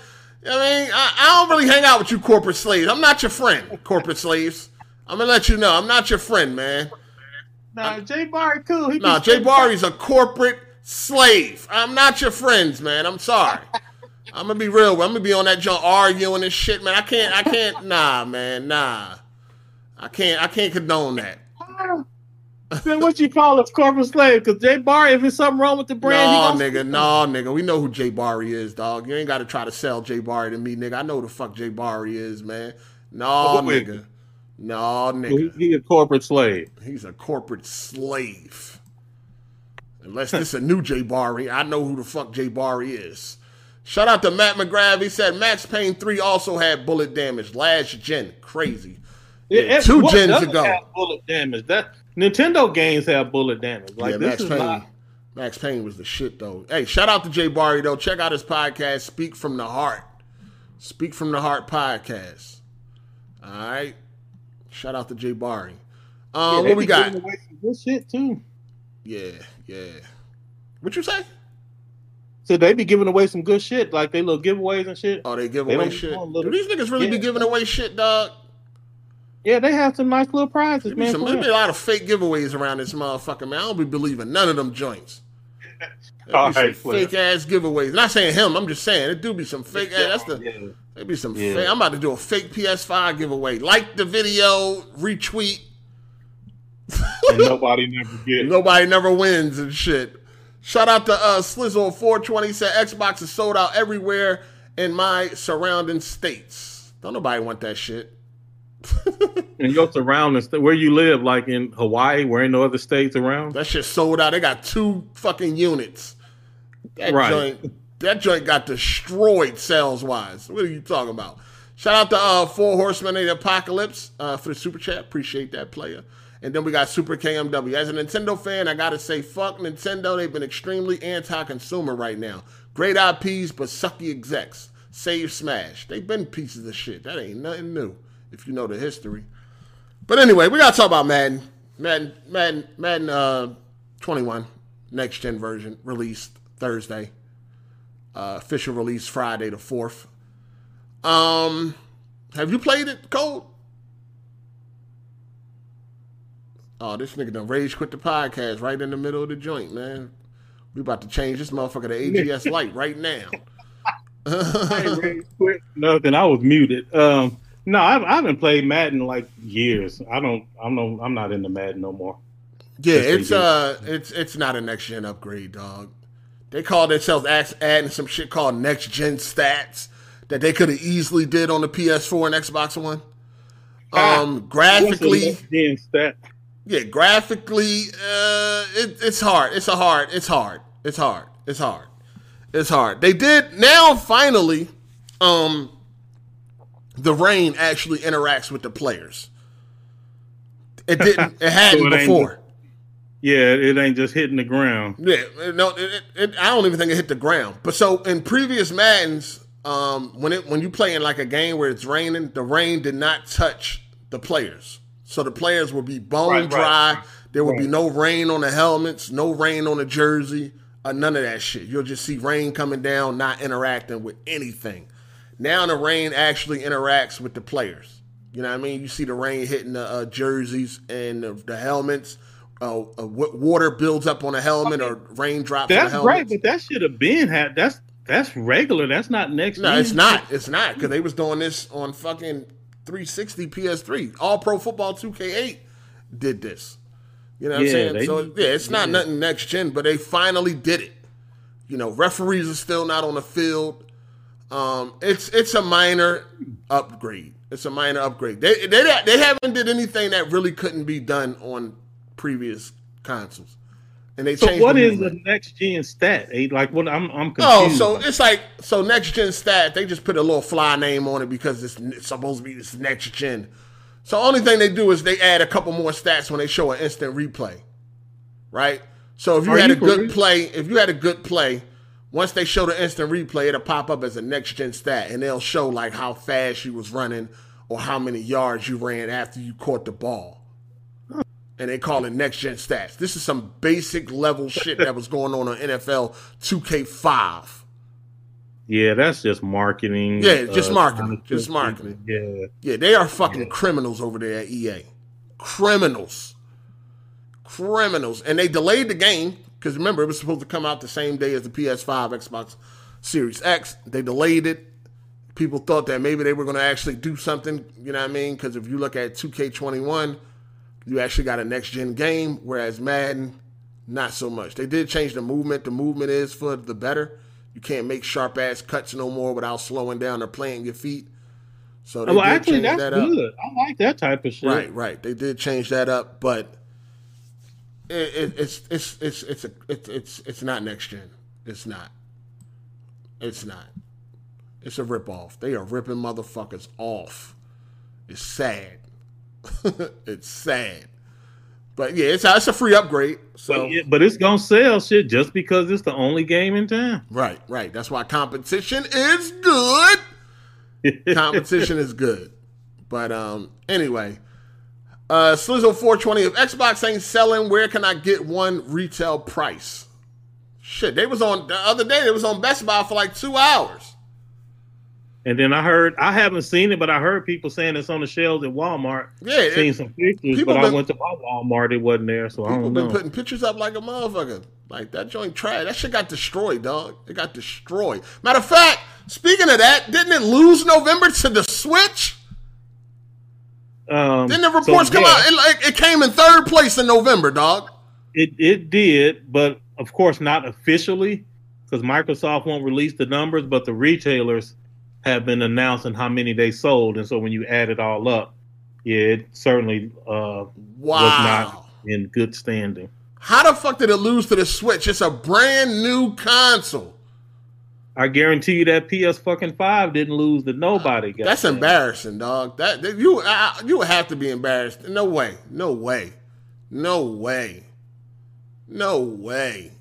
I mean, I, I don't really hang out with you corporate slaves. I'm not your friend, corporate slaves. I'm gonna let you know. I'm not your friend, man. nah, Jay Barry cool. He Nah, be- Jay Barry's a corporate slave. I'm not your friends, man. I'm sorry. I'm gonna be real. I'm gonna be on that joint arguing and shit, man. I can't. I can't. Nah, man. Nah. I can't. I can't condone that. Then what you call us corporate slave? Because Jay Barry, if there's something wrong with the brand, no, nigga. No, nigga. We know who Jay Barry is, dog. You ain't got to try to sell Jay Barry to me, nigga. I know who the fuck Jay Barry is, man. No, Who is nigga. No, He, nigga. he a corporate slave. He's a corporate slave. Unless this a new Jay Barry, I know who the fuck Jay Barry is. Shout out to Matt McGrath. He said Max Payne 3 also had bullet damage. Last gen. Crazy. Yeah, two gens ago. Bullet damage. That Nintendo games have bullet damage. Like yeah, this Max is Payne. not. Max Payne was the shit though. Hey, shout out to Jay Barry though. Check out his podcast, Speak from the Heart. Speak from the Heart podcast. All right. Shout out to Jay Barry. Yeah, Um, they what we be got? giving away some good shit too. Yeah, yeah. What you say? So they be giving away some good shit, like they little giveaways and shit. Oh, they give They away don't shit. want little- Do these niggas really be giving away shit, dog? Yeah, they have some nice little prizes, There man. some, there be a lot of fake giveaways around this motherfucker, man. I don't be believing none of them joints. There All be some right, Flip. fake ass giveaways. Not saying him. I'm just saying it do be some fake. ass. That's the. Yeah. There be some Yeah. fake. I'm about to do a fake PS5 giveaway. Like the video, retweet. and nobody never get. Nobody never wins and shit. Shout out to uh, Slizzle 420 said Xbox is sold out everywhere in my surrounding states. Don't nobody want that shit. And your surroundings, where you live, like in Hawaii, where ain't no other states around. That shit sold out. They got two fucking units. That Right. joint, that joint got destroyed sales wise. What are you talking about? Shout out to uh, Four Horsemen of the Apocalypse uh, for the super chat. Appreciate that player. And then we got Super KMW. As a Nintendo fan, I gotta say, fuck Nintendo. They've been extremely anti-consumer right now. Great IPs, but sucky execs. Save Smash. They've been pieces of shit. That ain't nothing new if you know the history. But anyway, we gotta talk about Madden. Madden, Madden, Madden uh, 21, next gen version, released Thursday. Uh, official release Friday the 4th. Um, have you played it, Cole? Oh, this nigga done rage quit the podcast right in the middle of the joint, man. We about to change this motherfucker to AGS Light right now. I quit Nothing. I was muted. Um, no, I, I haven't played Madden in like years. I don't. I'm no. I'm not into Madden no more. Yeah, it's uh, it's it's not a next gen upgrade, dog. They call themselves adding some shit called next gen stats that they could have easily did on the PS4 and Xbox One. Ah, Um, graphically, What's the next gen stat? yeah, graphically, uh, it, it's hard. It's a hard. It's hard. It's hard. It's hard. It's hard. They did now finally. Um, the rain actually interacts with the players. It didn't. It hadn't So it before. Yeah, it ain't just hitting the ground. Yeah, no, it, it, it, I don't even think it hit the ground. But so in previous Maddens, um, when it when you play in like a game where it's raining, the rain did not touch the players. So the players would be bone Right, right, dry. right. There would be no rain on the helmets, no rain on the jersey, uh, none of that shit. You'll just see rain coming down, not interacting with anything. Now the rain actually interacts with the players. You know what I mean? You see the rain hitting the uh, jerseys and the, the helmets. Uh, uh, water builds up on a helmet or raindrops That's helmet. but that should have been had. That's that's regular. That's not next. No, gen. it's not. It's not because they was doing this on fucking 360 PS3. All Pro Football 2K8 did this. You know what Yeah, I'm saying? they- so yeah, it's not yeah. nothing next gen, but they finally did it. You know, referees are still not on the field. Um, it's it's a minor upgrade. It's a minor upgrade. They they they haven't did anything that really couldn't be done on previous consoles. And they So changed what the is the next gen stat? Like what I'm I'm Oh, so it's like so next gen stat. They just put a little fly name on it because it's, it's supposed to be this next gen. So only thing they do is they add a couple more stats when they show an instant replay, right? So if you Are had you a good real? play, if you had a good play, once they show the instant replay, it'll pop up as a next gen stat, and they'll show like how fast you was running or how many yards you ran after you caught the ball. And they call it next gen stats. This is some basic level shit that was going on on NFL 2K5. yeah, that's just marketing. Yeah, just uh, marketing, just marketing. Yeah. Yeah, they are fucking criminals over there at EA. Criminals. Criminals. And they delayed the game because remember, it was supposed to come out the same day as the PS5, Xbox Series X. They delayed it. People thought that maybe they were going to actually do something, you know what I mean? Because if you look at 2K21, you actually got a next gen game, whereas Madden, not so much. They did change the movement. The movement is for the better. You can't make sharp ass cuts no more without slowing down or playing your feet. So they Well, did actually, change that's that up. good. I like that type of shit. Right, right. They did change that up, but it, it, it's it's it's it's a, it's it's it's not next gen. It's not. It's not. It's a ripoff. They are ripping motherfuckers off. It's sad. it's sad. But yeah, it's it's a free upgrade. So But, yeah, but it's gonna sell shit just because it's the only game in town. right, right. That's why competition is good. competition is good. But um, anyway, uh, Slizzle 420. If Xbox ain't selling, where can I get one retail price? Shit, they was on the other day. They was on Best Buy for like two hours. And then I heard I haven't seen it, but I heard people saying it's on the shelves at Walmart. Yeah, Seen some pictures, but I went to my Walmart, it wasn't there, so I people don't been know. putting pictures up like a motherfucker. Like that joint trash. That shit got destroyed, dog. It got destroyed. Matter of fact, speaking of that, didn't it lose November to the Switch? um, Didn't the so, reports come yeah, out? It, like, it came in third place in November, dog. It it did, but of course not officially, because Microsoft won't release the numbers, but the retailers have been announcing how many they sold, and so when you add it all up, yeah, it certainly uh, Wow. was not in good standing. How the fuck did it lose to the Switch? It's a brand new console. I guarantee you that PS fucking five didn't lose to nobody. That's goddamn. embarrassing, dog. That, that- you uh, you would have to be embarrassed. No way. No way. No way. No way.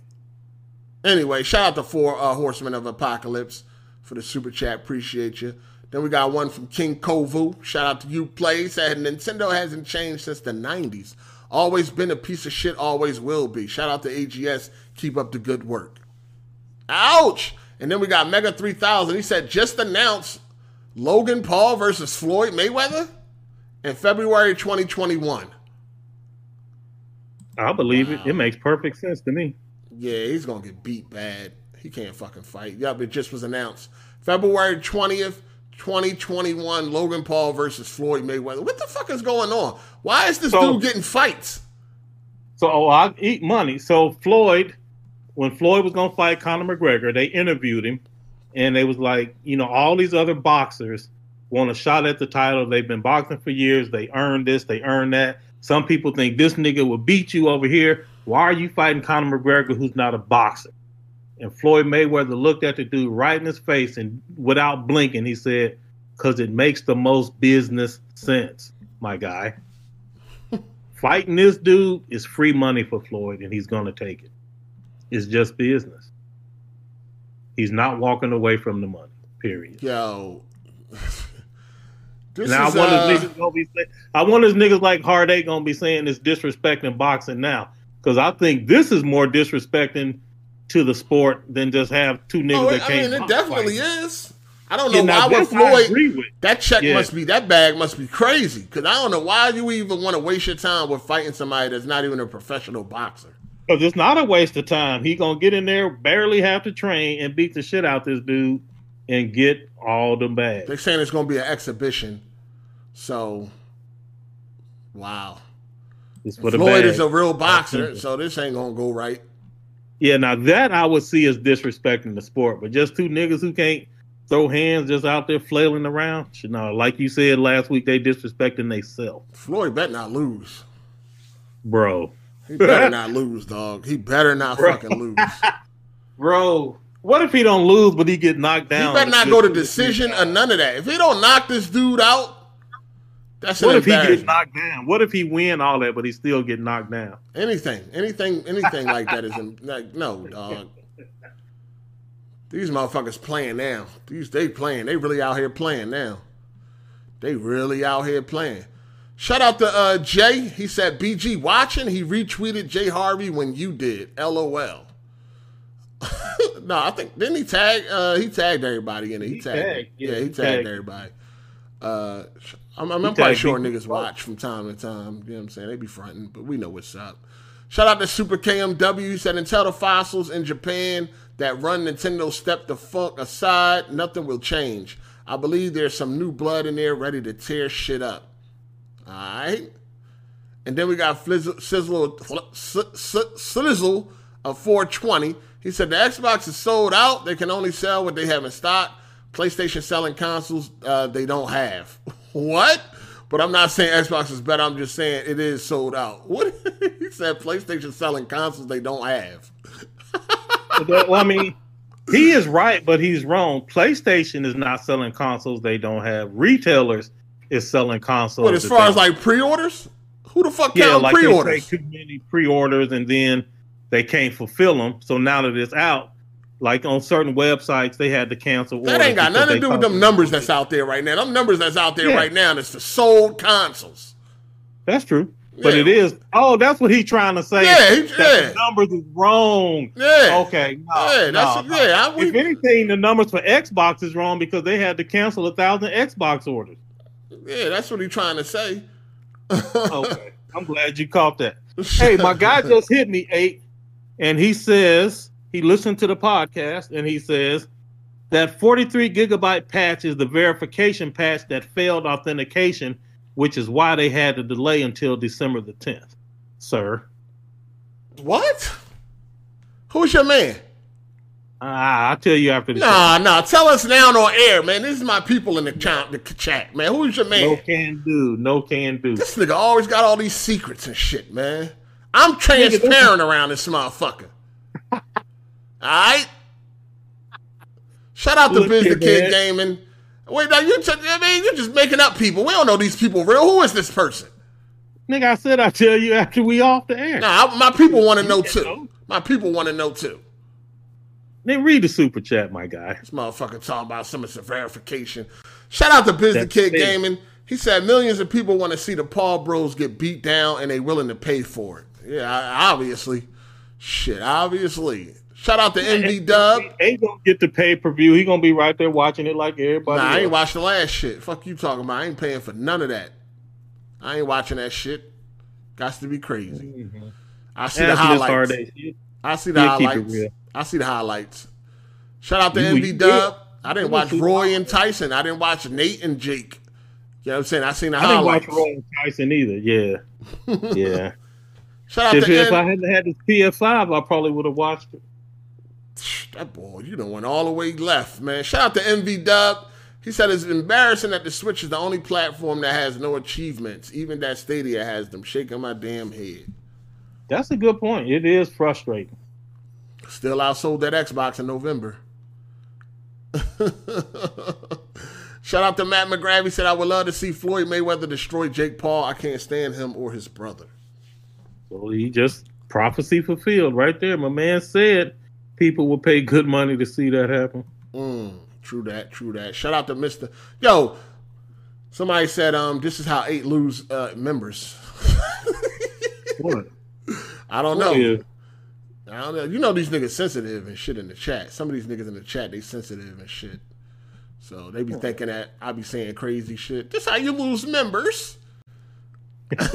Anyway, shout out to four uh, Horsemen of Apocalypse for the super chat. Appreciate you. Then we got one from King Kovu. Shout out to you, Play. Said Nintendo hasn't changed since the '90s. Always been a piece of shit. Always will be. Shout out to AGS. Keep up the good work. Ouch! And then we got Mega 3000. He said, just announced Logan Paul versus Floyd Mayweather in February 2021. I believe it. It makes perfect sense to me. Yeah, he's going to get beat bad. He can't fucking fight. Yup, it just was announced. February 20th, 2021, Logan Paul versus Floyd Mayweather. What the fuck is going on? Why is this So- dude getting fights? So oh, I eat money. So Floyd, when Floyd was gonna fight Conor McGregor, they interviewed him, and they was like, you know, all these other boxers want a shot at the title. They've been boxing for years. They earned this. They earned that. Some people think this nigga will beat you over here. Why are you fighting Conor McGregor, who's not a boxer? And Floyd Mayweather looked at the dude right in his face and without blinking, he said, "Cause it makes the most business sense, my guy." fighting this dude is free money for Floyd, and he's going to take it. It's just business. He's not walking away from the money. Period. Yo. this now is, I wonder uh, if niggas gonna be saying, I wonder if niggas like Harday gonna be saying it's disrespecting boxing now, because I think this is more disrespecting to the sport than just have two oh, niggas oh, that I can't. mean, it definitely is. I don't know Yeah, why would Floyd... agree with. That check Yeah. must be that bag must be crazy because I don't know why you even want to waste your time with fighting somebody that's not even a professional boxer. Because it's not a waste of time. He gonna get in there, barely have to train, and beat the shit out this dude, and get all the bags. They're saying it's going to be an exhibition, so wow. Floyd is a real boxer, so this ain't going to go right. Yeah, now that I would see as disrespecting the sport, but just two niggas who can't throw hands just out there flailing around. You know, like you said last week, they disrespecting themselves. Floyd better not lose. Bro. He better not lose, dog. He better not Bro. fucking lose. Bro. What if he don't lose but he get knocked down? He better not go to decision or none of that. If he don't knock this dude out, that's What if he gets knocked down? What if he win all that but he still get knocked down? Anything, anything, anything like that is in, like no, dog. These motherfuckers playing now. These they playing. They really out here playing now. They really out here playing. Shout out to uh, Jay. He said BG watching. He retweeted Jay Harvey when you did. LOL. no, I think didn't he tag? Uh, he tagged everybody in it. He, He tagged. tagged, yeah, yeah, he he tagged, tagged. everybody. Uh, I'm, I'm, I'm quite sure niggas watch from time to time. You know what I'm saying? They be fronting, but we know what's up. Shout out to Super KMW. He said, until the fossils in Japan that run Nintendo step the fuck aside, nothing will change. I believe there's some new blood in there ready to tear shit up. All right. And then we got Flizzle, Sizzle, Sli- Sli- Slizzle of 420. He said the Xbox is sold out. They can only sell what they have in stock. PlayStation selling consoles uh, they don't have. what? But I'm not saying Xbox is better. I'm just saying it is sold out. What? he said PlayStation selling consoles they don't have. well, I mean, he is right, but he's wrong. PlayStation is not selling consoles they don't have. Retailers is selling consoles. But as far as like pre-orders, who the fuck yeah, like they pre-orders? take too many pre-orders and then they can't fulfill them. So now that it's out, like on certain websites, they had to cancel. That ain't got nothing to do with them numbers that's out there right now. Them numbers that's out there Yeah. right now is the sold consoles. That's true, but Yeah. it is. Oh, that's what he's trying to say. Yeah, he- that yeah. the numbers is wrong. Yeah. Okay, no, yeah, that's no, no. yeah. I, we, If anything, the numbers for Xbox is wrong because they had to cancel a thousand Xbox orders. yeah, that's what he's trying to say. Okay, I'm glad you caught that. Hey, my guy just hit me eight, and he says he listened to the podcast, and he says that 43 gigabyte patch is the verification patch that failed authentication, which is why they had to delay until December the 10th. Sir, What? Who's your man? ah, I'll tell you after the show. Nah, nah. Tell us now on air, man. This is my people in the chat, the chat, man. Who's your man? No can do, no can do. This nigga always got all these secrets and shit, man. I'm Nigga, transparent around this motherfucker. All right. Shout out to Biz the Kid. Gaming. Wait, now you, t- I mean, you're just making up people. We don't know these people real. Who is this person? Nigga, I said I'll tell you after we off the air. Nah, I, my people want to know too. My people want to know too. Then read the super chat, my guy. This motherfucker talking about some of the verification. Shout out to Biz the Kid. Gaming. He said millions of people want to see the Paul Bros get beat down and they willing to pay for it. Yeah, obviously. Shit, obviously. Shout out to MV Dub. Ain't gonna get the pay per view. He gonna be right there watching it like everybody. Nah, I ain't else. watched the last shit. Fuck you talking about. I ain't paying for none of that. I ain't watching that shit. Got to be crazy. Mm-hmm. I see the After this hard highlights. I see the He'll keep it highlights. I see the highlights. Shout out to MV Dub. I didn't watch Roy and Tyson. I didn't watch Nate and Jake. You know what I'm saying? I seen the highlights. I didn't watch Roy and Tyson either. Yeah, yeah. Shout out if, to if N- I hadn't had this PS5, I probably would have watched it. That boy. You know, went all the way left, man. Shout out to MV Dub. He said it's embarrassing that the Switch is the only platform that has no achievements. Even that Stadia has them. Shaking my damn head. That's a good point. It is frustrating. Still outsold that Xbox in November. Shout out to Matt McGrath. He said, I would love to see Floyd Mayweather destroy Jake Paul. I can't stand him or his brother. So he just prophecy fulfilled right there. My man said people will pay good money to see that happen. Mm, true that, true that. Shout out to Mr. Yo, somebody said, um, this is how eight lose uh, members. What? I don't know. Yeah. I don't know. You know these niggas sensitive and shit in the chat. Some of these niggas in the chat, they sensitive and shit. So they be thinking that I be saying crazy shit. This how you lose members. That's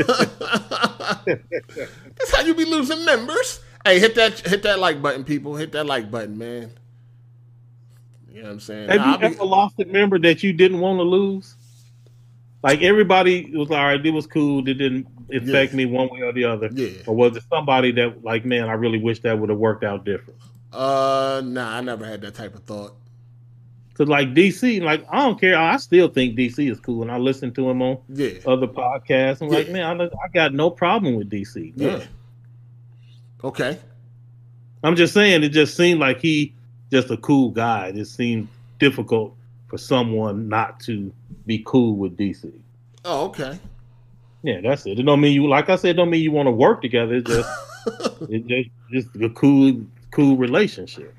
how you be losing members. Hey, hit that hit that like button, people. Hit that like button, man. You know what I'm saying? Have Nah, you be- ever lost a member that you didn't want to lose? Like everybody was like, all right, it was cool. It didn't affect Yeah. me one way or the other. Yeah. Or was it somebody that like, man, I really wish that would have worked out different? Uh, nah, I never had that type of thought. Cause like DC. Like I don't care. I still think DC is cool, and I listen to him on Yeah. other podcasts. I'm like, man, I, I got no problem with DC. Yeah. Okay. I'm just saying, it just seemed like he just a cool guy. It seemed difficult for someone not to be cool with DC. Oh, okay. Yeah, that's it. It don't mean you, like I said, don't mean you want to work together. It's just, it's just, just a cool, cool relationship.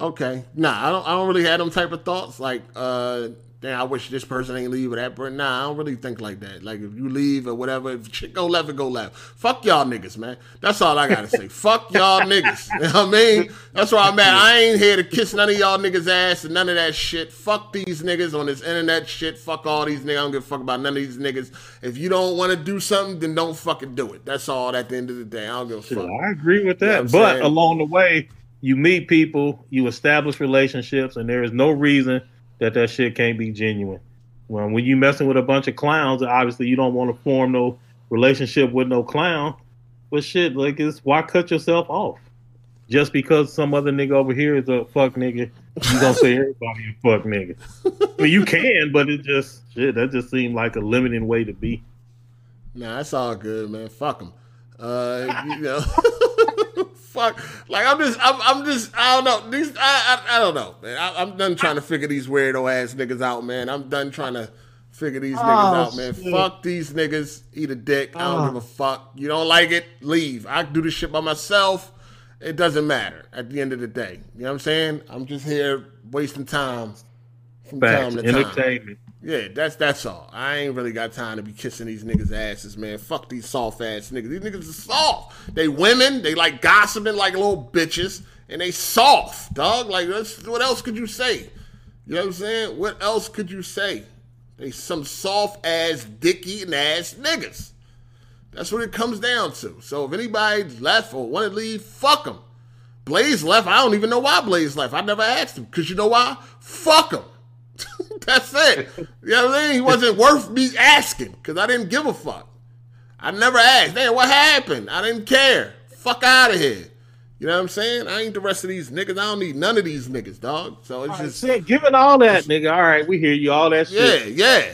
Okay. Nah, I don't. I don't really have them type of thoughts. Like, uh, damn, I wish this person ain't leave or that person. Nah, I don't really think like that. Like, if you leave or whatever, if shit go left, it go left. Fuck y'all niggas, man. That's all I gotta say. Fuck y'all niggas. You know what I mean? That's where I'm at. I ain't here to kiss none of y'all niggas ass and none of that shit. Fuck these niggas on this internet shit. Fuck all these niggas. I don't give a fuck about none of these niggas. If you don't want to do something, then don't fucking do it. That's all. At the end of the day, I don't give a Shit, fuck. I agree with You know that. but saying? along the way, you meet people, you establish relationships, and there is no reason that that shit can't be genuine. When when you messing with a bunch of clowns, obviously you don't want to form no relationship with no clown. But shit, like it's why cut yourself off? Just because some other nigga over here is a fuck nigga, you gonna say everybody a fuck nigga. I mean, you can, but it just shit. That just seemed like a limiting way to be. Nah, that's all good, man. Fuck them. Uh, you know, fuck. Like I'm just, I'm, I'm just, I don't know. These, I, I, I don't know, man. I, I'm done trying to figure these weirdo ass niggas out, man. I'm done trying to figure these oh, niggas Oh, out, man. shit. Fuck these niggas. Eat a dick. I don't Oh. give a fuck. You don't like it? Leave. I do this shit by myself. It doesn't matter at the end of the day. You know what I'm saying? I'm just here wasting time from Facts, time to time. entertainment. Yeah, that's that's all. I ain't really got time to be kissing these niggas' asses, man. Fuck these soft ass niggas. These niggas are soft. They women. They like gossiping like little bitches, and they soft, dog. Like what else could you say? You know what I'm saying? What else could you say? They some soft ass, dick eating ass niggas. That's what it comes down to. So if anybody left or want to leave, fuck them. Blaze left. I don't even know why Blaze left. I never asked him because you know why? Fuck him. That's it. You know what I mean? He wasn't worth me asking because I didn't give a fuck. I never asked, hey, what happened? I didn't care. Fuck out of here. You know what I'm saying? I ain't the rest of these niggas. I don't need none of these niggas, dog. So it's All right, just, say- given all that, nigga. All right, we hear you. All that shit. yeah, yeah.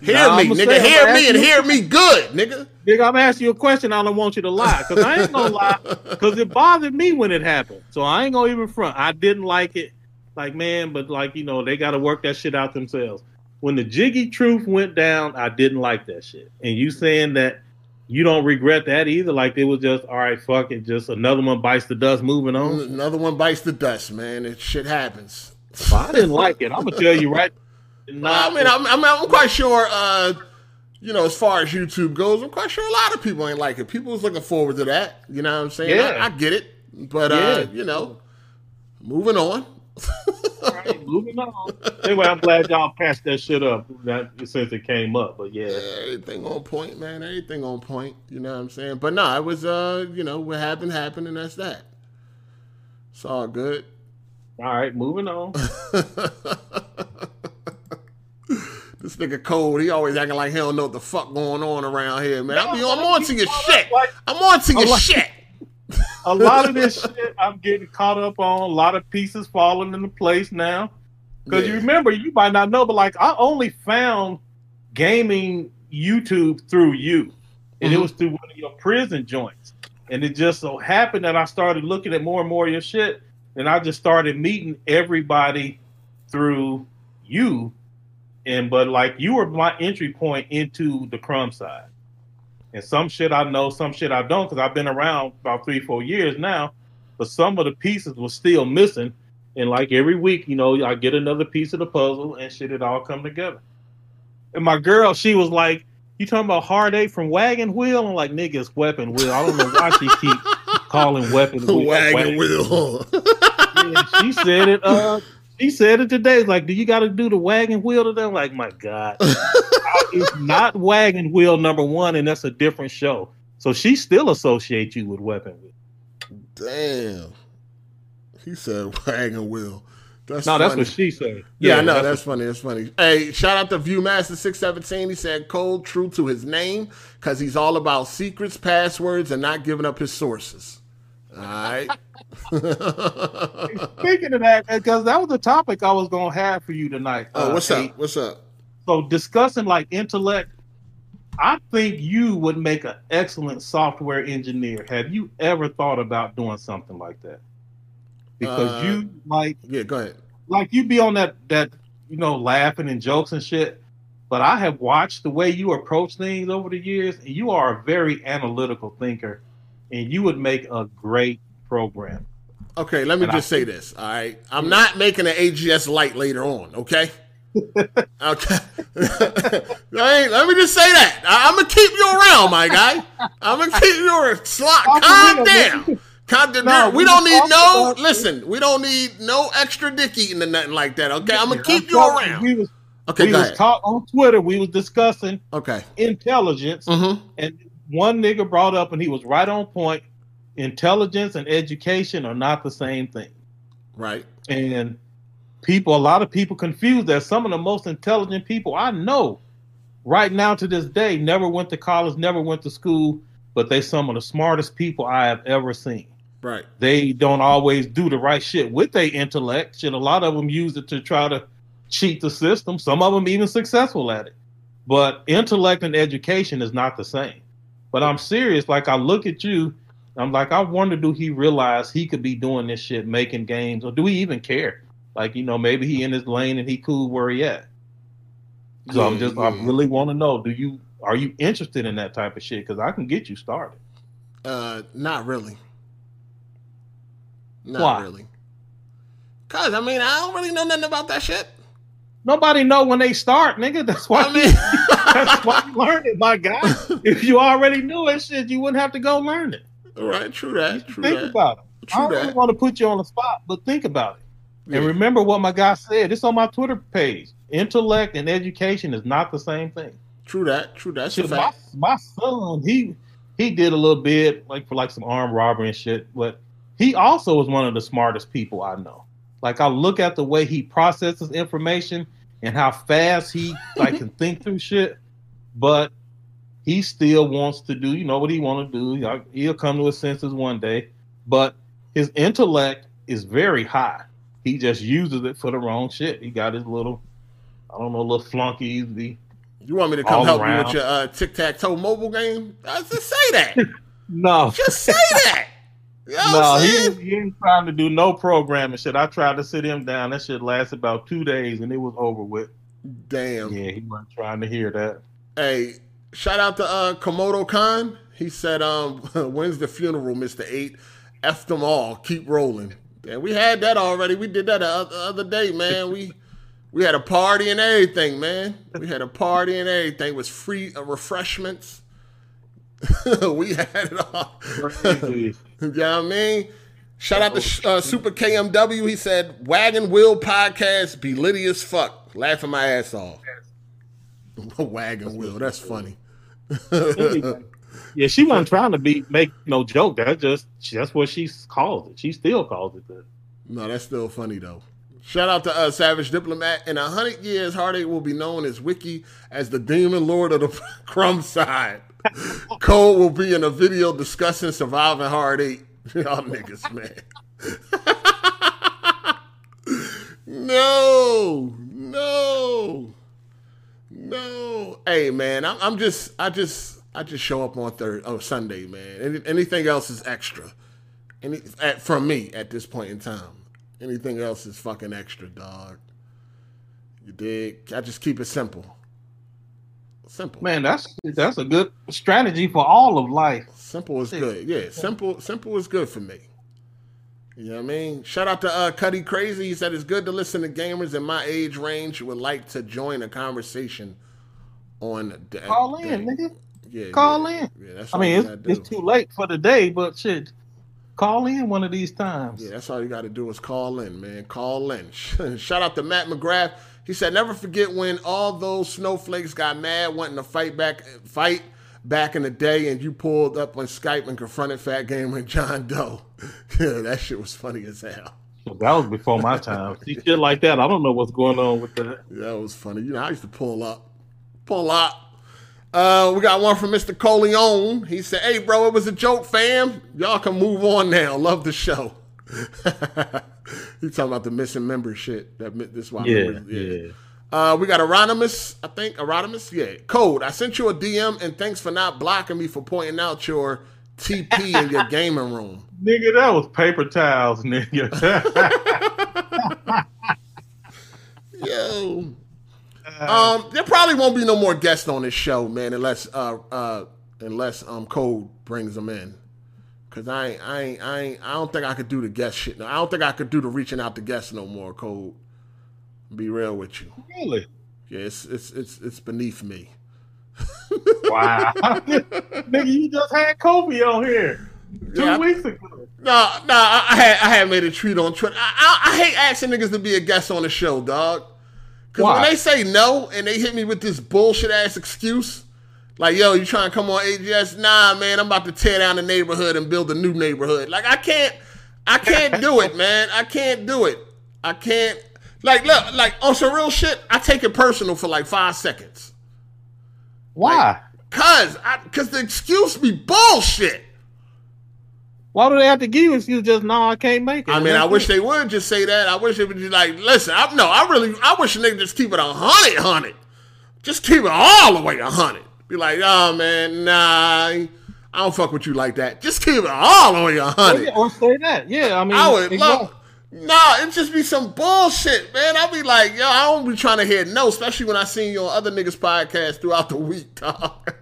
Hear Nah, me, nigga. say, hear me and you- hear me good, nigga. Nigga, I'm asking you a question. I don't want you to lie because I ain't gonna lie because it bothered me when it happened. So I ain't gonna even front. I didn't like it, like man, but like you know they got to work that shit out themselves. When the Jiggy Truth went down, I didn't like that shit. And you saying that you don't regret that either? Like it was just all right, fuck it, just another one bites the dust, moving on. Another one bites the dust, man. It shit happens. I didn't like it. I'm gonna tell you right. I mean, I'm, I'm, I'm quite sure, uh, you know, as far as YouTube goes, I'm quite sure a lot of people ain't like it. People was looking forward to that. You know what I'm saying? Yeah. I, I get it. But, uh, you know, moving on. All right, moving on. Anyway, I'm glad y'all passed that shit up that, since it came up. But yeah, Everything on point, man. Everything on point. You know what I'm saying? But no, it was, uh, you know, what happened, happened, and that's that. It's all good. all right, moving on. This nigga cold. He always acting like he don't know what the fuck going on around here, man. I'm, I'm on to your shit. I'm on to your like- shit. A lot of this shit I'm getting caught up on. A lot of pieces falling into place now. Because you remember, you might not know, but like I only found gaming YouTube through you, and it Mhm. was through one of your prison joints. And it just so happened that I started looking at more and more of your shit, and I just started meeting everybody through you. And but like you were my entry point into the crumb side. And some shit I know, some shit I don't, because I've been around about three, four years now. But some of the pieces were still missing. And like every week, you know, I get another piece of the puzzle and shit, it all come together. And my girl, she was like, You talking about Hard Eight from Wagon Wheel? I'm like, niggas Weapon Wheel. I don't know why she keep calling Weapon Wheel. Wagon wheel. Yeah, she said it. Uh, she said it today. Like, do you got to do the wagon wheel today? I'm like, my God, it's not wagon wheel number one, and that's a different show. So she still associates you with Weapon Wheel. Damn. He said wagon wheel. That's No, that's what she said. Yeah, I know. That's, funny. That's funny. Hey, shout out to Viewmaster617. He said, Cold, true to his name, because he's all about secrets, passwords, and not giving up his sources. All right. Speaking of that, because that was the topic I was gonna have for you tonight. oh, uh, what's Kate. up? What's up? So discussing like intellect, I think you would make an excellent software engineer. Have you ever thought about doing something like that? Because Uh, you like Yeah, go ahead. like you be on that that you know laughing and jokes and shit. But I have watched the way you approach things over the years, and you are a very analytical thinker, and you would make a great program. Okay, let me And I just say this. All right, I'm not making an AGS light later on. Okay. okay. Hey, let me just say that. I, am gonna keep you around, my guy. I'm gonna keep you around. Slot, calm for down. man. Calm down. No, we we don't need no. Listen, we don't need no extra dick eating or nothing like that. Okay, I'm gonna keep you talking- around. We was, Okay, we go was ahead. talk on Twitter. We was discussing Okay. intelligence, Mm-hmm. and one nigga brought up, and he was right on point. Intelligence and education are not the same thing. Right. and people a lot of people confuse that some of the most intelligent people i know right now to this day never went to college never went to school but they some of the smartest people i have ever seen Right. they don't always do the right shit with their intellect shit a lot of them use it to try to cheat the system some of them even successful at it but intellect and education is not the same but i'm serious like i look at you i'm like i wonder do he realize he could be doing this shit making games or do he even care like you know maybe he in his lane and he cool where he at so i'm Yeah, just i yeah. really want to know do you are you interested in that type of shit because i can get you started Uh, not really. Not Why? really. Cause I mean I don't really know nothing about that shit. Nobody know when they start nigga that's why I mean, That's why you learned it, my guy. If you already knew it, shit, you wouldn't have to go learn it. right, true that, true think that, about it. I don't really want to put you on the spot, but think about it. Yeah. And remember what my guy said. It's on my Twitter page. Intellect and education is not the same thing. True that, true that. Shit, my, my son, he he did a little bit like for like some armed robbery and shit, but he also is one of the smartest people I know. Like I look at the way he processes information and how fast he like can think through shit, but he still wants to do, you know what he want to do. He'll- He'll come to his senses one day, but his intellect is very high. He just uses it for the wrong shit. He got his little, I don't know, little flunkies. The You want me to come all help you with your uh, tic tac toe mobile game? I just say that. no, just say that. You know no, he, he ain't trying to do no programming shit. I tried to sit him down. That shit lasted about two days and it was over with. Damn. Yeah, he wasn't trying to hear that. Hey, shout out to uh, Komodo Khan. He said, um, "When's the funeral, Mister Eight? F them all. Keep rolling." And we had that already. We did that the other day, man. We we had a party and everything, man. We had a party and everything. It was free uh, refreshments. we had it all. Crazy. You know what I mean? Shout out to uh, Super KMW. He said, Wagon Wheel Podcast be litty as fuck. Laughing my ass off. Wagon Wheel. That's funny. yeah, she wasn't trying to be make no joke. That's just that's what she calls it. She still calls it that. no, that's still funny, though. Shout out to uh, Savage Diplomat. In a hundred years, Hard Eight will be known as Wiki as the demon lord of the crumb side. Cole will be in a video discussing surviving Hard Eight. Y'all niggas, man. no, no, no. Hey, man, I'm, I'm just, I just, I just show up on third, oh Sunday, man. Any, anything else is extra. Any at, from me at this point in time. Anything else is fucking extra, dog. You dig? I just keep it simple. Simple. Man, that's that's a good strategy for all of life. Simple is good. Yeah, simple simple is good for me. You know what I mean? Shout out to uh, Cuddy Crazy. He said it's good to listen to gamers in my age range who would like to join a conversation on the Call in, nigga. Yeah, Call yeah. in. Yeah, that's I mean, it's, it's too late for the day, but shit, call in one of these times. Yeah, that's all you got to do is call in, man. Call in. Shout out to Matt McGrath. He said, "Never forget when all those snowflakes got mad, wanting to fight back, fight back in the day, and you pulled up on Skype and confronted Fat Gamer and John Doe. yeah, that shit was funny as hell. That was before my time. See shit like that. I don't know what's going on with that. That was funny. You know, I used to pull up, pull up. Uh, we got one from Mr. Coleon. He said, "Hey, bro, it was a joke, fam. Y'all can move on now. Love the show." He's talking about the missing member shit. That mi- this why Yeah, members- yeah. Uh, we got Eronimus, I think. Eronimus, yeah. Code. I sent you a DM and thanks for not blocking me for pointing out your TP in your gaming room. Nigga, that was paper towels, nigga. Yo. Um, there probably won't be no more guests on this show, man, unless uh uh unless um Code brings them in. Cause I ain't, I ain't, I ain't, I don't think I could do the guest shit. No, I don't think I could do the reaching out to guests no more. Code. Be real with you. really? Yeah, it's it's it's it's beneath me. Wow. nigga, you just had Kobe on here two Yeah. weeks ago. No, no, I, I had I had made a tweet on Twitter. I, I, I hate asking niggas to be a guest on the show, dog. Because when they say no and they hit me with this bullshit ass excuse, like yo, you trying to come on AGS? Nah, man, I'm about to tear down the neighborhood and build a new neighborhood. Like I can't, I can't do it, man. I can't do it. I can't. Like look, like on some real shit, I take it personal for like five seconds. Why? Cause, I, cause the excuse be bullshit. Why do they have to give you excuse? Just no, I can't make it. I mean, I wish they would just say that. I wish it would be like, listen, I, no, I really, I wish they just keep it a hundred, hundred. Just keep it all the way a hundred. Be like, oh man, nah, I don't fuck with you like that. Just keep it all on your honey. Or say that. Yeah, I mean, I would love. Nah, it just be some bullshit, man. I'll be like, yo, I don't be trying to hear no, especially when I seen you on other niggas' podcasts throughout the week, dog.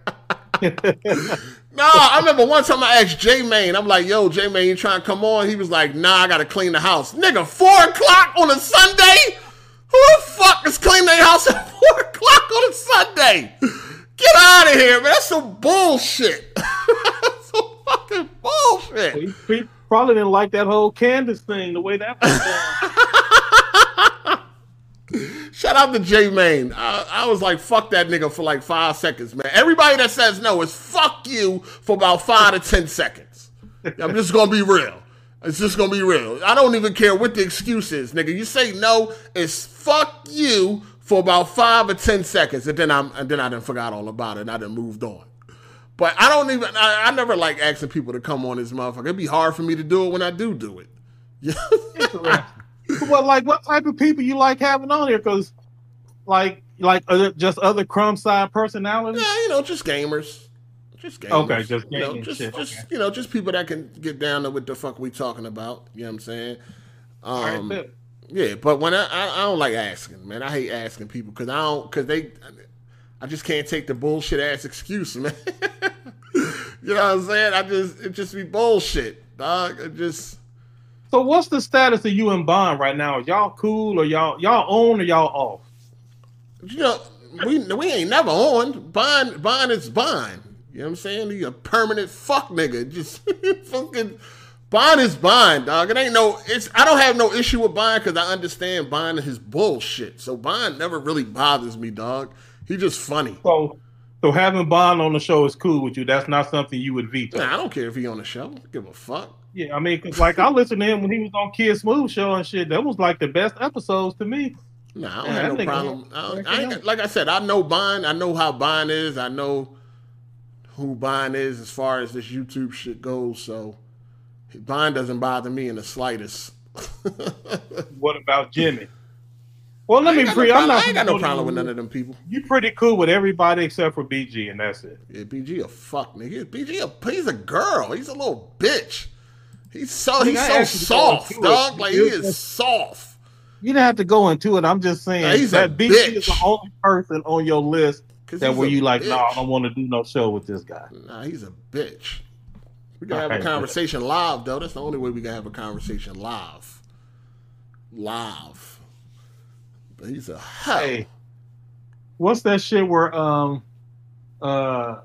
No, I remember one time I asked J Main, I'm like, yo, J Main, you trying to come on? He was like, nah, I gotta clean the house. Nigga, four o'clock on a Sunday? Who the fuck is cleaning their house at four o'clock on a Sunday? Out of here, man. That's some bullshit. That's some fucking bullshit. He- he probably didn't like that whole Candace thing, the way that was going. Shout out to J Main. I, I was like, fuck that nigga for like five seconds, man. Everybody that says no is fuck you for about five to ten seconds. I'm just gonna be real. It's just gonna be real. I don't even care what the excuse is, nigga. You say no, it's fuck you for about five or ten seconds, and then I'm and then I done forgot all about it and I done moved on. But I don't even I, I never like asking people to come on this motherfucker. It'd be hard for me to do it when I do do it. Yeah. well, like, what type of people you like having on here? Because, like, like uh, just other crumb side personalities. Yeah, you know, just gamers. Just gamers. Okay, just you know, just, shit, just okay. you know, just people that can get down to what the fuck we talking about. You know what I'm saying? All right, Um, bet. Yeah, but when I, I I don't like asking, man. I hate asking people because I don't because they I just can't take the bullshit ass excuse, man. you know what I'm saying? I just it just be bullshit, dog. It just So, what's the status of you and Bond right now? Y'all cool or y'all y'all on or y'all off? you know, we we ain't never on. Bond Bond is Bond. You know what I'm saying? He a permanent fuck nigga. Just fucking Bond is Bond, dog. It ain't no it's I don't have no issue with Bond because I understand Bond and his bullshit. So Bond never really bothers me, dog. He just funny. So, so having Bond on the show is cool with you. That's not something you would veto. Nah, I don't care if he on the show. Give a fuck. Yeah, I mean, 'cause, like I listened to him when he was on Kid Smooth show and shit. That was like the best episodes to me. Nah, I don't have that no problem. I don't- I like I said, I know Bond. I know how Bond is. I know who Bond is as far as this YouTube shit goes. So Bond doesn't bother me in the slightest. What about Jimmy? Well, let me pre. no I'm not. I got no problem with none of them people. You pretty cool with everybody except for BG, and that's it. Yeah, BG a fuck nigga. BG a he's a girl. He's a little bitch. He's so he's so soft, dog. Like he is soft. You didn't have to go into it. I'm just saying Nah, he's that BG is the only person on your list that where you like, no, bitch. I don't want to do no show with this guy. Nah, he's a bitch. We can have a conversation live though. That's the only way we can have a conversation live. Live. But he's a hell. Hey, what's that shit where um uh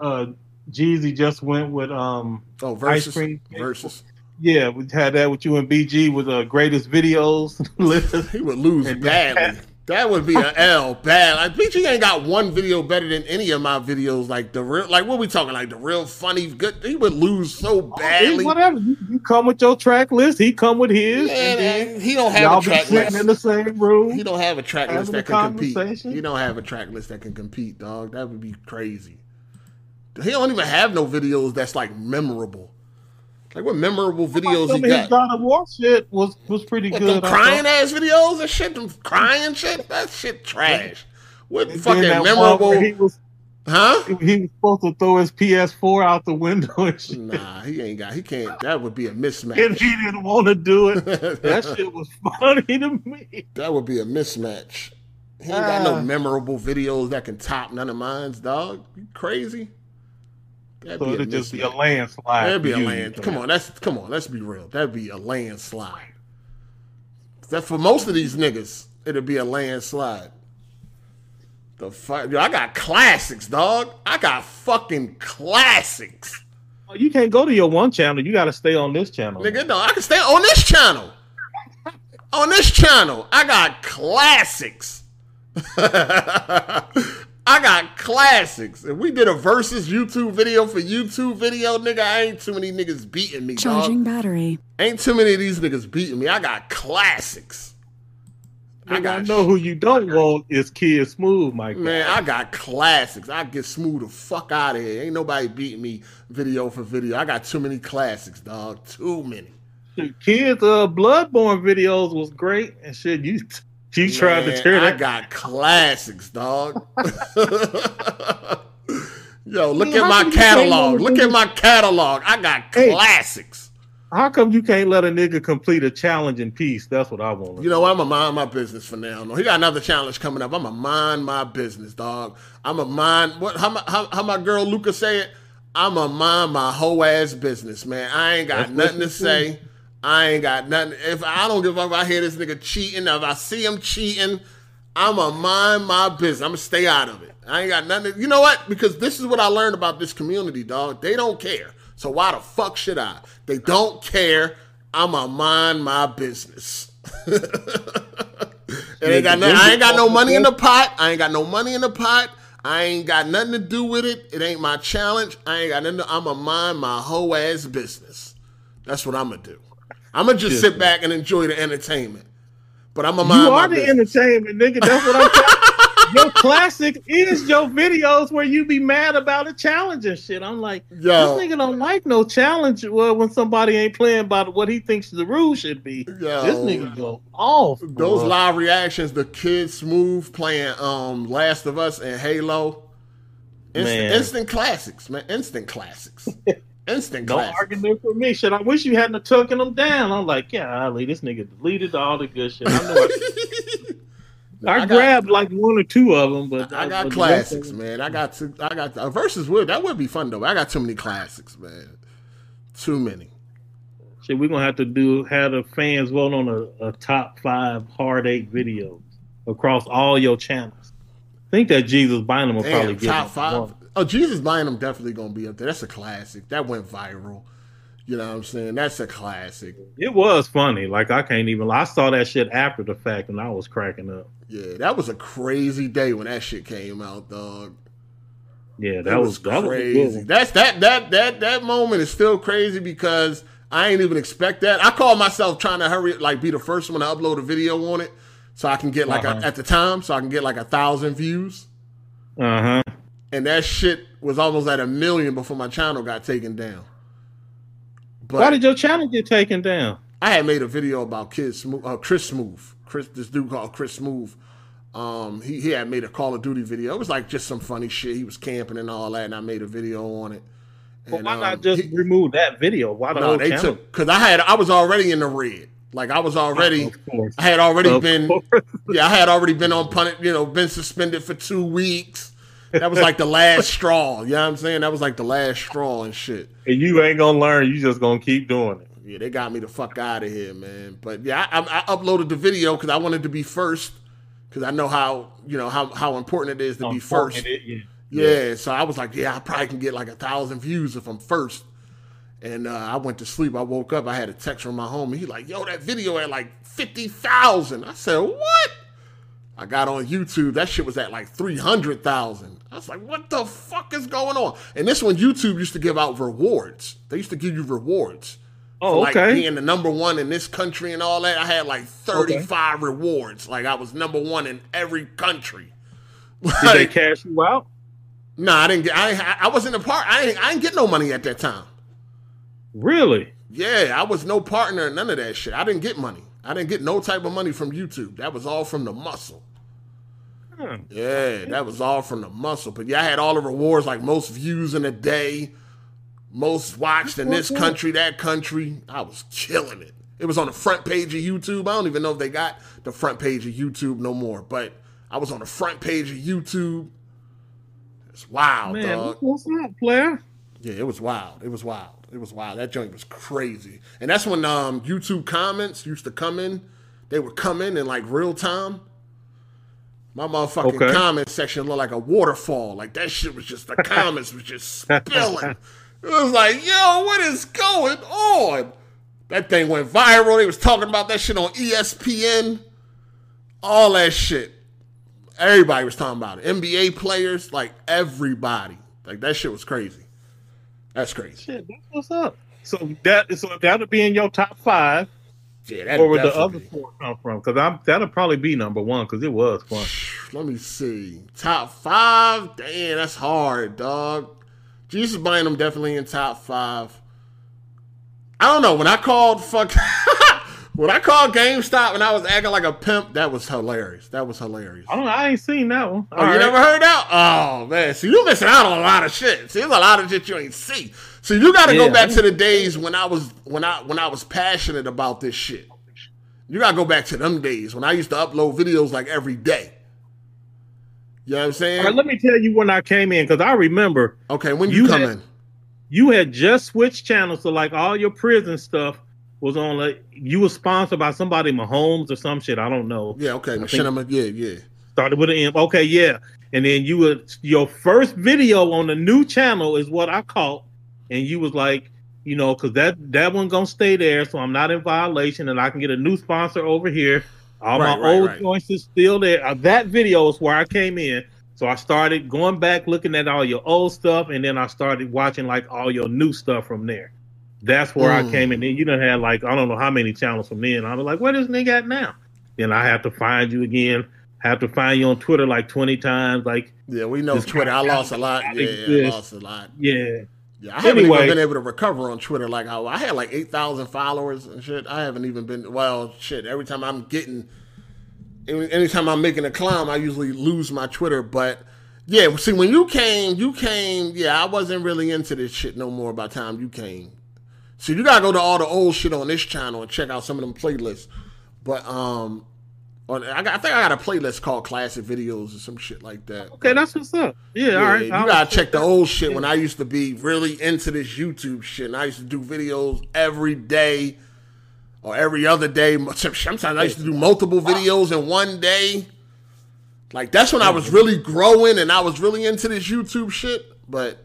uh Jeezy just went with um Oh, versus cream. versus. yeah, we had that with you and BG with the uh, greatest videos list. He would lose And- badly. That would be an L bad. Like Peachy ain't got one video better than any of my videos. Like the real, like what we talking? Like the real funny, good. He would lose so oh, badly. Whatever. You, you come with your track list. He come with his. Man, and then he don't have y'all a track be sitting list. in the same room. He don't have a track list that can compete. He don't have a track list that can compete, dog. That would be crazy. He don't even have no videos that's like memorable. Like what memorable videos he of his got? God of War shit was was pretty What, good. them crying ass videos and shit, them crying shit. That shit trash. What And fucking memorable? He was huh? he was supposed to throw his PS4 out the window and shit. Nah, he ain't got. He can't. That would be a And mismatch. he didn't want to do it. That shit was funny to me. That would be a mismatch. He ain't got no Ah. memorable videos that can top none of mine's, dog. You crazy? That'd So be a it'd just be a landslide. That'd be a for land. Come on, that's come on. Let's be real. That'd be a landslide. That for most of these niggas, it'd be a landslide. The fuck, Yo, I got classics, dog. I got fucking classics, Oh, You can't go to your one channel. You got to stay on this channel. nigga. No, I can stay on this channel. on this channel, I got classics. I got classics. If we did a versus YouTube video for YouTube video, nigga, I ain't too many niggas beating me, dog. Charging battery. Ain't too many of these niggas beating me. I got classics. I I got know who you don't want is Kid Smooth, Mike. man. I got classics. I get smooth the fuck out of here. Ain't nobody beating me video for video. I got too many classics, dog. Too many. Kids, uh, Bloodborne videos was great and shit. You, you tried to Man, tear I that. got classics, dog. Yo, look Man, at my come you can't catalog. Look at my catalog. I got Hey. classics. How come you can't let a nigga complete a challenge in peace? That's what I want. You know? I'm gonna mind my business for now. No, he got another challenge coming up. I'm gonna mind my business, dog. I'm gonna mind what? How my how, how my girl Luca say it? I'm gonna mind my whole ass business, man. I ain't got That's nothing to she say. I ain't got nothing. If I don't give up, I hear this nigga cheating. If I see him cheating, I'm gonna mind my business. I'm gonna stay out of it. I ain't got nothing. To, you know what? Because this is what I learned about this community, dog. They don't care. So why the fuck should I? They don't care. I'm gonna mind my business. it ain't got no, I ain't got no money in the pot. I ain't got no money in the pot. I ain't got nothing to do with it. It ain't my challenge. I ain't got nothing. To, I'm gonna mind my whole ass business. That's what I'm gonna do. I'm gonna just sit back and enjoy the entertainment. But I'm gonna mind You are the business. entertainment, nigga. That's what I'm saying. your classic is your videos where you be mad about a challenge and shit. I'm like, Yo. this nigga don't like no challenge well, when somebody ain't playing by what he thinks the rules should be. Yo. This nigga go off. Those bruh. live reactions, the kid smooth playing um Last of Us and Halo. Instant, Man. instant classics, man. Instant classics. Instant No classics. argument for me. Shit, I wish you hadn't taken them down. I'm like, yeah, Ali, this nigga deleted all the good shit. I know. I, I, I got- grabbed like one or two of them, but I got classics, man. I got to. I got uh, versus would that would be fun though. I got too many classics, man. Too many. Shit, we're gonna have to do have the fans vote on a, a top five hard eight videos across all your channels. I think that Jesus Bynum will probably get top it. five. Oh, Jesus Bynum definitely gonna be up there. That's a classic. That went viral. You know what I'm saying? That's a classic. It was funny. Like I can't even. I saw that shit after the fact, and I was cracking up. Yeah, that was a crazy day when that shit came out, dog. Yeah, That was, was, that was crazy. That's that that that that moment is still crazy because I ain't even expect that. I call myself trying to hurry, like be the first one to upload a video on it, so I can get like Uh-huh. a, at the time, so I can get like a thousand views. Uh huh. And that shit was almost at a million before my channel got taken down. But Why did your channel get taken down? I had made a video about Kid Smooth, uh, Chris Smooth, Chris, this dude called Chris Smooth. Um, he, he had made a Call of Duty video. It was like just some funny shit. He was camping and all that, and I made a video on it. And, why um, not just he- remove that video? Why the no, whole they channel? took because I had I was already in the red. Like I was already, course. I had already Of been, course. yeah, I had already been on pun, you know, been suspended for two weeks. That was like the last straw. You know what I'm saying? That was like the last straw and shit. And you ain't gonna learn. You just gonna keep doing it. Yeah, they got me the fuck out of here, man. But yeah, I, I, I uploaded the video because I wanted to be first because I know how you know how how important it is to be first. It- yeah. Yeah, so I was like, yeah, I probably can get like a thousand views if I'm first. And uh, I went to sleep. I woke up. I had a text from my homie. He like, yo, that video at like fifty thousand. I said, what? I got on YouTube. That shit was at like three hundred thousand. I was like, what the fuck is going on? And this one, YouTube used to give out rewards. They used to give you rewards. Oh, for, like okay. being the number one in this country and all that. I had like 35 rewards. Like I was number one in every country. Did they cash you out? nah, I didn't get. I I wasn't a part. I didn't, I didn't get no money at that time. Really? Yeah, I was no partner in none of that shit. I didn't get money. I didn't get no type of money from YouTube. That was all from the muscle. Hmm. Yeah, that was all from the muscle. But yeah, I had all the rewards like most views in a day, most watched in this country, that country. I was killing it. It was on the front page of YouTube. I don't even know if they got the front page of YouTube no more, but I was on the front page of YouTube. It's wild, Man, dog. what's up, player? Yeah, it was wild. It was wild. It was wild. That joint was crazy. And that's when um, YouTube comments used to come in. They would come in in like real time. My motherfucking Okay. comment section looked like a waterfall. Like that shit was just the comments was just spilling. It was like, yo, what is going on? That thing went viral. They was talking about that shit on ESPN. All that shit. Everybody was talking about it. NBA players, like everybody. Like that shit was crazy. That's crazy. Shit, that's what's up. So that so that'll be in your top five. Yeah, Where would the other four come from? Because I'm that'll probably be number one because it was fun. Let me see. Top five? Damn, that's hard, dog. Jesus Bynum definitely in top five. I don't know. When I called fuck when I called GameStop and I was acting like a pimp, that was hilarious. That was hilarious. I don't. I ain't seen that one. Oh, you never heard that? Oh man, see you missing out on a lot of shit. See, there's a lot of shit you ain't see. So you got to go back to the days when I was when I when I was passionate about this shit. You got to go back to them days when I used to upload videos like every day. You know what I'm saying? All right, let me tell you when I came in because I remember okay, when you, you come had- in? you had just switched channels, so like all your prison stuff was on. Like you were sponsored by somebody, Mahomes or some shit. I don't know. Yeah, okay, Machinima, yeah, yeah. Started with an M. Okay, yeah. And then you were your first video on the new channel is what I caught, and you was like, you know, because that that one gonna stay there, so I'm not in violation, and I can get a new sponsor over here. All Right, my right, old right. joints is still there. Uh, that video is where I came in. So I started going back, looking at all your old stuff, and then I started watching like all your new stuff from there. That's where Mm. I came in. Then you done had like I don't know how many channels from then. I was like, where this nigga at now? Then I have to find you again. Have to find you on Twitter like twenty times. Like, Yeah, we know Twitter. I lost a lot. I Yeah, I lost a lot. yeah, Yeah, I haven't Anyway. even been able to recover on Twitter like how I had like eight thousand followers and shit. I haven't even been well, shit. Every time I'm getting, any- anytime I'm making a climb, I usually lose my Twitter. But yeah, see, when you came, you came. Yeah, I wasn't really into this shit no more by the time you came. So you gotta go to all the old shit on this channel and check out some of them playlists. But um, on, I, got, I think I got a playlist called Classic Videos or some shit like that. okay, that's what's up. Yeah, all right. you I'll- gotta check the old shit when I used to be really into this YouTube shit. And I used to do videos every day or every other day. Sometimes I used to do multiple videos in one day. Like that's when I was really growing and I was really into this YouTube shit. But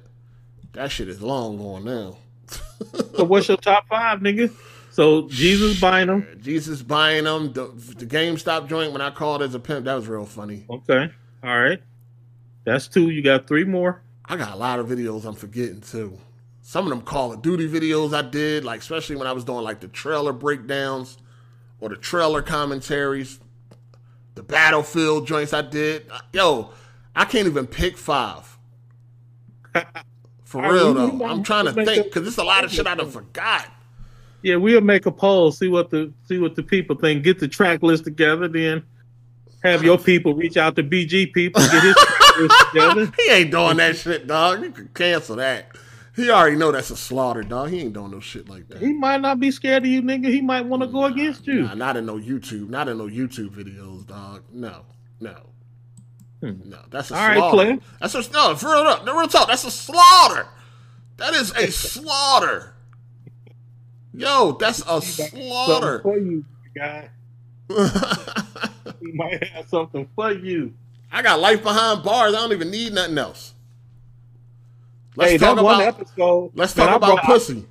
that shit is long gone now. So what's your top five, nigga? So Jesus Bynum. Jesus Bynum, the, the GameStop joint when I called as a pimp, that was real funny. Okay, all right. That's two. You got three more. I got a lot of videos I'm forgetting too. Some of them Call of Duty videos I did, like especially when I was doing like the trailer breakdowns or the trailer commentaries, the Battlefield joints I did. Yo, I can't even pick five. For real though, I'm trying to have to make think because there's a lot of shit I done forgot. Yeah, we'll make a poll. See what the see what the people think. Get the track list together. Then have your people reach out to BG people. Get his list together. He ain't doing that shit, dog. You can cancel that. He already know that's a slaughter, dog. He ain't doing no shit like that. He might not be scared of you, nigga. He might want to go against you. Nah, not in no YouTube. Not in no YouTube videos, dog. No, no. Hmm. no. That's a All right, slaughter. Clay. That's a no. For real, no, real talk. That's a slaughter. That is a slaughter. Yo, that's a slaughter. for you, guy. we might have something for you. I got life behind bars. I don't even need nothing else. Let's hey, talk that one episode. Let's man, talk I about brought- pussy.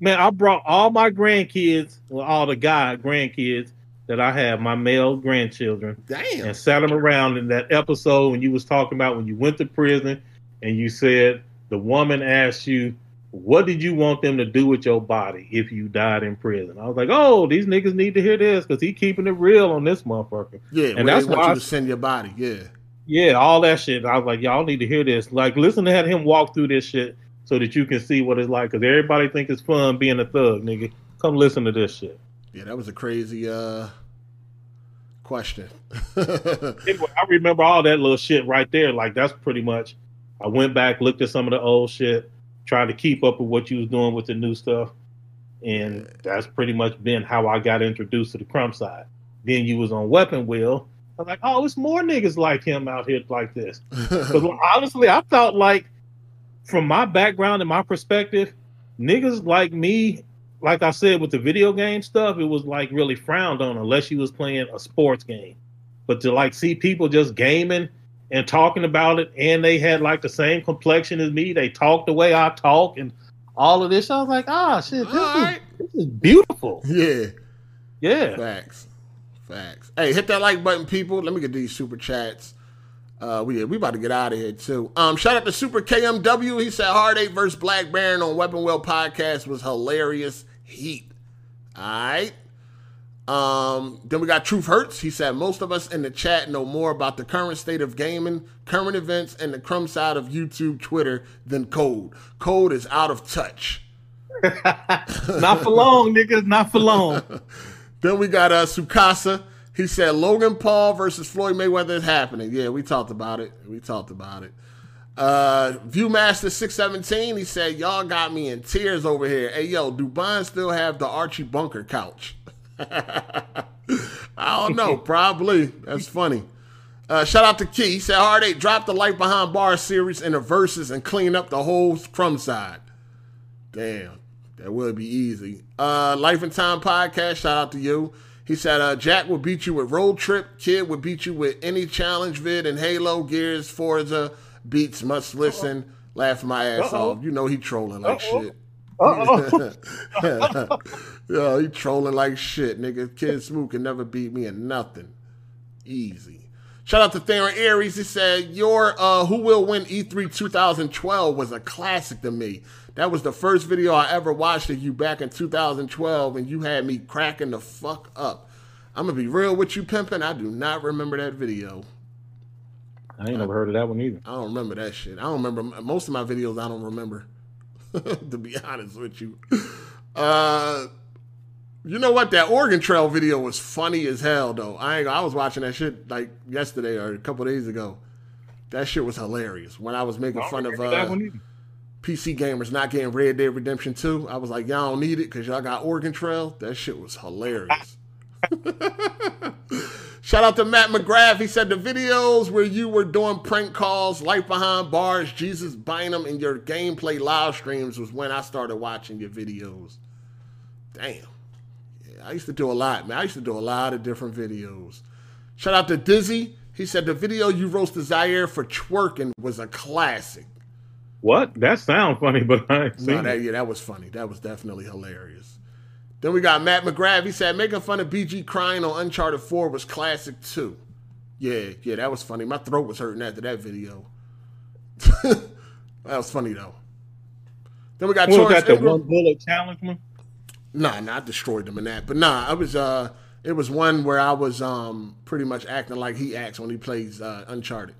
Man, I brought all my grandkids, well, all the guy grandkids that I have my male grandchildren Damn. and sat them around in that episode when you was talking about when you went to prison and you said the woman asked you what did you want them to do with your body if you died in prison? I was like, oh, these niggas need to hear this because he keeping it real on this motherfucker. Yeah, And that's why you I- to send your body. Yeah. Yeah, all that shit. I was like, y'all need to hear this. Like, listen to have him walk through this shit so that you can see what it's like. Because everybody think it's fun being a thug, nigga. Come listen to this shit. Yeah, that was a crazy uh question. Anyway, I remember all that little shit right there. Like, that's pretty much. I went back, looked at some of the old shit, tried to keep up with what you was doing with the new stuff, and that's pretty much been how I got introduced to the crumb side. Then you was on Weapon Wheel. I was like, oh, it's more niggas like him out here like this. Because honestly, I felt like, from my background and my perspective, niggas like me, like I said with the video game stuff, it was like really frowned on unless you was playing a sports game. But to like see people just gaming and talking about it, and they had like the same complexion as me, they talked the way I talk, and all of this, I was like, ah, shit, this, All is, right. this is beautiful. yeah. Yeah. Facts. Facts. Hey, hit that like button, people. Let me get these super chats. Uh, we we about to get out of here too. Um, shout out to Super KMW. He said Hard Eight versus Black Baron on Weapon Wheel podcast was hilarious. Heat. All right. Um, then we got Truth Hurts. He said most of us in the chat know more about the current state of gaming, current events, and the crumb side of YouTube, Twitter than Code. Code is out of touch. Not for long, niggas. Not for long. Then we got uh, Sukasa. He said Logan Paul versus Floyd Mayweather is happening. Yeah, we talked about it. We talked about it. Uh, Viewmaster six seventeen. He said y'all got me in tears over here. Hey yo, do Bond still have the Archie Bunker couch? I don't know. Probably. That's funny. Uh, shout out to Key. He said Hard Eight drop the Life Behind Bars series in the verses and clean up the whole crumb side. Damn, that would be easy. Uh, Life and Time podcast. Shout out to you. He said uh, Jack will beat you with Road Trip. Kid will beat you with any challenge vid and Halo, Gears, Forza, Beats. Must listen. Laugh my ass Uh-oh. off. You know he trolling like Uh-oh. shit. Uh-oh. Yo, he trolling like shit, nigga. Kid Smooth can never beat me in nothing. Easy. Shout out to Theron Aries. He said, Your uh, Who Will Win E3 2012 was a classic to me. That was the first video I ever watched of you back in 2012, and you had me cracking the fuck up. I'm going to be real with you, pimping. I do not remember that video. I ain't never heard of that one either. I don't remember that shit. I don't remember most of my videos. I don't remember, to be honest with you. Uh, you know what? That Oregon Trail video was funny as hell, though. I ain't, I was watching that shit like yesterday or a couple days ago. That shit was hilarious. When I was making I fun of uh. PC gamers not getting Red Dead Redemption 2, I was like, y'all don't need it because y'all got Oregon Trail. That shit was hilarious. Shout out to Matt McGrath. He said the videos where you were doing prank calls, life behind bars, Jesus Bynum, and your gameplay live streams was when I started watching your videos. Damn. Yeah, I used to do a lot, man. I used to do a lot of different videos. Shout out to Dizzy. He said the video you roasted Zaire for twerking was a classic. What? That sounds funny, but I ain't No, that, yeah, that was funny. That was definitely hilarious. Then we got Matt McGrath. He said making fun of BG crying on Uncharted 4 was classic too. Yeah, yeah, that was funny. My throat was hurting after that video. that was funny though. Then we got Torrance that? The Ingram. one bullet challenge one? Nah, nah, I destroyed them in that. But nah, I was uh it was one where I was um pretty much acting like he acts when he plays uh Uncharted.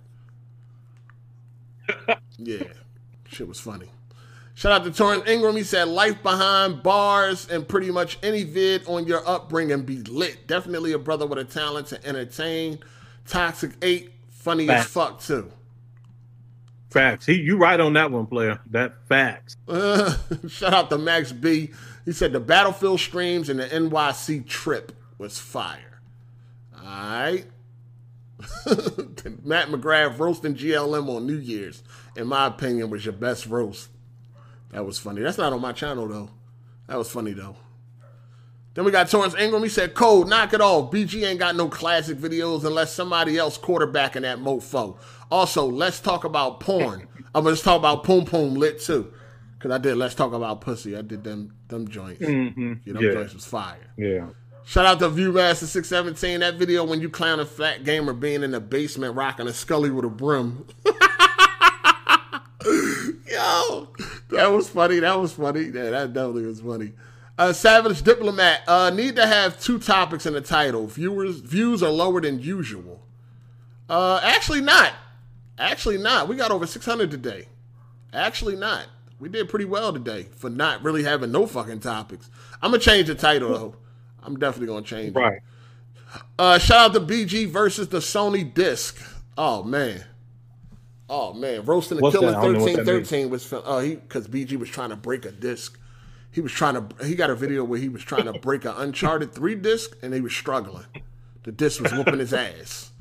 yeah. Shit was funny. Shout out to Torrance Ingram. He said life behind bars and pretty much any vid on your upbringing be lit. Definitely a brother with a talent to entertain. Toxic eight, funny as fuck too. Facts. He, you right on that one, player. That facts. Uh, shout out to Max B. He said the Battlefield streams and the NYC trip was fire. All right. Matt McGrath roasting GLM on New Year's, in my opinion, was your best roast. That was funny. That's not on my channel though. That was funny though. Then we got Torrance Ingram. He said, Code, knock it off. BG ain't got no classic videos unless somebody else quarterbacking that mofo. Also, let's talk about porn. I'm gonna just talk about Poom Poom Lit too. Cause I did let's talk about pussy. I did them them joints. Mm-hmm. Yeah, them Yeah. joints was fire. Yeah. Shout out to Viewmaster six seventeen. That video when you clown a flat gamer being in the basement rocking a Scully with a brim. Yo, that was funny. That was funny. Yeah, that definitely was funny. Uh, Savage Diplomat uh, need to have two topics in the title. Viewers views are lower than usual. Uh, actually not. Actually not. We got over six hundred today. Actually not. We did pretty well today for not really having no fucking topics. I'm gonna change the title though. I'm definitely gonna change. Right. It. Uh, shout out to BG versus the Sony disc. Oh man. Oh man, roasting the What's killer that? I don't know what thirteen that means. thirteen was uh he because BG was trying to break a disc. He was trying to he got a video where he was trying to break an Uncharted three disc and he was struggling. The disc was whooping his ass.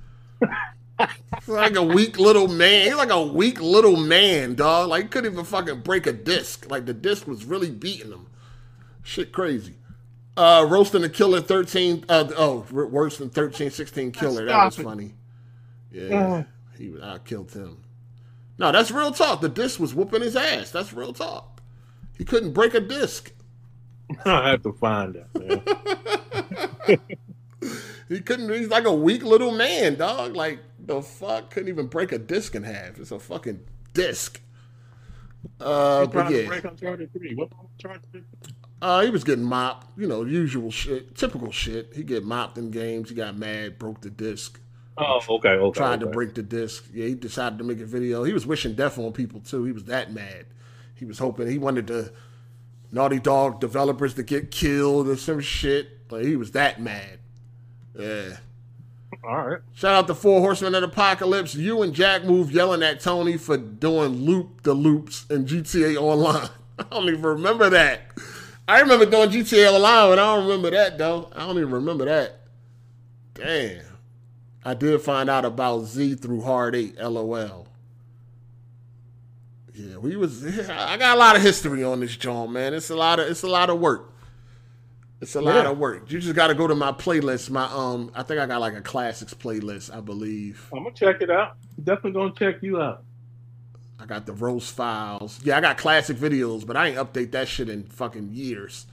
He's like a weak little man. He's like a weak little man, dog. Like he couldn't even fucking break a disc. Like the disc was really beating him. Shit crazy. Uh roasting the killer 13 uh oh worse than 13 16 killer. That was it. funny. Yeah. He was I killed him. No, that's real talk. The disc was whooping his ass. That's real talk. He couldn't break a disc. I have to find that. Man. He couldn't. He's like a weak little man, dog. Like the fuck, couldn't even break a disc in half. It's a fucking disc. Uh, but yeah, break Uncharted three. What three? uh, he was getting mopped. You know, usual shit, typical shit. He get mopped in games. He got mad, broke the disc, Oh, okay, okay. tried to break the disc. Yeah, he decided to make a video. He was wishing death on people too. He was that mad. He was hoping he wanted the Naughty Dog developers to get killed or some shit. Like he was that mad. Yeah. All right. Shout out to Four Horsemen of the Apocalypse. You and Jack Move yelling at Tony for doing loop the loops in GTA Online. I don't even remember that. I remember doing GTA Online, but I don't remember that though. I don't even remember that. Damn. I did find out about Z through Hard Eight. LOL. Yeah, we was. I got a lot of history on this joint, man. It's a lot of. It's a lot of work. It's a lot of work. You just got to go to my playlist. My um, I think I got like a classics playlist. I believe I'm gonna check it out. Definitely gonna check you out. I got the roast files. Yeah, I got classic videos, but I ain't update that shit in fucking years.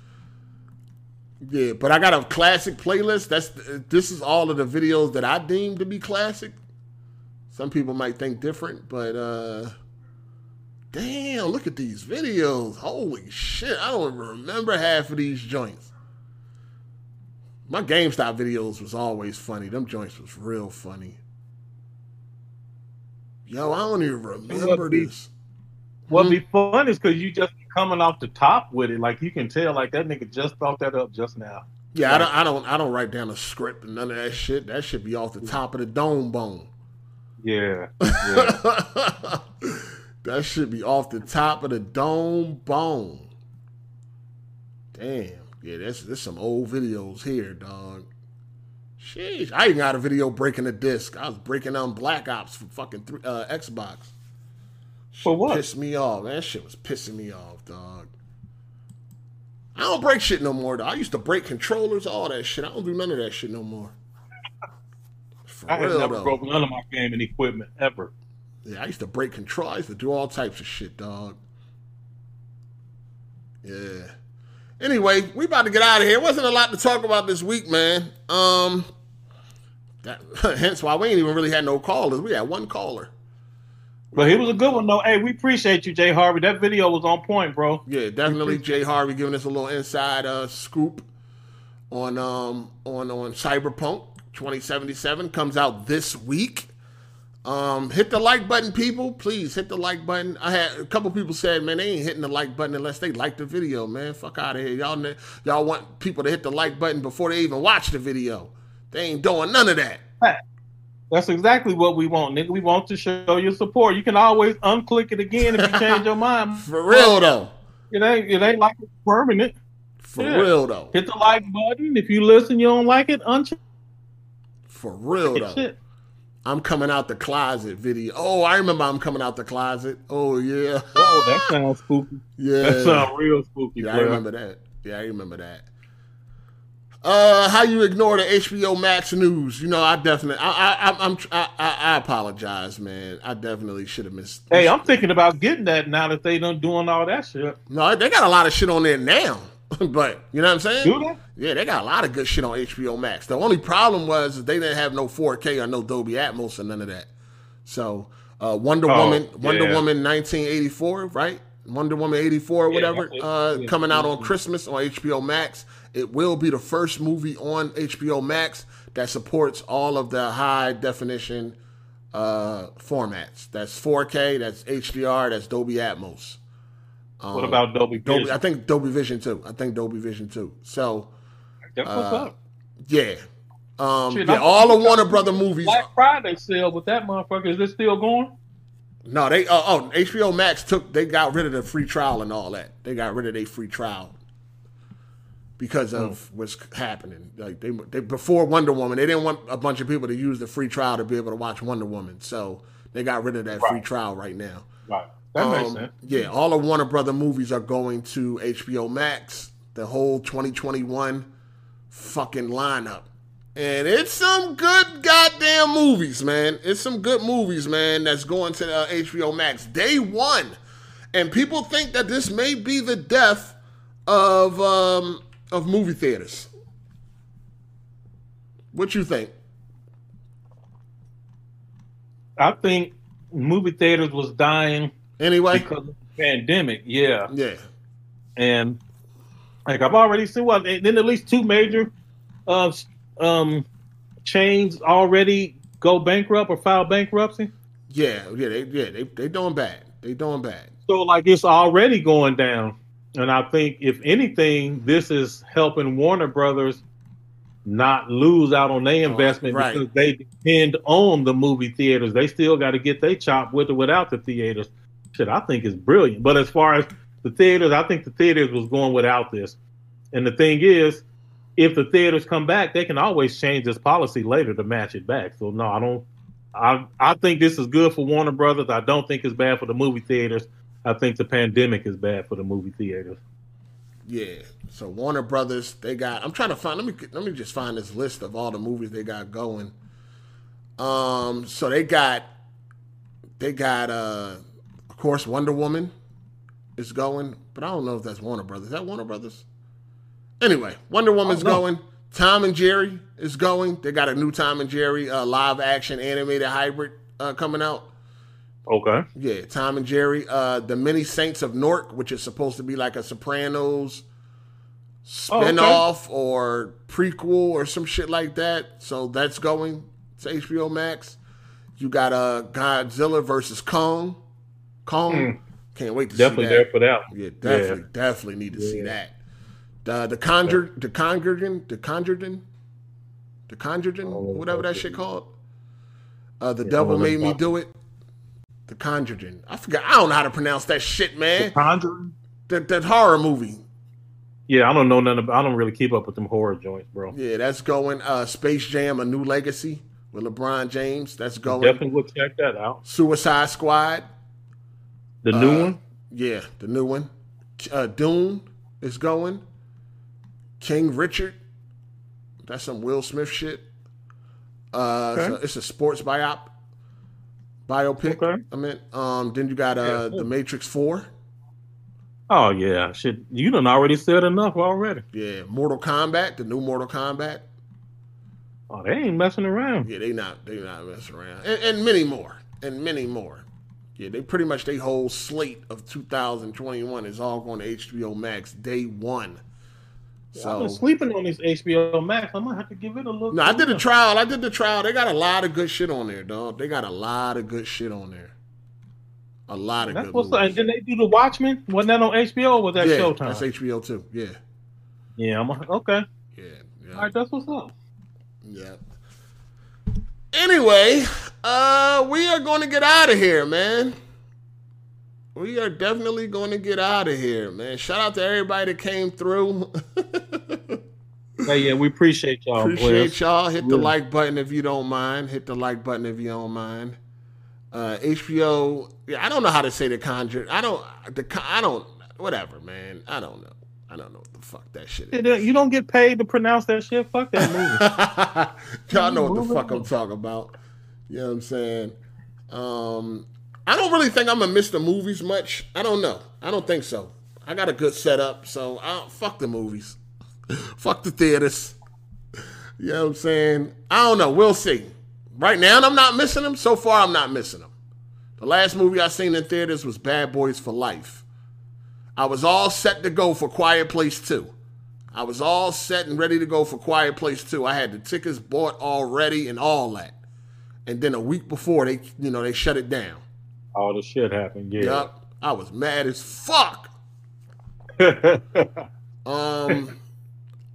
Yeah, but I got a classic playlist. That's this is all of the videos that I deem to be classic. Some people might think different, but uh damn, look at these videos. Holy shit, I don't even remember half of these joints. My GameStop videos was always funny. Them joints was real funny. Yo, I don't even remember be- this. What'd be fun is because you just coming off the top with it. Like you can tell, like that nigga just thought that up just now. Yeah, I don't, I don't, I don't write down a script and none of that shit. That should be off the top of the dome bone. Yeah. yeah. that should be off the top of the dome bone. Damn. Yeah, that's there's some old videos here, dog. Sheesh. I even got a video breaking a disc. I was breaking on Black Ops for fucking three, uh, Xbox. For what? Pissed me off. That shit was pissing me off, dog. I don't break shit no more, though. I used to break controllers, all that shit. I don't do none of that shit no more. For I have real, never though. broken none of my gaming equipment ever. Yeah, I used to break control. I used to do all types of shit, dog. Yeah. Anyway, we about to get out of here. Wasn't a lot to talk about this week, man. Um, that, hence why we ain't even really had no callers. We had one caller. But it was a good one though. Hey, we appreciate you, Jay Harvey. That video was on point, bro. Yeah, definitely Jay Harvey giving us a little inside uh, scoop on um on on Cyberpunk 2077 comes out this week. Um, hit the like button, people. Please hit the like button. I had a couple people said, man, they ain't hitting the like button unless they like the video, man. Fuck out of here, y'all. Y'all want people to hit the like button before they even watch the video. They ain't doing none of that. That's exactly what we want, nigga. We want to show your support. You can always unclick it again if you change your mind. For real though. It ain't it ain't like it's permanent. For Yeah. real though. Hit the like button. If you listen, you don't like it, uncheck For real though. it. I'm coming out the closet video. Oh, I remember I'm coming out the closet. Oh yeah. Oh, that sounds spooky. Yeah. That sounds real spooky, Yeah, I remember that. Yeah, I remember that. Uh, how you ignore the HBO Max news? You know, I definitely, I, I, I'm, I'm, I, I I apologize, man. I definitely should have missed. Hey, I'm thinking about getting that now that they done doing all that shit. no, they got a lot of shit on there now. but you know what I'm saying? Do they? Yeah, they got a lot of good shit on HBO Max. The only problem was they didn't have no 4K or no Dolby Atmos or none of that. So uh, Wonder Oh, Woman, Wonder yeah. Woman 1984, right? Wonder Woman 84 or whatever, it. uh, Yeah. coming out on Christmas on HBO Max. It will be the first movie on HBO Max that supports all of the high definition uh, formats. That's 4K, that's HDR, that's Dolby Atmos. What about Dolby Dolby, I think Dolby Vision too. I think Dolby Vision too. So That's what's uh, up. yeah, um, Shit, yeah, I'm- all the Warner Brother movies. Black Friday sale with that motherfucker. Is this still going? No, they uh, oh HBO Max took they got rid of the free trial and all that. They got rid of their free trial because of what's happening. Like they, they before Wonder Woman, they didn't want a bunch of people to use the free trial to be able to watch Wonder Woman. So they got rid of that free trial right now. Right. That makes Um, sense. Yeah, all of Warner Brother movies are going to HBO Max. The whole 2021 fucking lineup. And it's some good goddamn movies, man. It's some good movies, man, that's going to uh, HBO Max. Day one. And people think that this may be the death of um, of movie theaters. What you think? I think movie theaters was dying Anyway? because of the pandemic. Yeah. Yeah. and like I've already seen what then at least two major uh um chains already go bankrupt or file bankruptcy. Yeah, yeah, they yeah, they they doing bad. They doing bad. So like it's already going down. And I think if anything, this is helping Warner Brothers not lose out on their oh, investment right. because they depend on the movie theaters. They still got to get their chop with or without the theaters. Shit, I think is brilliant. But as far as the theaters, I think the theaters was going without this. And the thing is, if the theaters come back, they can always change this policy later to match it back. So no, I don't. I I think this is good for Warner Brothers. I don't think it's bad for the movie theaters. I think the pandemic is bad for the movie theaters. Yeah. So Warner Brothers, they got. I'm trying to find. Let me let me just find this list of all the movies they got going. Um. So they got. They got. uh Of course, Wonder Woman is going, but I don't know if that's Warner Brothers. Is that Warner Brothers? Anyway, Wonder Woman's going. Tom and Jerry is going. They got a new Tom and Jerry uh, live action animated hybrid uh, coming out. Okay. Yeah, Tom and Jerry. Uh, the Many Saints of Newark, which is supposed to be like a Sopranos Oh, okay. spinoff or prequel or some shit like that. So that's going to HBO Max. You got uh, Godzilla versus Kong. Kong. Can't wait to. Definitely see that. there for that. Yeah, definitely, definitely need to see that. The the Conjure, the Conjuring, the Conjuring, the Conjuring, whatever that shit called. Uh, the devil made me do it. The Conjuring. I forgot. I don't know how to pronounce that shit, man. The Conjuring. That that horror movie. Yeah, I don't know nothing. About, I don't really keep up with them horror joints, bro. Yeah, that's going. Uh, Space Jam: A New Legacy with LeBron James. That's going. Definitely would check that out. Suicide Squad. The new Uh, one. Yeah, the new one. Uh, Dune is going. King Richard. That's some Will Smith shit. Uh, Okay. so it's a sports biop, biopic. Okay. I mean, um, then you got uh, Yeah. the Matrix Four. Oh yeah, shit. You done already said enough already. Yeah, Mortal Kombat, the new Mortal Kombat. Oh, they ain't messing around. Yeah, they not they not messing around, and, and many more, and many more. Yeah, they pretty much they whole slate of 2021 is all going to HBO Max day one. I've been sleeping on this HBO Max. I'm gonna have to give it a look. no, I did a trial. I did the trial. They got a lot of good shit on there, dog. They got a lot of good shit on there. A lot of That's good. what's up. And then they do the Watchmen. Wasn't that on HBO or was that yeah, Showtime? that's HBO too. Yeah, yeah, I'm okay. yeah, yeah. All right, that's what's up. Yeah. Anyway, uh, we are going to get out of here, man. We are definitely going to get out of here, man. Shout out to everybody that came through. Hey, yeah, we appreciate y'all. Appreciate players. y'all. Hit the like button if you don't mind. Hit the like button if you don't mind. Uh, HBO. Yeah, I don't know how to say the conjure. I don't. The I don't. Whatever, man. I don't know. I don't know what the fuck that shit is. You don't get paid to pronounce that shit. Fuck that movie. Y'all know what the fuck I'm talking about. You know what I'm saying? Um, I don't really think I'm gonna miss the movies much. I don't know. I don't think so. I got a good setup, so I don't, fuck the movies, fuck the theaters. You know what I'm saying? I don't know. We'll see. Right now, I'm not missing them. So far, I'm not missing them. The last movie I seen in theaters was Bad Boys for Life. I was all set to go for Quiet Place 2. I was all set and ready to go for Quiet Place 2. I had the tickets bought already and all that. And then a week before they, you know, they shut it down. All the shit happened. Yeah. Yup. I was mad as fuck. Um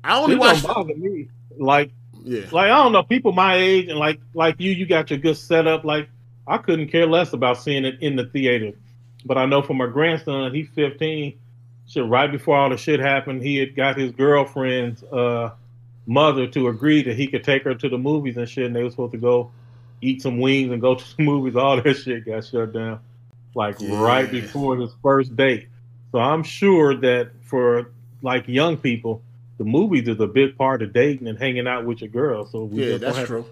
I only watched don't bother me. Like, Yeah. like I don't know, people my age and like like you, you got your good setup. Like I couldn't care less about seeing it in the theater. But I know for my grandson, he's 15. Shit, right before all the shit happened, he had got his girlfriend's uh, mother to agree that he could take her to the movies and shit. And they were supposed to go eat some wings and go to the movies. All that shit got shut down, like right before his first date. So I'm sure that for like young people, the movies is a big part of dating and hanging out with your girl. So we Yeah, that's true.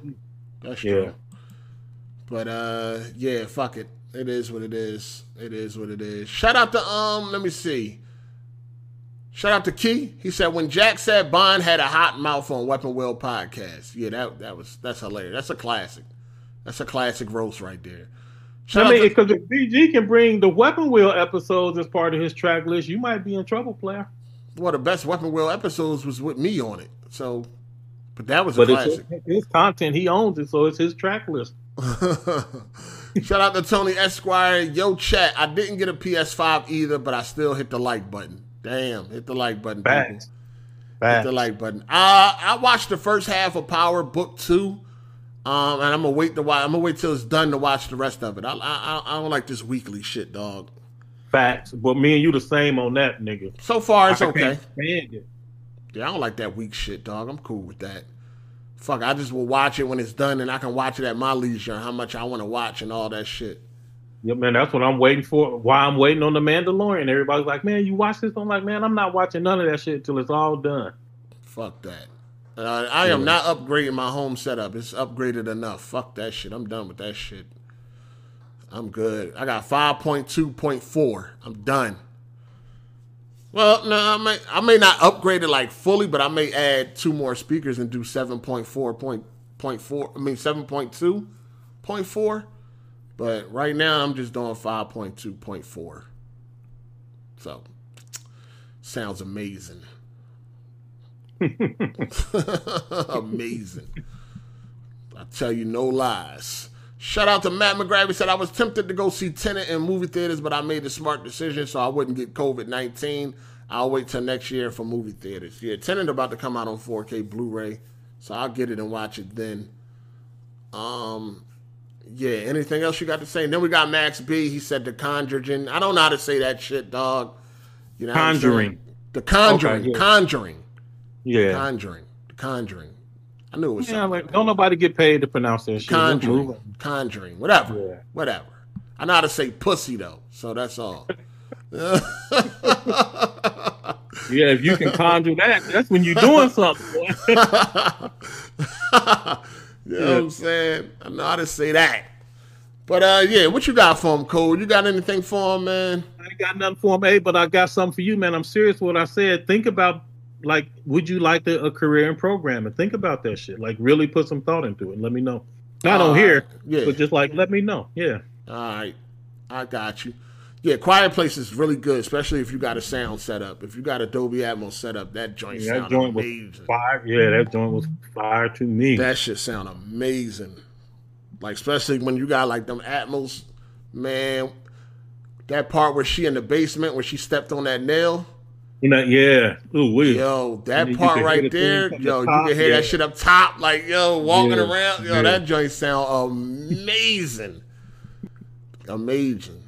That's Yeah. true. But uh yeah, fuck it. It is what it is. It is what it is. Shout out to um, let me see. Shout out to Key. He said when Jack said Bond had a hot mouth on Weapon Wheel podcast. Yeah, that that was that's hilarious. That's a classic. That's a classic roast right there. Shout I mean, out to, because if BG can bring the Weapon Wheel episodes as part of his track list, you might be in trouble, player. of the best Weapon Wheel episodes was with me on it. So, but that was a But it's classic. his, his content, he owns it, so it's his track list. Shout out to Tony Esquire. Yo, chat. I didn't get a PS5 either, but I still hit the like button. Damn, hit the like button. people. Facts. Hit the like button. Uh, I watched the first half of Power Book Two, um, and I'm gonna wait to watch. I'm gonna wait till it's done to watch the rest of it. I, I, I don't like this weekly shit, dog. Facts. But me and you the same on that, nigga. So far, it's I okay. it. Yeah, I don't like that weak shit, dog. I'm cool with that. Fuck, I just will watch it when it's done, and I can watch it at my leisure, how much I want to watch, and all that shit. Yeah, man, that's what I'm waiting for. Why I'm waiting on the Mandalorian. Everybody's like, man, you watch this? I'm like, man, I'm not watching none of that shit till it's all done. Fuck that. Uh, I am not upgrading my home setup. It's upgraded enough. Fuck that shit. I'm done with that shit. I'm good. I got 5.2.4. I'm done. Well, no, I may I may not upgrade it like fully, but I may add two more speakers and do 7.4 point, point four. I mean 7.2.4. But right now I'm just doing 5.2.4. So sounds amazing. Amazing. I tell you no lies. Shout out to Matt McGrath. He said I was tempted to go see Tenet in movie theaters, but I made the smart decision so I wouldn't get COVID nineteen. I'll wait till next year for movie theaters. Yeah, Tenet about to come out on 4K Blu-ray, so I'll get it and watch it then. Um, yeah. Anything else you got to say? And then we got Max B. He said the Conjuring. I don't know how to say that shit, dog. You know, what I'm saying? Conjuring. The Conjuring. Okay, yeah. Conjuring. Yeah. Conjuring. Conjuring. I knew it was yeah, something. like, don't nobody get paid to pronounce that shit. Conjuring. Conjuring. Whatever. Yeah. Whatever. I know how to say pussy though, so that's all. Yeah, if you can conjure that, that's when you're doing something. you know what I'm saying? I know how to say that. But uh yeah, what you got for him, Cole? You got anything for him, man? I ain't got nothing for him, hey, but I got something for you, man. I'm serious with what I said. Think about like, would you like to, a career in programming? Think about that shit. Like, really put some thought into it. and Let me know. Not All on uh, here. Yeah. but just like let me know. Yeah. All right. I got you. Yeah, Quiet Place is really good, especially if you got a sound set up. If you got a Dolby Atmos set up, that joint Yeah, that sound joint was fire. Yeah, that joint was fire to me. That shit sound amazing. Like especially when you got like them Atmos, man. That part where she in the basement where she stepped on that nail. You know, yeah. Ooh, wee. Yo, that you part right there, the yo, you can hear that shit up top, like yo, walking Yeah, around. Yo, yeah. that joint sound amazing. amazing.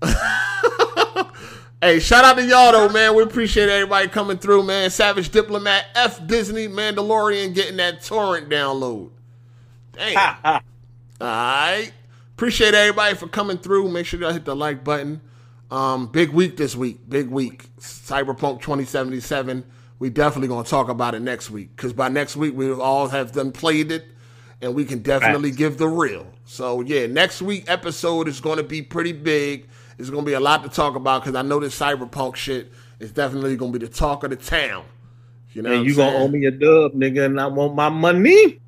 hey, shout out to y'all though, man. We appreciate everybody coming through, man. Savage Diplomat, F Disney, Mandalorian getting that torrent download. Damn. All right. Appreciate everybody for coming through. Make sure y'all hit the like button. Um, big week this week. Big week. Cyberpunk 2077. We definitely gonna talk about it next week because by next week we all have done played it, and we can definitely Facts. give the real. So yeah, next week episode is gonna be pretty big, It's gonna be a lot to talk about because I know this cyberpunk shit is definitely gonna be the talk of the town. You know, And what you I'm gonna saying? owe me a dub, nigga, and I want my money.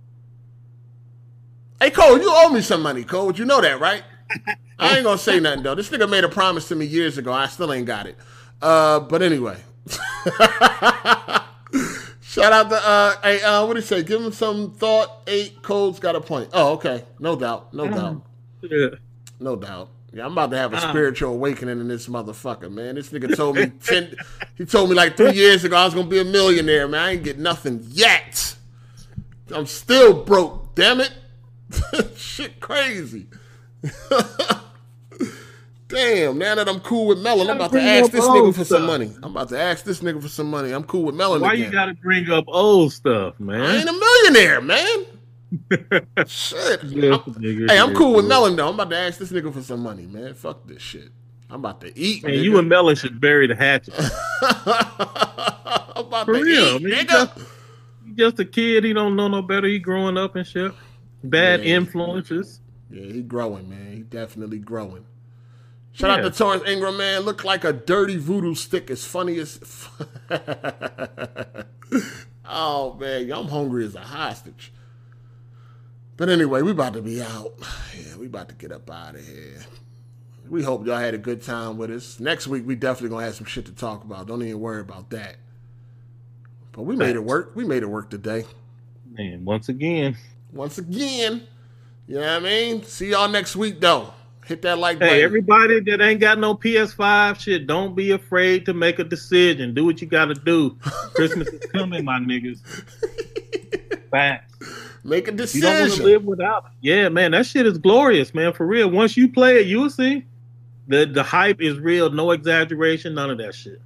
Hey Cole, you owe me some money, Cole. You know that, right? I ain't gonna say nothing though. This nigga made a promise to me years ago. I still ain't got it. Uh, but anyway. Shout out to uh hey uh what do you say? Give him some thought. Eight Cole's got a point. Oh, okay. No doubt. No doubt. Yeah. No doubt. Yeah, I'm about to have a Uh. spiritual awakening in this motherfucker, man. This nigga told me ten he told me like three years ago I was gonna be a millionaire, man. I ain't get nothing yet. I'm still broke, damn it. Shit crazy. Damn, now that I'm cool with Melon, I'm about to ask this nigga old for some money. I'm about to ask this nigga for some money. I'm cool with Melon Why again. you gotta bring up old stuff, man? I ain't a millionaire, man. Shit. Yeah, I'm- nigga, hey, I'm yeah, cool with yeah. Melon though. I'm about to ask this nigga for some money, man. Fuck this shit. I'm about to eat. Man, nigga. you and Melon should bury the hatchet. I'm about For to real, eat, man. You nigga. just, just a kid. He don't know no better. He growing up and shit. Bad Yeah. influences. Yeah, he growing, man. He definitely growing. Shout Yeah. out to Torrance Ingram, man. Look like a dirty voodoo stick. As funny as. oh man, I'm hungry as a hostage. But anyway, we about to be out. Yeah, we about to get up out of here. We hope y'all had a good time with us. Next week, we definitely gonna have some shit to talk about. Don't even worry about that. But we made it work. We made it work today. Man, once again. Once again, you know what I mean? See y'all next week, though. Hit that like button. Hey, everybody that ain't got no PS5 shit, don't be afraid to make a decision. Do what you got to do. Christmas is coming, my niggas. Facts. Make a decision. You don't want to live without it. Yeah, man, that shit is glorious, man. For real. Once you play it, you'll see. The the hype is real, no exaggeration, none of that shit.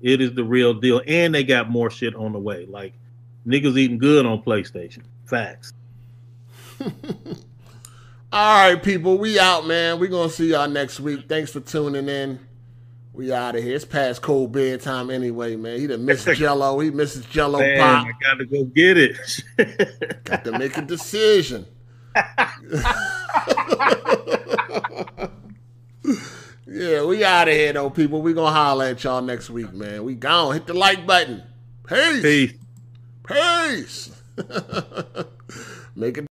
It is the real deal. And they got more shit on the way. Like niggas eating good on PlayStation. Facts. All right, people, we out, man. We gonna see y'all next week. Thanks for tuning in. We out of here. It's past cold bedtime anyway, man. He done missed Jello. He misses Jello Man, pop. I gotta go get it. Got to make a decision. yeah, we out of here though, people. We gonna holler at y'all next week, man. We gone. Hit the like button. Peace. Peace. Peace. Make it.